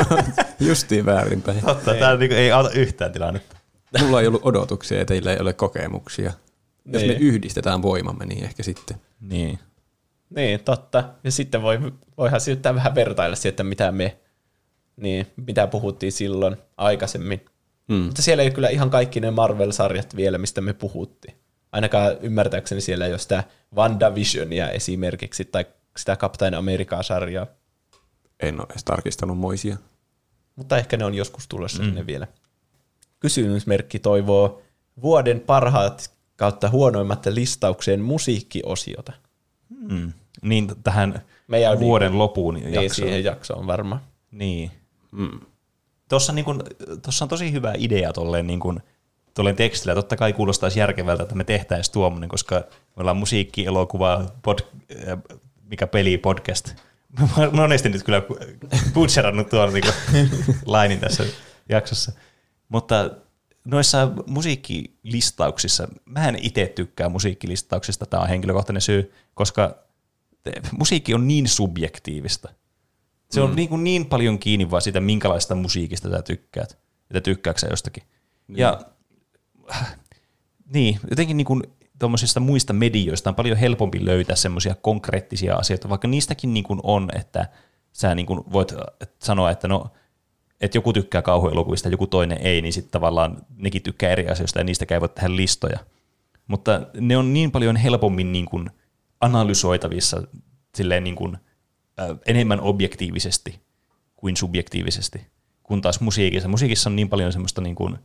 justiin väärinpäin. Totta, tämä niin ei auta yhtään tilannetta. Mulla ei ollut odotuksia ja teillä ei ole kokemuksia. Jos me Niin. yhdistetään voimamme, niin ehkä sitten. Niin. Niin, totta. Ja sitten voi, voihan syyttää vähän vertailla siihen, että mitä me, niin, mitä puhuttiin silloin aikaisemmin. Mm. Mutta siellä ei kyllä ihan kaikki ne Marvel-sarjat vielä, mistä me puhuttiin. Ainakaan ymmärtääkseni siellä ei ole sitä WandaVisionia esimerkiksi, tai sitä Captain America-sarjaa. En ole edes tarkistanut moisia. Mutta ehkä ne on joskus tulossa mm. sinne vielä. Kysymysmerkki toivoo vuoden parhaat kautta huonoimmat listaukseen musiikkiosiota. Mm. Niin tähän Meidän vuoden niin, lopuun Niin, jaksoon. siihen jaksoon varmaan. Niin. Mm. Tuossa, niin kun, tuossa on tosi hyvä idea tolleen, niin kun, tolleen tekstillä. Totta kai kuulostaisi järkevältä, että me tehtäisiin tuommoinen, koska me ollaan musiikki, elokuva, pod, äh, mikä peli, podcast. Mä monesti nyt kyllä butcherannut tuon niin lainin tässä jaksossa. Mutta noissa musiikkilistauksissa, mä en itse tykkää musiikkilistauksista, tämä on henkilökohtainen syy, koska te- musiikki on niin subjektiivista. Se on niin, kuin niin paljon kiinni vaan siitä, minkälaista musiikista sä tykkäät, että tykkääkö sä jostakin. Niin. Ja äh, niin, jotenkin niin kuin tuommoisista muista medioista on paljon helpompi löytää semmoisia konkreettisia asioita, vaikka niistäkin niin kuin on, että sä niin kuin voit äh, sanoa, että no, että joku tykkää kauhuelokuvista, joku toinen ei, niin sitten tavallaan nekin tykkää eri asioista ja niistä ei voi tehdä listoja. Mutta ne on niin paljon helpommin niin kuin analysoitavissa silleen niin kuin, äh, enemmän objektiivisesti kuin subjektiivisesti, kun taas musiikissa. Musiikissa on niin paljon semmoista, niin kuin,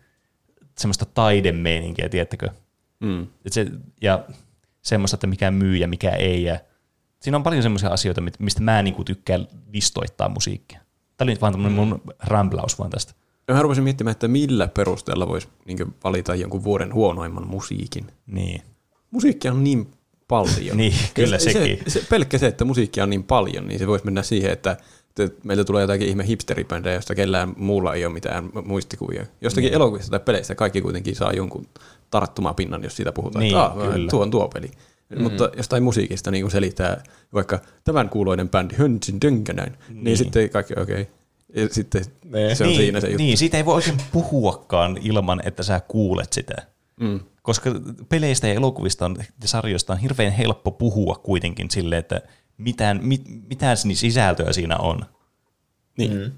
semmoista taidemeininkiä, tiedättekö? Mm. Et se, ja semmoista, että mikä myy ja mikä ei. Ja siinä on paljon semmoisia asioita, mistä mä niin kuin tykkään listoittaa musiikkia. Tämä oli nyt vaan tämmöinen mun rämpläys vaan tästä. Mä rupesin miettimään, että millä perusteella voisi niin valita jonkun vuoden huonoimman musiikin. Niin. Musiikkia on niin paljon. Niin, kyllä se, sekin. Se, se, pelkkä se, että musiikkia on niin paljon, niin se voisi mennä siihen, että että meiltä tulee jotakin ihme hipsteribändejä, josta kellään muulla ei ole mitään muistikuvia. Jostakin niin. elokuvista tai peleistä kaikki kuitenkin saa jonkun tarttumapinnan, jos siitä puhutaan. Niin, että, "Aa, kyllä. tuo on tuo peli. Mm. Mutta jostain musiikista niin kun selittää vaikka tämän kuuloinen bändi Hönsin Dönkänäin, niin. niin sitten kaikki okei. Okay. Ja sitten Ne. se on niin, siinä se juttu. Niin, siitä ei voi oikein puhuakaan ilman, että sä kuulet sitä. Mm. Koska peleistä ja elokuvista on, ja sarjoista on hirveän helppo puhua kuitenkin sille, että mitään, mit, mitään ni- sisältöä siinä on. Niin. Mm.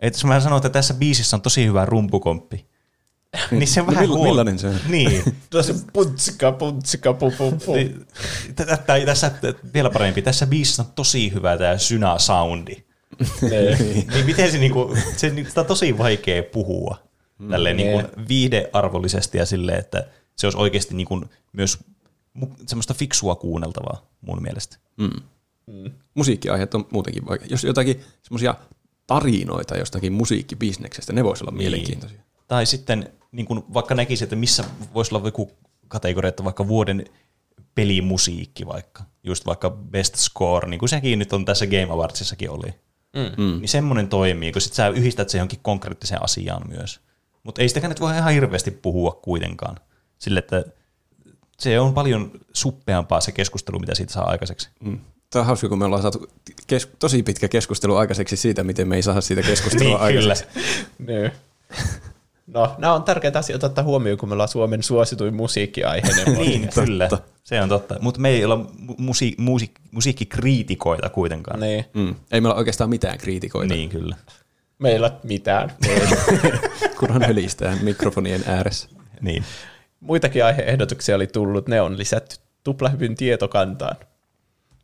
Et jos mä sanon, että tässä biisissä on tosi hyvä rumpukomppi, niin se on vähän mill- millainen se on? Niin. Tuossa puntsika, puntsika, pu, pu, pu. Niin, tässä vielä parempi, tässä biisissä on tosi hyvä tämä syna-soundi. niin miten se, niinku, se, sitä on tosi vaikea puhua tälleen niinku viihdearvollisesti ja silleen, että se olisi oikeasti niinku myös semmoista fiksua kuunneltavaa mun mielestä. Musiikkiaiheet on muutenkin vaikea. Jos jotakin semmoisia tarinoita jostakin musiikkibisneksestä, ne voisi olla mielenkiintoisia. Tai sitten niin kun vaikka näkisi, että missä voisi olla joku kategoria, että vaikka vuoden pelimusiikki vaikka, just vaikka best score, niin kuin sekin nyt on tässä Game Awardsissakin oli. Mm. Niin semmoinen toimii, kun sit sä yhdistät se johonkin konkreettiseen asiaan myös. Mutta ei sitäkään nyt voi ihan hirveästi puhua kuitenkaan. Sille, että se on paljon suppeampaa se keskustelu, mitä siitä saa aikaiseksi. Mm. Tämä on hauska, kun me ollaan saatu kes- tosi pitkä keskustelu aikaiseksi siitä, miten me ei saada siitä keskustelua Niin, kyllä. aikaiseksi. Niin. No, nämä on tärkeitä asioita ottaa huomioon, kun me ollaan Suomen suosituin musiikkiaiheinen Niin, podcast. kyllä. Se on totta. Mutta me ei olla mu- musi- musi- musiikkikriitikoita kuitenkaan. Niin. Mm. Ei meillä ole oikeastaan mitään kriitikoita, Niin, kyllä. Meillä ei ole mitään. kunhan hölistää mikrofonien ääressä. Niin. Muitakin aiheehdotuksia oli tullut, ne on lisätty tuplahypyn tietokantaan.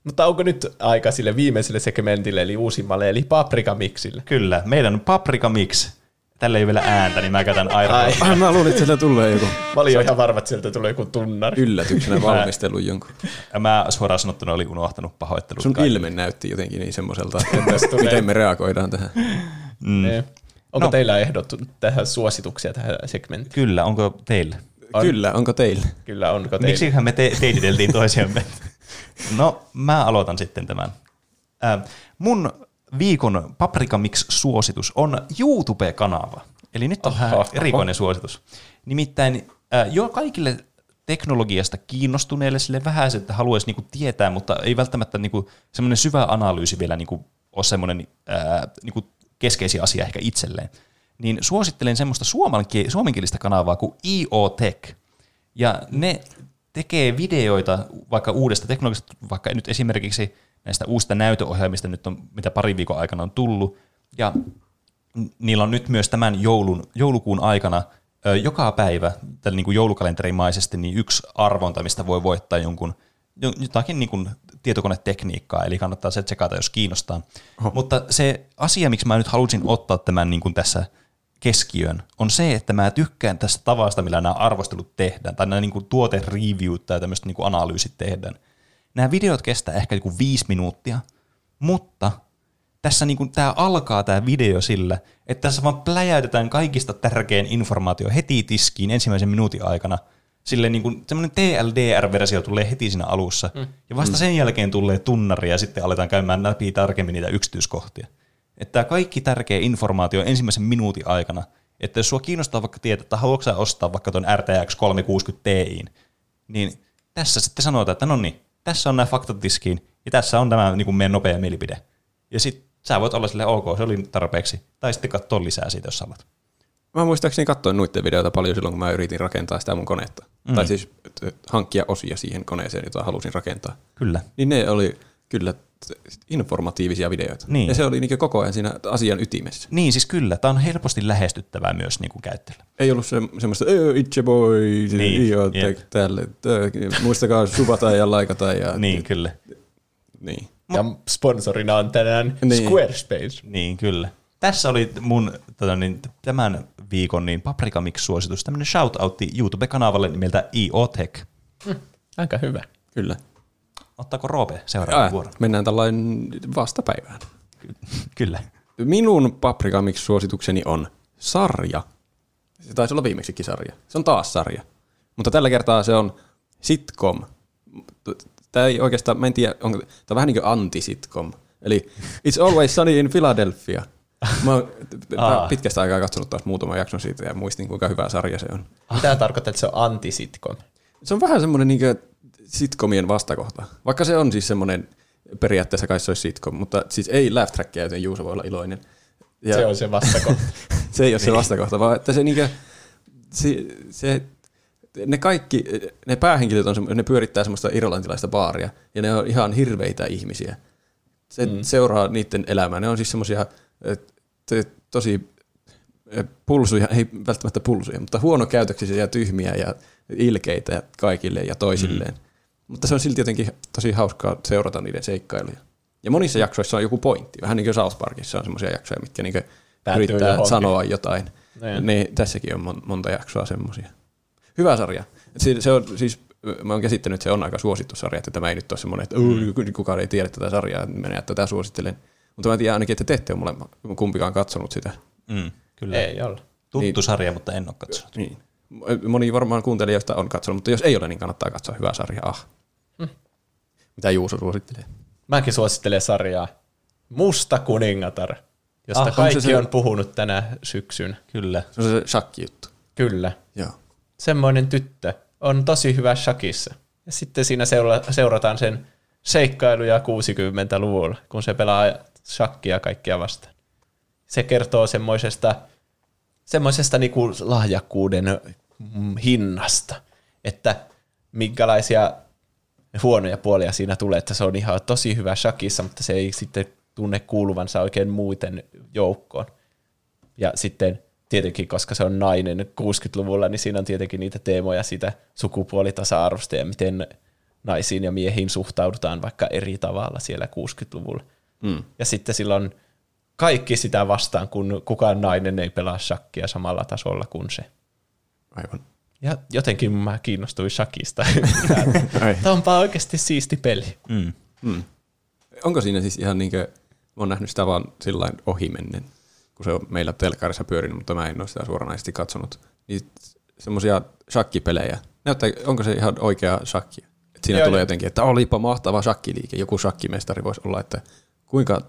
Mutta onko nyt aika sille viimeiselle segmentille, eli uusimmalle, eli paprikamixille? Kyllä. Meidän Paprika Mix. Tällä ei vielä ääntä, niin mä käytän Aira. Ai. Ah, mä luulin, että sieltä tulee joku Mä olin ihan varma, että sieltä tulee joku tunnari. yllätyksenä valmistellut jonkun. Ja mä suoraan sanottuna olin unohtanut pahoittelut. Sun kaikille. ilme näytti jotenkin niin semmoiselta, että miten me reagoidaan tähän. Mm. Niin. Onko No. teillä ehdottu tähän suosituksia tähän segmenttiin? Kyllä, onko teille? On. Kyllä, onko teillä? Kyllä, onko teillä? Miksihän me te- teititeltiin toisiamme? No, mä aloitan sitten tämän. Äh, mun viikon Paprika Mix-suositus on YouTube-kanava. Eli nyt on Oho, vähän oho. erikoinen suositus. Nimittäin äh, jo kaikille teknologiasta kiinnostuneille sille vähän, että haluaisi niinku tietää, mutta ei välttämättä niinku semmoinen syvä analyysi vielä niinku ole semmoinen ää, niinku keskeisiä asia ehkä itselleen. Niin suosittelen semmoista suomenki- suomenkielistä kanavaa kuin IO Tech. Ja ne tekee videoita vaikka uudesta teknologiasta, vaikka nyt esimerkiksi näistä uusista näytöohjelmista, nyt on, mitä pari viikon aikana on tullut, ja niillä on nyt myös tämän joulun, joulukuun aikana ö, joka päivä tällä niin kuin joulukalenterimaisesti niin yksi arvonta, mistä voi voittaa jonkun jo- jotakin niin kuin tietokonetekniikkaa, eli kannattaa se tsekata, jos kiinnostaa. Oho. Mutta se asia, miksi mä nyt halusin ottaa tämän niin kuin tässä keskiön, on se, että mä tykkään tästä tavasta, millä nämä arvostelut tehdään, tai nämä niin kuin tuotereviewt tai tämmöiset niin kuin analyysit tehdään. Nämä videot kestää ehkä joku viisi minuuttia, mutta tässä niin kuin, tämä alkaa tämä video sillä, että tässä vaan pläjäytetään kaikista tärkein informaatio heti tiskiin ensimmäisen minuutin aikana. Sille niin kuin, semmoinen TLDR-versio tulee heti siinä alussa. Mm. Ja vasta sen jälkeen tulee tunnari ja sitten aletaan käymään läpi tarkemmin niitä yksityiskohtia. Että tämä kaikki tärkeä informaatio ensimmäisen minuutin aikana. Että jos sua kiinnostaa vaikka tietää, että haluatko ostaa vaikka tuon RTX 360 Ti, niin tässä sitten sanotaan, että no niin, tässä on nämä faktat tiskiin ja tässä on tämä niin kuin meidän nopea mielipide. Ja sitten sä voit olla sille ok, se oli tarpeeksi. Tai sitten katsoa lisää siitä, jos haluat. Mä muistaakseni katsoin noiden videoita paljon silloin, kun mä yritin rakentaa sitä mun konetta. Mm. Tai siis hankkia osia siihen koneeseen, jota halusin rakentaa. Kyllä. Niin ne oli kyllä informatiivisia videoita. Niin. Ja se oli niin koko ajan siinä asian ytimessä. Niin, siis kyllä. Tämä on helposti lähestyttävää myös niin kuin käyttäjälle. Ei ollut se, semmoista, "Ö, itse voi, Niin, joo, te, tälle, muistakaa subata ja laikata. Ja, Niin, kyllä. niin. Ja sponsorina on tänään Niin. Squarespace. Niin, kyllä. Tässä oli mun tota, niin, tämän viikon niin Paprika Mix-suositus, tämmöinen shoutoutti YouTube-kanavalle nimeltä IO Tech. Aika hyvä. Kyllä. Ottaako Roope seuraavan vuoron? mennään tällainen vastapäivään. Kyllä. Minun Paprika Mix-suositukseni on sarja. Se taisi olla viimeksikin sarja. Se on taas sarja. Mutta tällä kertaa se on sitcom. Tämä ei oikeastaan, mä en tiedä, onko, tämä on vähän niin kuin anti-sitcom. Eli It's Always Sunny in Philadelphia. Mä oon pitkästä aikaa katsonut taas muutaman jakson siitä ja muistin, kuinka hyvä sarja se on. Mitä tarkoittaa, että se on anti-sitcom? Se on vähän semmoinen niin sitcomien vastakohta. Vaikka se on siis semmoinen, periaatteessa kai se olisi sitcom, mutta siis ei laugh trackia, joten Juuso voi olla iloinen. Ja Se on se vastakohta. se ei ole se vastakohta, vaan että se, niinkö, se, se, ne kaikki, ne päähenkilöt on, ne pyörittää semmoista irlantilaista baaria, ja ne on ihan hirveitä ihmisiä. Se mm. seuraa niiden elämää. Ne on siis semmoisia tosi pulsuja, ei välttämättä pulsuja, mutta huonokäytöksisiä ja tyhmiä ja ilkeitä ja kaikille ja toisilleen. Mm. Mutta se on silti jotenkin tosi hauskaa seurata niiden seikkailuja. Ja monissa jaksoissa on joku pointti. Vähän niin kuin South Parkissa on semmoisia jaksoja, mitkä niin yrittää johonkin. sanoa jotain. Niin. Niin, tässäkin on mon- monta jaksoa semmoisia. Hyvä sarja. Se on siis, mä oon käsittänyt, että se on aika suosittu sarja, että tämä ei nyt ole semmoinen, että mm. kukaan ei tiedä tätä sarjaa, että menee, että tätä suosittelen. Mutta mä tiedän ainakin, että te ette ole molemmat kumpikaan katsonut sitä. Mm, kyllä. Ei olla. Tuttu Niin. sarja, mutta en ole katsonut. Niin. Moni varmaan kuuntelijoista on katsonut, mutta jos ei ole, niin kannattaa katsoa hyvää sarjaa. Ah. Mitä Juuso suosittelee? Mäkin suosittelen sarjaa Musta kuningatar, josta Ah, kaikki se se- on puhunut tänä syksyn. Kyllä. Se on se shakki-juttu. Kyllä. Joo. Semmoinen tyttö on tosi hyvä shakissa. Ja sitten siinä seura- seurataan sen seikkailuja 60-luvulla, kun se pelaa shakkia kaikkia vastaan. Se kertoo semmoisesta, semmoisesta niinku lahjakkuuden mm, hinnasta, että minkälaisia huonoja puolia siinä tulee, että se on ihan tosi hyvä shakissa, mutta se ei sitten tunne kuuluvansa oikein muuten joukkoon. Ja sitten tietenkin, koska se on nainen 60-luvulla, niin siinä on tietenkin niitä teemoja siitä sukupuolitasa-arvosta ja miten naisiin ja miehiin suhtaudutaan vaikka eri tavalla siellä 60-luvulla. Mm. Ja sitten silloin kaikki sitä vastaan, kun kukaan nainen ei pelaa shakkia samalla tasolla kuin se. Aivan. Ja jotenkin mä kiinnostuin shakista. Tämä onpa oikeasti siisti peli. Mm. Mm. Onko siinä siis ihan niinkö, mä oon nähnyt sitä vaan sillä ohimennen, kun se on meillä telkkarissa pyörinyt, mutta mä en ole sitä suoranaisesti katsonut. Niin semmoisia shakkipelejä. Näyttää, onko se ihan oikea shakki? Et siinä Joo, tulee jotenkin, että olipa mahtava shakkiliike. Joku shakkimestari voisi olla, että kuinka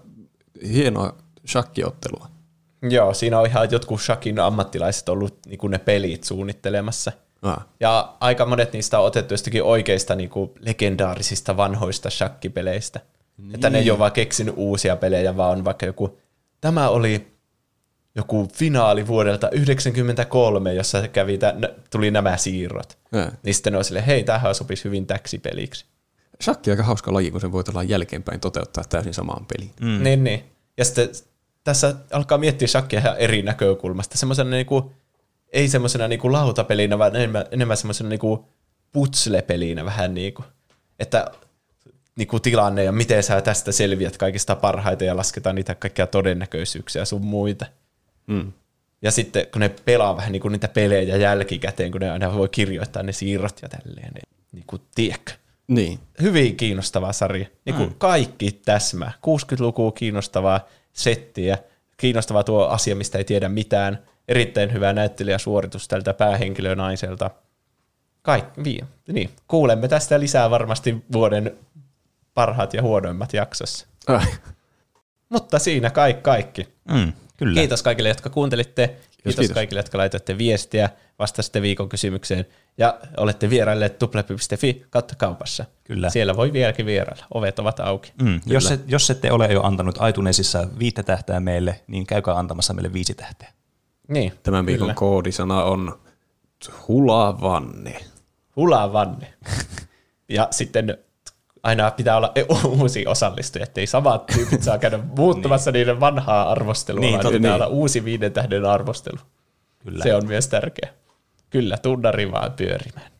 hienoa shakkiottelua. Joo, siinä on ihan jotkut shakin ammattilaiset ollut niin kuin ne pelit suunnittelemassa. Ah. Ja aika monet niistä on otettu jostakin oikeista niin kuin legendaarisista vanhoista shakkipeleistä. Niin. Että ne ei ole vaan keksinyt uusia pelejä, vaan on vaikka joku, tämä oli joku finaali vuodelta 93, jossa kävi tä, n- tuli nämä siirrot. Ää. Niin sitten ne on silleen, hei, tämähän sopisi hyvin täksipeliksi. Shakki on aika hauska laji, kun sen voi jälkeenpäin toteuttaa täysin samaan peliin. Mm. Niin, niin. Ja sitten tässä alkaa miettiä shakkia ihan eri näkökulmasta. Semmoisena niinku, ei semmoisena niinku lautapelinä, vaan enemmän, enemmän semmoisena niinku putsle-pelinä vähän niinku. Että niinku tilanne ja miten sä tästä selviät kaikista parhaiten ja lasketaan niitä kaikkia todennäköisyyksiä sun muita. Mm. Ja sitten kun ne pelaa vähän niinku niitä pelejä jälkikäteen, kun ne aina voi kirjoittaa ne siirrot ja tälleen, niin niinku, tiedätkö? Niin. hyvin kiinnostava sarja. Niin kuin mm. kaikki täsmä. 60-lukua kiinnostavaa settiä. Kiinnostava tuo asia, mistä ei tiedä mitään. Erittäin hyvä näyttelijäsuoritus tältä päähenkilönaiselta. Kaikki, niin. Kuulemme tästä lisää varmasti vuoden parhaat ja huonoimmat jaksossa. Ai. Mutta siinä kaikki. kaikki. Mm, kyllä. Kiitos kaikille, jotka kuuntelitte. Kiitos, kiitos. kaikille, jotka laitoitte viestiä, vastasitte viikon kysymykseen ja olette vierailleet tuplapi.fi kautta kaupassa. Kyllä. Siellä voi vieläkin vierailla. Ovet ovat auki. Mm, jos, et, jos ette ole jo antanut iTunesissa viittä tähtää meille, niin käykää antamassa meille viisi tähteä. Niin, Tämän viikon kyllä. koodisana on hulavanne. Hulavanne. ja sitten aina pitää olla uusi osallistuja, ettei samat tyypit saa käydä muuttamassa niiden vanhaa arvostelua, Niin, niin, vaan totta, pitää niin. olla uusi viiden tähden arvostelu. Kyllä. Se on myös tärkeä. Kyllä, tunnari vaan pyörimään.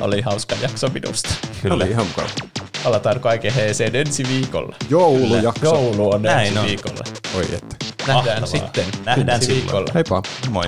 Oli hauska jakso minusta. Kyllä. Oli ihan mukava. Palataan kaiken heeseen ensi viikolla. Joulujakso. Joulu on Näin ensi on. viikolla. Oi että. Nähdään Mahtavaa. sitten Nähdään ensi silloin. viikolla. Heippa. Moi.